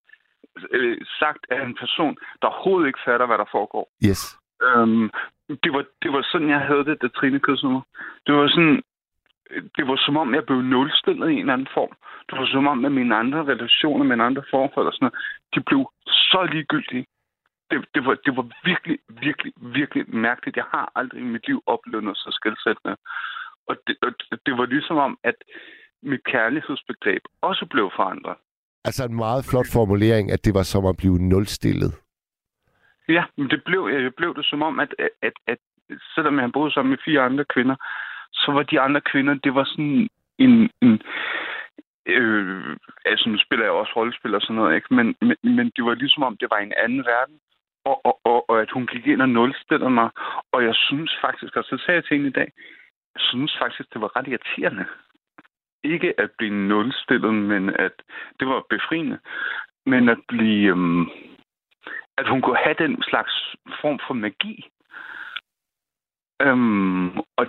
øh, sagt af en person, der overhovedet ikke fatter, hvad der foregår. Yes. Øhm, det, var, det var sådan, jeg havde det, da Trine kyssede mig. Det var sådan, det var som om, jeg blev nulstillet i en eller anden form. Det var som om, at mine andre relationer, mine andre forhold og sådan noget, de blev så ligegyldige. Det, det, var, det var virkelig, virkelig, virkelig mærkeligt. Jeg har aldrig i mit liv oplevet noget så skældsættende. Og det, og det- var ligesom om, at mit kærlighedsbegreb også blev forandret. Altså en meget flot formulering, at det var som at blive nulstillet. Ja, men det blev, jeg blev det som om, at, at, at, at selvom jeg boede sammen med fire andre kvinder, så var de andre kvinder, det var sådan en... en øh, altså, nu spiller jeg også rollespil og sådan noget, ikke? Men, men, men det var ligesom om, det var en anden verden. Og, og, og, og at hun gik ind og nulstillede mig. Og jeg synes faktisk, og så sagde jeg til hende i dag, jeg synes faktisk, det var ret irriterende. Ikke at blive nulstillet, men at det var befriende. Men at blive... Øhm, at hun kunne have den slags form for magi. Øhm, og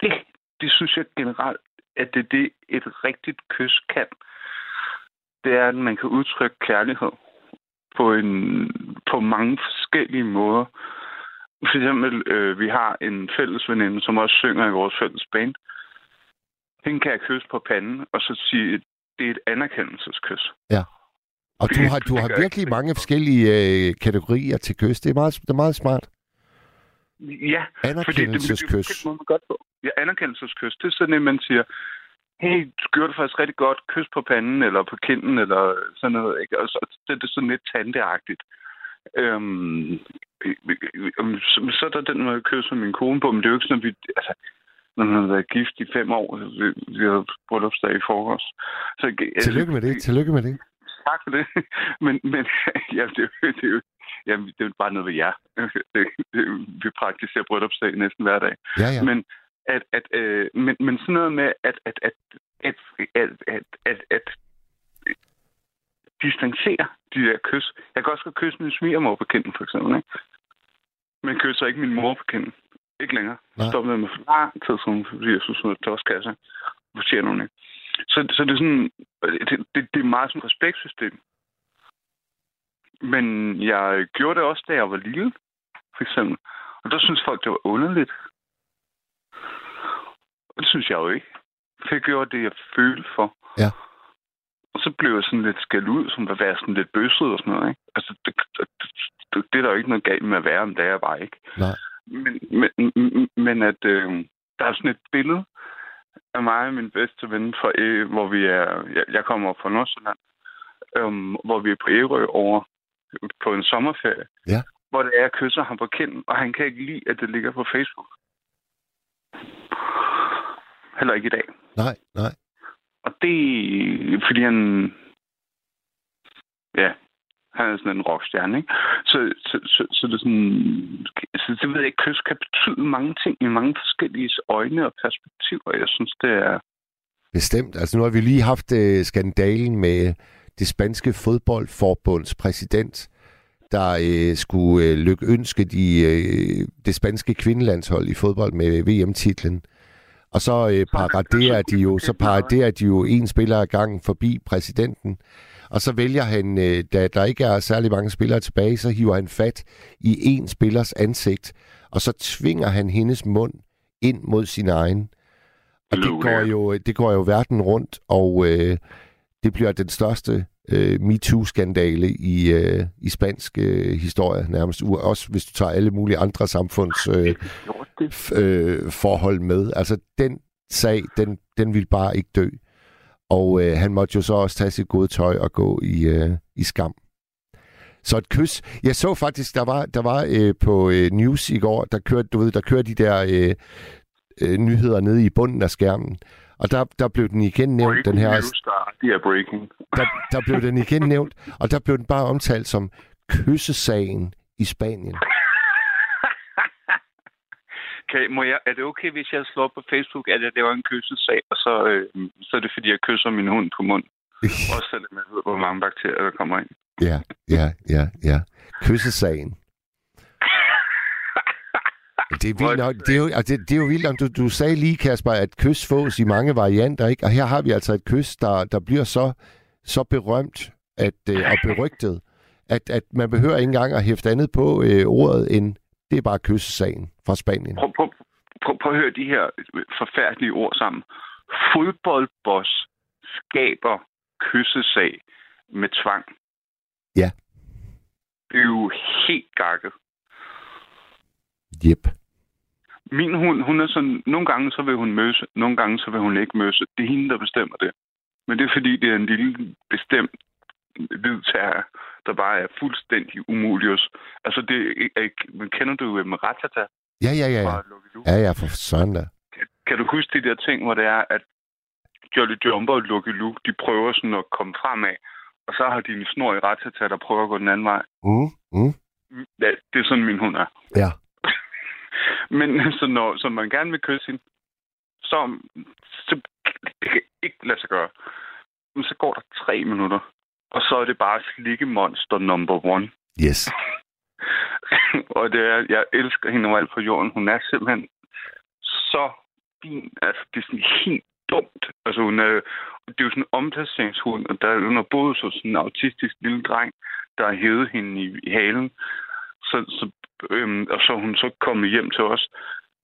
det, det synes jeg generelt, at det er det, et rigtigt kys kan. Det er, at man kan udtrykke kærlighed på, en, på mange forskellige måder. For eksempel, øh, vi har en fælles veninde, som også synger i vores fælles band. hende kan jeg kysse på panden, og så sige, at det er et anerkendelseskys. Ja. Og du har, du har virkelig mange forskellige øh, kategorier til kys. Det er meget, det er meget smart. Ja, fordi det, det, det, Anerkendelseskys. det må man godt på. Ja, anerkendelseskys. Det er sådan, at man siger, hey, gjorde det faktisk rigtig godt. Kys på panden, eller på kinden, eller sådan noget. Ikke? Og så det, det er sådan lidt tanteagtigt. Øhm, øhm, så, så er der den måde, jeg kysser min kone på, men det er jo ikke sådan, at vi... Altså, når man har været gift i fem år, vi, vi har bryllupsdag i forgårs. Så, altså, Tillykke med det. Tillykke med det. Tak for det. [laughs] Men, men [laughs] ja, det, er jo- det, er jo, ja, det er bare noget ved jer. [laughs] Det, det, vi praktiserer bryllupsdag næsten hver dag. Ja, ja. Men, at, at, øh, men, men sådan noget med at, at, at, at, at, at, at, at distancere de der kys. Jeg kan også godt kysse min svigermor på kinden, for eksempel. Ikke? Men jeg kysser ikke min mor på kinden. Ikke længere. Jeg stoppede med for lang tid siden, fordi jeg synes, at tosskasse fortjener hun ikke. Så, så det er sådan, det, det, det er meget sådan et respektsystem. Men jeg gjorde det også, da jeg var lille, for eksempel. Og der synes folk, det var underligt. Og det synes jeg jo ikke. For jeg gjorde det, jeg følte for. Ja. Og så blev jeg sådan lidt skældt ud, som at være sådan lidt bøsset og sådan noget. Ikke? Altså, det, det, det, det er der jo ikke noget galt med at være, men det er jeg bare ikke. Nej. Men, men, men- at øh, der er sådan et billede af mig og min bedste ven, fra, øh, hvor vi er... Jeg, jeg kommer op fra Nordsjælland, øh, hvor vi er på Ærø over på en sommerferie. Ja. Hvor det er, jeg kysser ham på kinden, og han kan ikke lide, at det ligger på Facebook. Heller ikke i dag. Nej, nej. Og det er, fordi han... Ja, han er sådan en rockstjerne, ikke? Så, så, så, så det er sådan... Så det ved jeg ikke, kys kan betyde mange ting i mange forskellige øjne og perspektiver. Jeg synes, det er... Bestemt. Altså nu har vi lige haft øh, skandalen med det spanske fodboldforbunds præsident, der øh, skulle øh, lykønske de, øh, det spanske kvindelandshold i fodbold med VM-titlen. Og så øh, paraderer de jo, så paraderer de jo en spiller ad gangen forbi præsidenten. Og så vælger han, øh, da der ikke er særlig mange spillere tilbage, så hiver han fat i en spillers ansigt, og så tvinger han hendes mund ind mod sin egen. Og det går jo, det går jo verden rundt, og øh, det bliver den største øh, MeToo-skandale i, øh, i spansk øh, historie nærmest. U- Også hvis du tager alle mulige andre samfunds øh, f- øh, forhold med. Altså den sag, den, den vil bare ikke dø. Og øh, han måtte jo så også tage sit gode tøj og gå i, øh, i skam. Så et kys. Jeg så faktisk, der var, der var øh, på øh, News i går, der kørte, du ved, der kørte de der øh, øh, nyheder nede i bunden af skærmen. Og der, der blev den igen nævnt, den her... News, der, de er breaking. Der, der blev den igen nævnt, og der blev den bare omtalt som kyssesagen i Spanien. [laughs] Okay, må jeg, er det okay, hvis jeg slår på Facebook, at jeg laver en kyssesag, og så, øh, så er det, fordi jeg kysser min hund på munden? [laughs] Også selvom jeg ved, hvor mange bakterier, der kommer ind. Ja, ja, ja, ja. Kyssesagen. Det er, vildt nok. Det, er jo, altså, det, det er jo vildt, om du, du sagde lige, Kasper, at kys fås i mange varianter, ikke? Og her har vi altså et kys, der, der bliver så, så berømt at, øh, og berygtet, at, at man behøver ikke engang at hæfte andet på øh, ordet, end det er bare kyssesagen fra Spanien. Prøv, prøv, prøv, prøv at høre de her forfærdelige ord sammen. Fodboldboss skaber kyssesag med tvang. Ja. Det er jo helt gakket. Jep. Min hund, hun er sådan, nogle gange så vil hun møse, nogle gange så vil hun ikke møse. Det er hende, der bestemmer det. Men det er fordi, det er en lille bestemt hvid terror, der bare er fuldstændig umulig. Altså, det er ikke, men kender du øh, med Ratata? Ja, ja, ja. Ja, ja, ja for søren da. Kan du huske de der ting, hvor det er, at Jolly Jumper og Lucky Luke, de prøver sådan at komme fremad, og så har de en snor i Ratata, der prøver at gå den anden vej. Mm, mm. Ja, det er sådan, min hund er. Ja. Men [laughs] så når så man gerne vil kysse hende, så, så det kan ikke lade sig gøre. Men så går der tre minutter, og så er det bare slikkemonster number one. Yes. [laughs] og det er, jeg elsker hende overalt på jorden. Hun er simpelthen så fin. Altså, det er sådan helt dumt. Altså, hun er, det er jo sådan en omplaceringshund, og der, hun har boet så sådan en autistisk lille dreng, der har hævet hende i, i halen. Så, så, øhm, og så er hun så kommet hjem til os.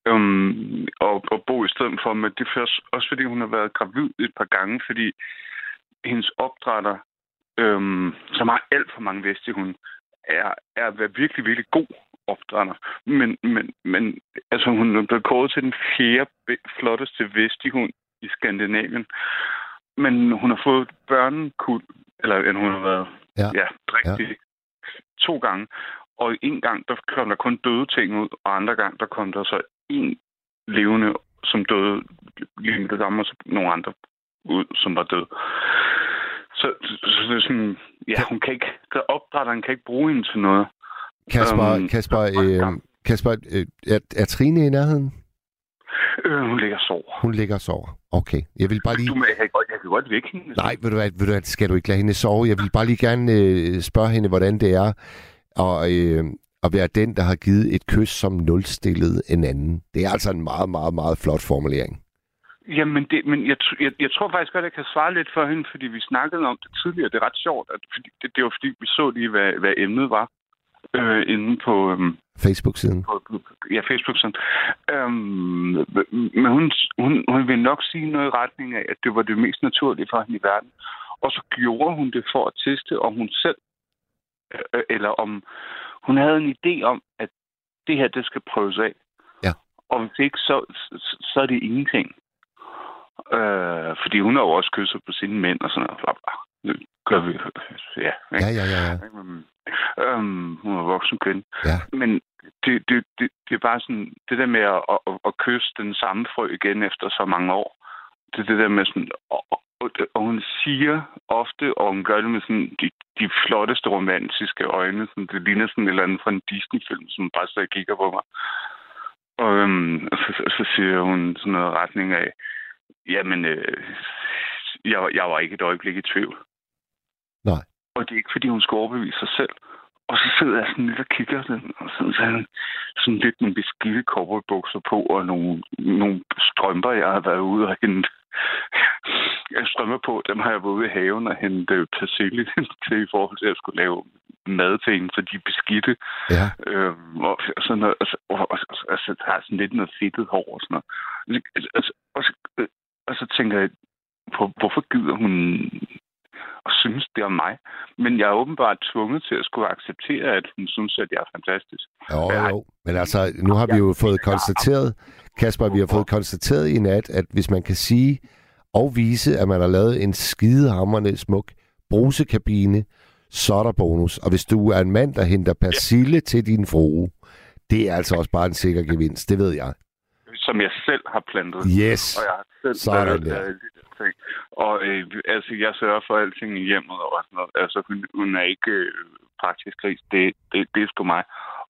øhm, og, og bo i stedet for. Men det er også fordi hun har været gravid et par gange, fordi hendes opdrætter, øhm, som har alt for mange vestihunde, er, er at være virkelig, virkelig god opdrætter. Men, men, men altså, hun er blevet kåret til den fjerde flotteste vestihund i Skandinavien. Men hun har fået børnekuld, eller hun har været Ja. ja, rigtig ja. to gange. Og en gang, der kom der kun døde ting ud, og andre gang, der kom der så en levende, som døde lige med det samme, og så nogle andre ud, som var død. Så, så, så det er sådan, ja, hun kan ikke, der opdrætteren kan ikke bruge hende til noget. Kasper, Øhm, Kasper, øh, Kasper øh, er, er Trine i nærheden? Øh, hun ligger og sover. Hun ligger og sover. Okay. Jeg vil bare lige... Du, må- jeg, kan godt, jeg kan godt vække hende. Nej, ved du hvad, ved du hvad, skal du ikke lade hende sove? Jeg vil bare lige gerne øh, spørge hende, hvordan det er at, øh, at være den, der har givet et kys som nulstillet en anden. Det er altså en meget, meget, meget flot formulering. Jamen, det, men jeg, jeg, jeg tror faktisk godt, jeg kan svare lidt for hende, fordi vi snakkede om det tidligere. Det er ret sjovt, at, fordi det, det var fordi, vi så lige, hvad, hvad emnet var øh, inde på, øhm, Facebook-siden. på, på ja, Facebook-siden. Øhm, men hun, hun, hun vil nok sige noget i retning af, at det var det mest naturlige for hende i verden. Og så gjorde hun det for at teste, om hun selv, øh, eller om hun havde en idé om, at det her, det skal prøves af. Ja. Og hvis ikke, så, så, så er det ingenting. Øh, fordi hun har jo også kysset på sine mænd og sådan noget. Bla, bla. Det gør vi. Ja, Ja, ja, ja. ja. Øhm, hun er voksen kvinde. Ja. Men det, det, det, det er bare sådan, det der med at, at, at kysse den samme frø igen efter så mange år, det er det der med sådan, og, og, hun siger ofte, og hun gør det med sådan de, de flotteste romantiske øjne, sådan, det ligner sådan et eller andet fra en Disney-film, som bare så kigger på mig. Og, øhm, og så, så, siger hun sådan noget retning af, jamen, øh, jeg, jeg var ikke et øjeblik i tvivl. Nej. Og det er ikke, fordi hun skal overbevise sig selv. Og så sidder jeg sådan lidt og kigger og sådan, sådan, sådan lidt nogle beskidte cowboybukser på, og nogle, nogle strømper, jeg har været ude og hente. Jeg strømmer på, dem har jeg været ude i haven og hente persille [laughs] til i forhold til, at jeg skulle lave mad til hende, så de er beskidte. Ja. Øhm, og, og, sådan noget, og, så- og, og, og, og, så har jeg sådan lidt noget fedtet hår og sådan noget. Altså, og, så, øh, og så tænker jeg, hvor, hvorfor gider hun og synes, det er mig? Men jeg er åbenbart tvunget til at skulle acceptere, at hun synes, at jeg er fantastisk. Jo, jo. Men altså, nu har vi jo fået konstateret, Kasper, vi har fået konstateret i nat, at hvis man kan sige og vise, at man har lavet en skidehammerende smuk brusekabine, så er der bonus. Og hvis du er en mand, der henter persille til din frue, det er altså også bare en sikker gevinst, det ved jeg. Som jeg selv har plantet. Yes. Og jeg har selv Sådan der. lavet de der ting. Og øh, altså, jeg sørger for alting i hjemmet og sådan noget. Altså, hun, hun er ikke øh, praktisk gris. Det, det, det er sgu mig.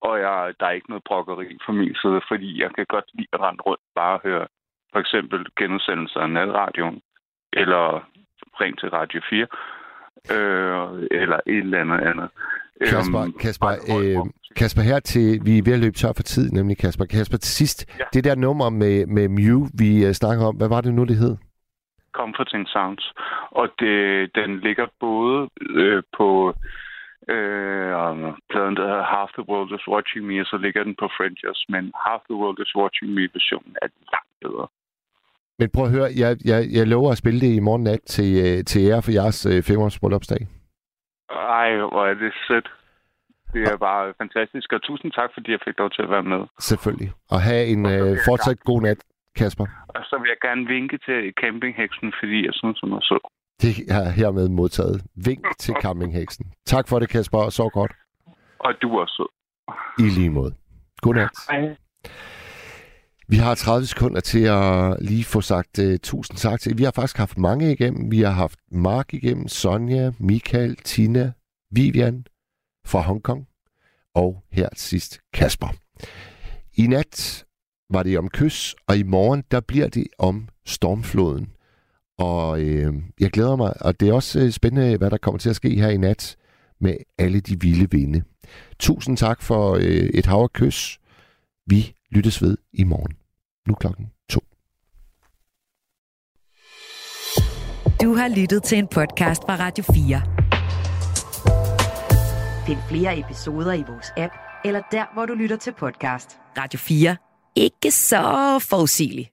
Og jeg, der er ikke noget brokkeri fra min side, fordi jeg kan godt lide at rende rundt bare og høre for eksempel genudsendelser af natradioen, eller ring til Radio 4, øh, eller et eller andet andet. Kasper, Øhm, Kasper, øh, Kasper her til, vi er ved at løbe tør for tid, nemlig Kasper. Kasper, til sidst, Ja. det der nummer med, med Mew, vi uh, snakker om, hvad var det nu, det hed? Comforting Sounds. Og det, den ligger både øh, på øh, pladen, der hedder Half the World is Watching Me, og så ligger den på Frenchers, men Half the World is Watching Me-versionen er langt bedre. Men prøv at høre, jeg, jeg, jeg lover at spille det i morgen nat til, øh, til ære for jeres øh, femårs bryllupsdag. Ej, hvor er det sødt. Det er bare fantastisk, og tusind tak, fordi jeg fik lov til at være med. Selvfølgelig. Og have en øh, fortsat god nat, Kasper. Og så vil jeg gerne vinke til campingheksen, fordi jeg synes, hun er sød. Det er hermed modtaget. Vink til [laughs] campingheksen. Tak for det, Kasper, og så godt. Og du er sød. I lige måde. Godnat. Hej. Vi har 30 sekunder til at lige få sagt uh, tusind tak til. Vi har faktisk haft mange igennem. Vi har haft Mark igennem, Sonja, Michael, Tina, Vivian fra Hongkong og her til sidst Kasper. I nat var det om kys, og i morgen der bliver det om stormfloden. Og øh, jeg glæder mig, og det er også øh, spændende, hvad der kommer til at ske her i nat med alle de vilde vinde. Tusind tak for øh, et hav og kys. Vi lyttes ved i morgen. Nu klokken to. Du har lyttet til en podcast fra Radio 4. Find flere episoder i vores app, eller der, hvor du lytter til podcast. Radio 4. ikke så forudsigelig.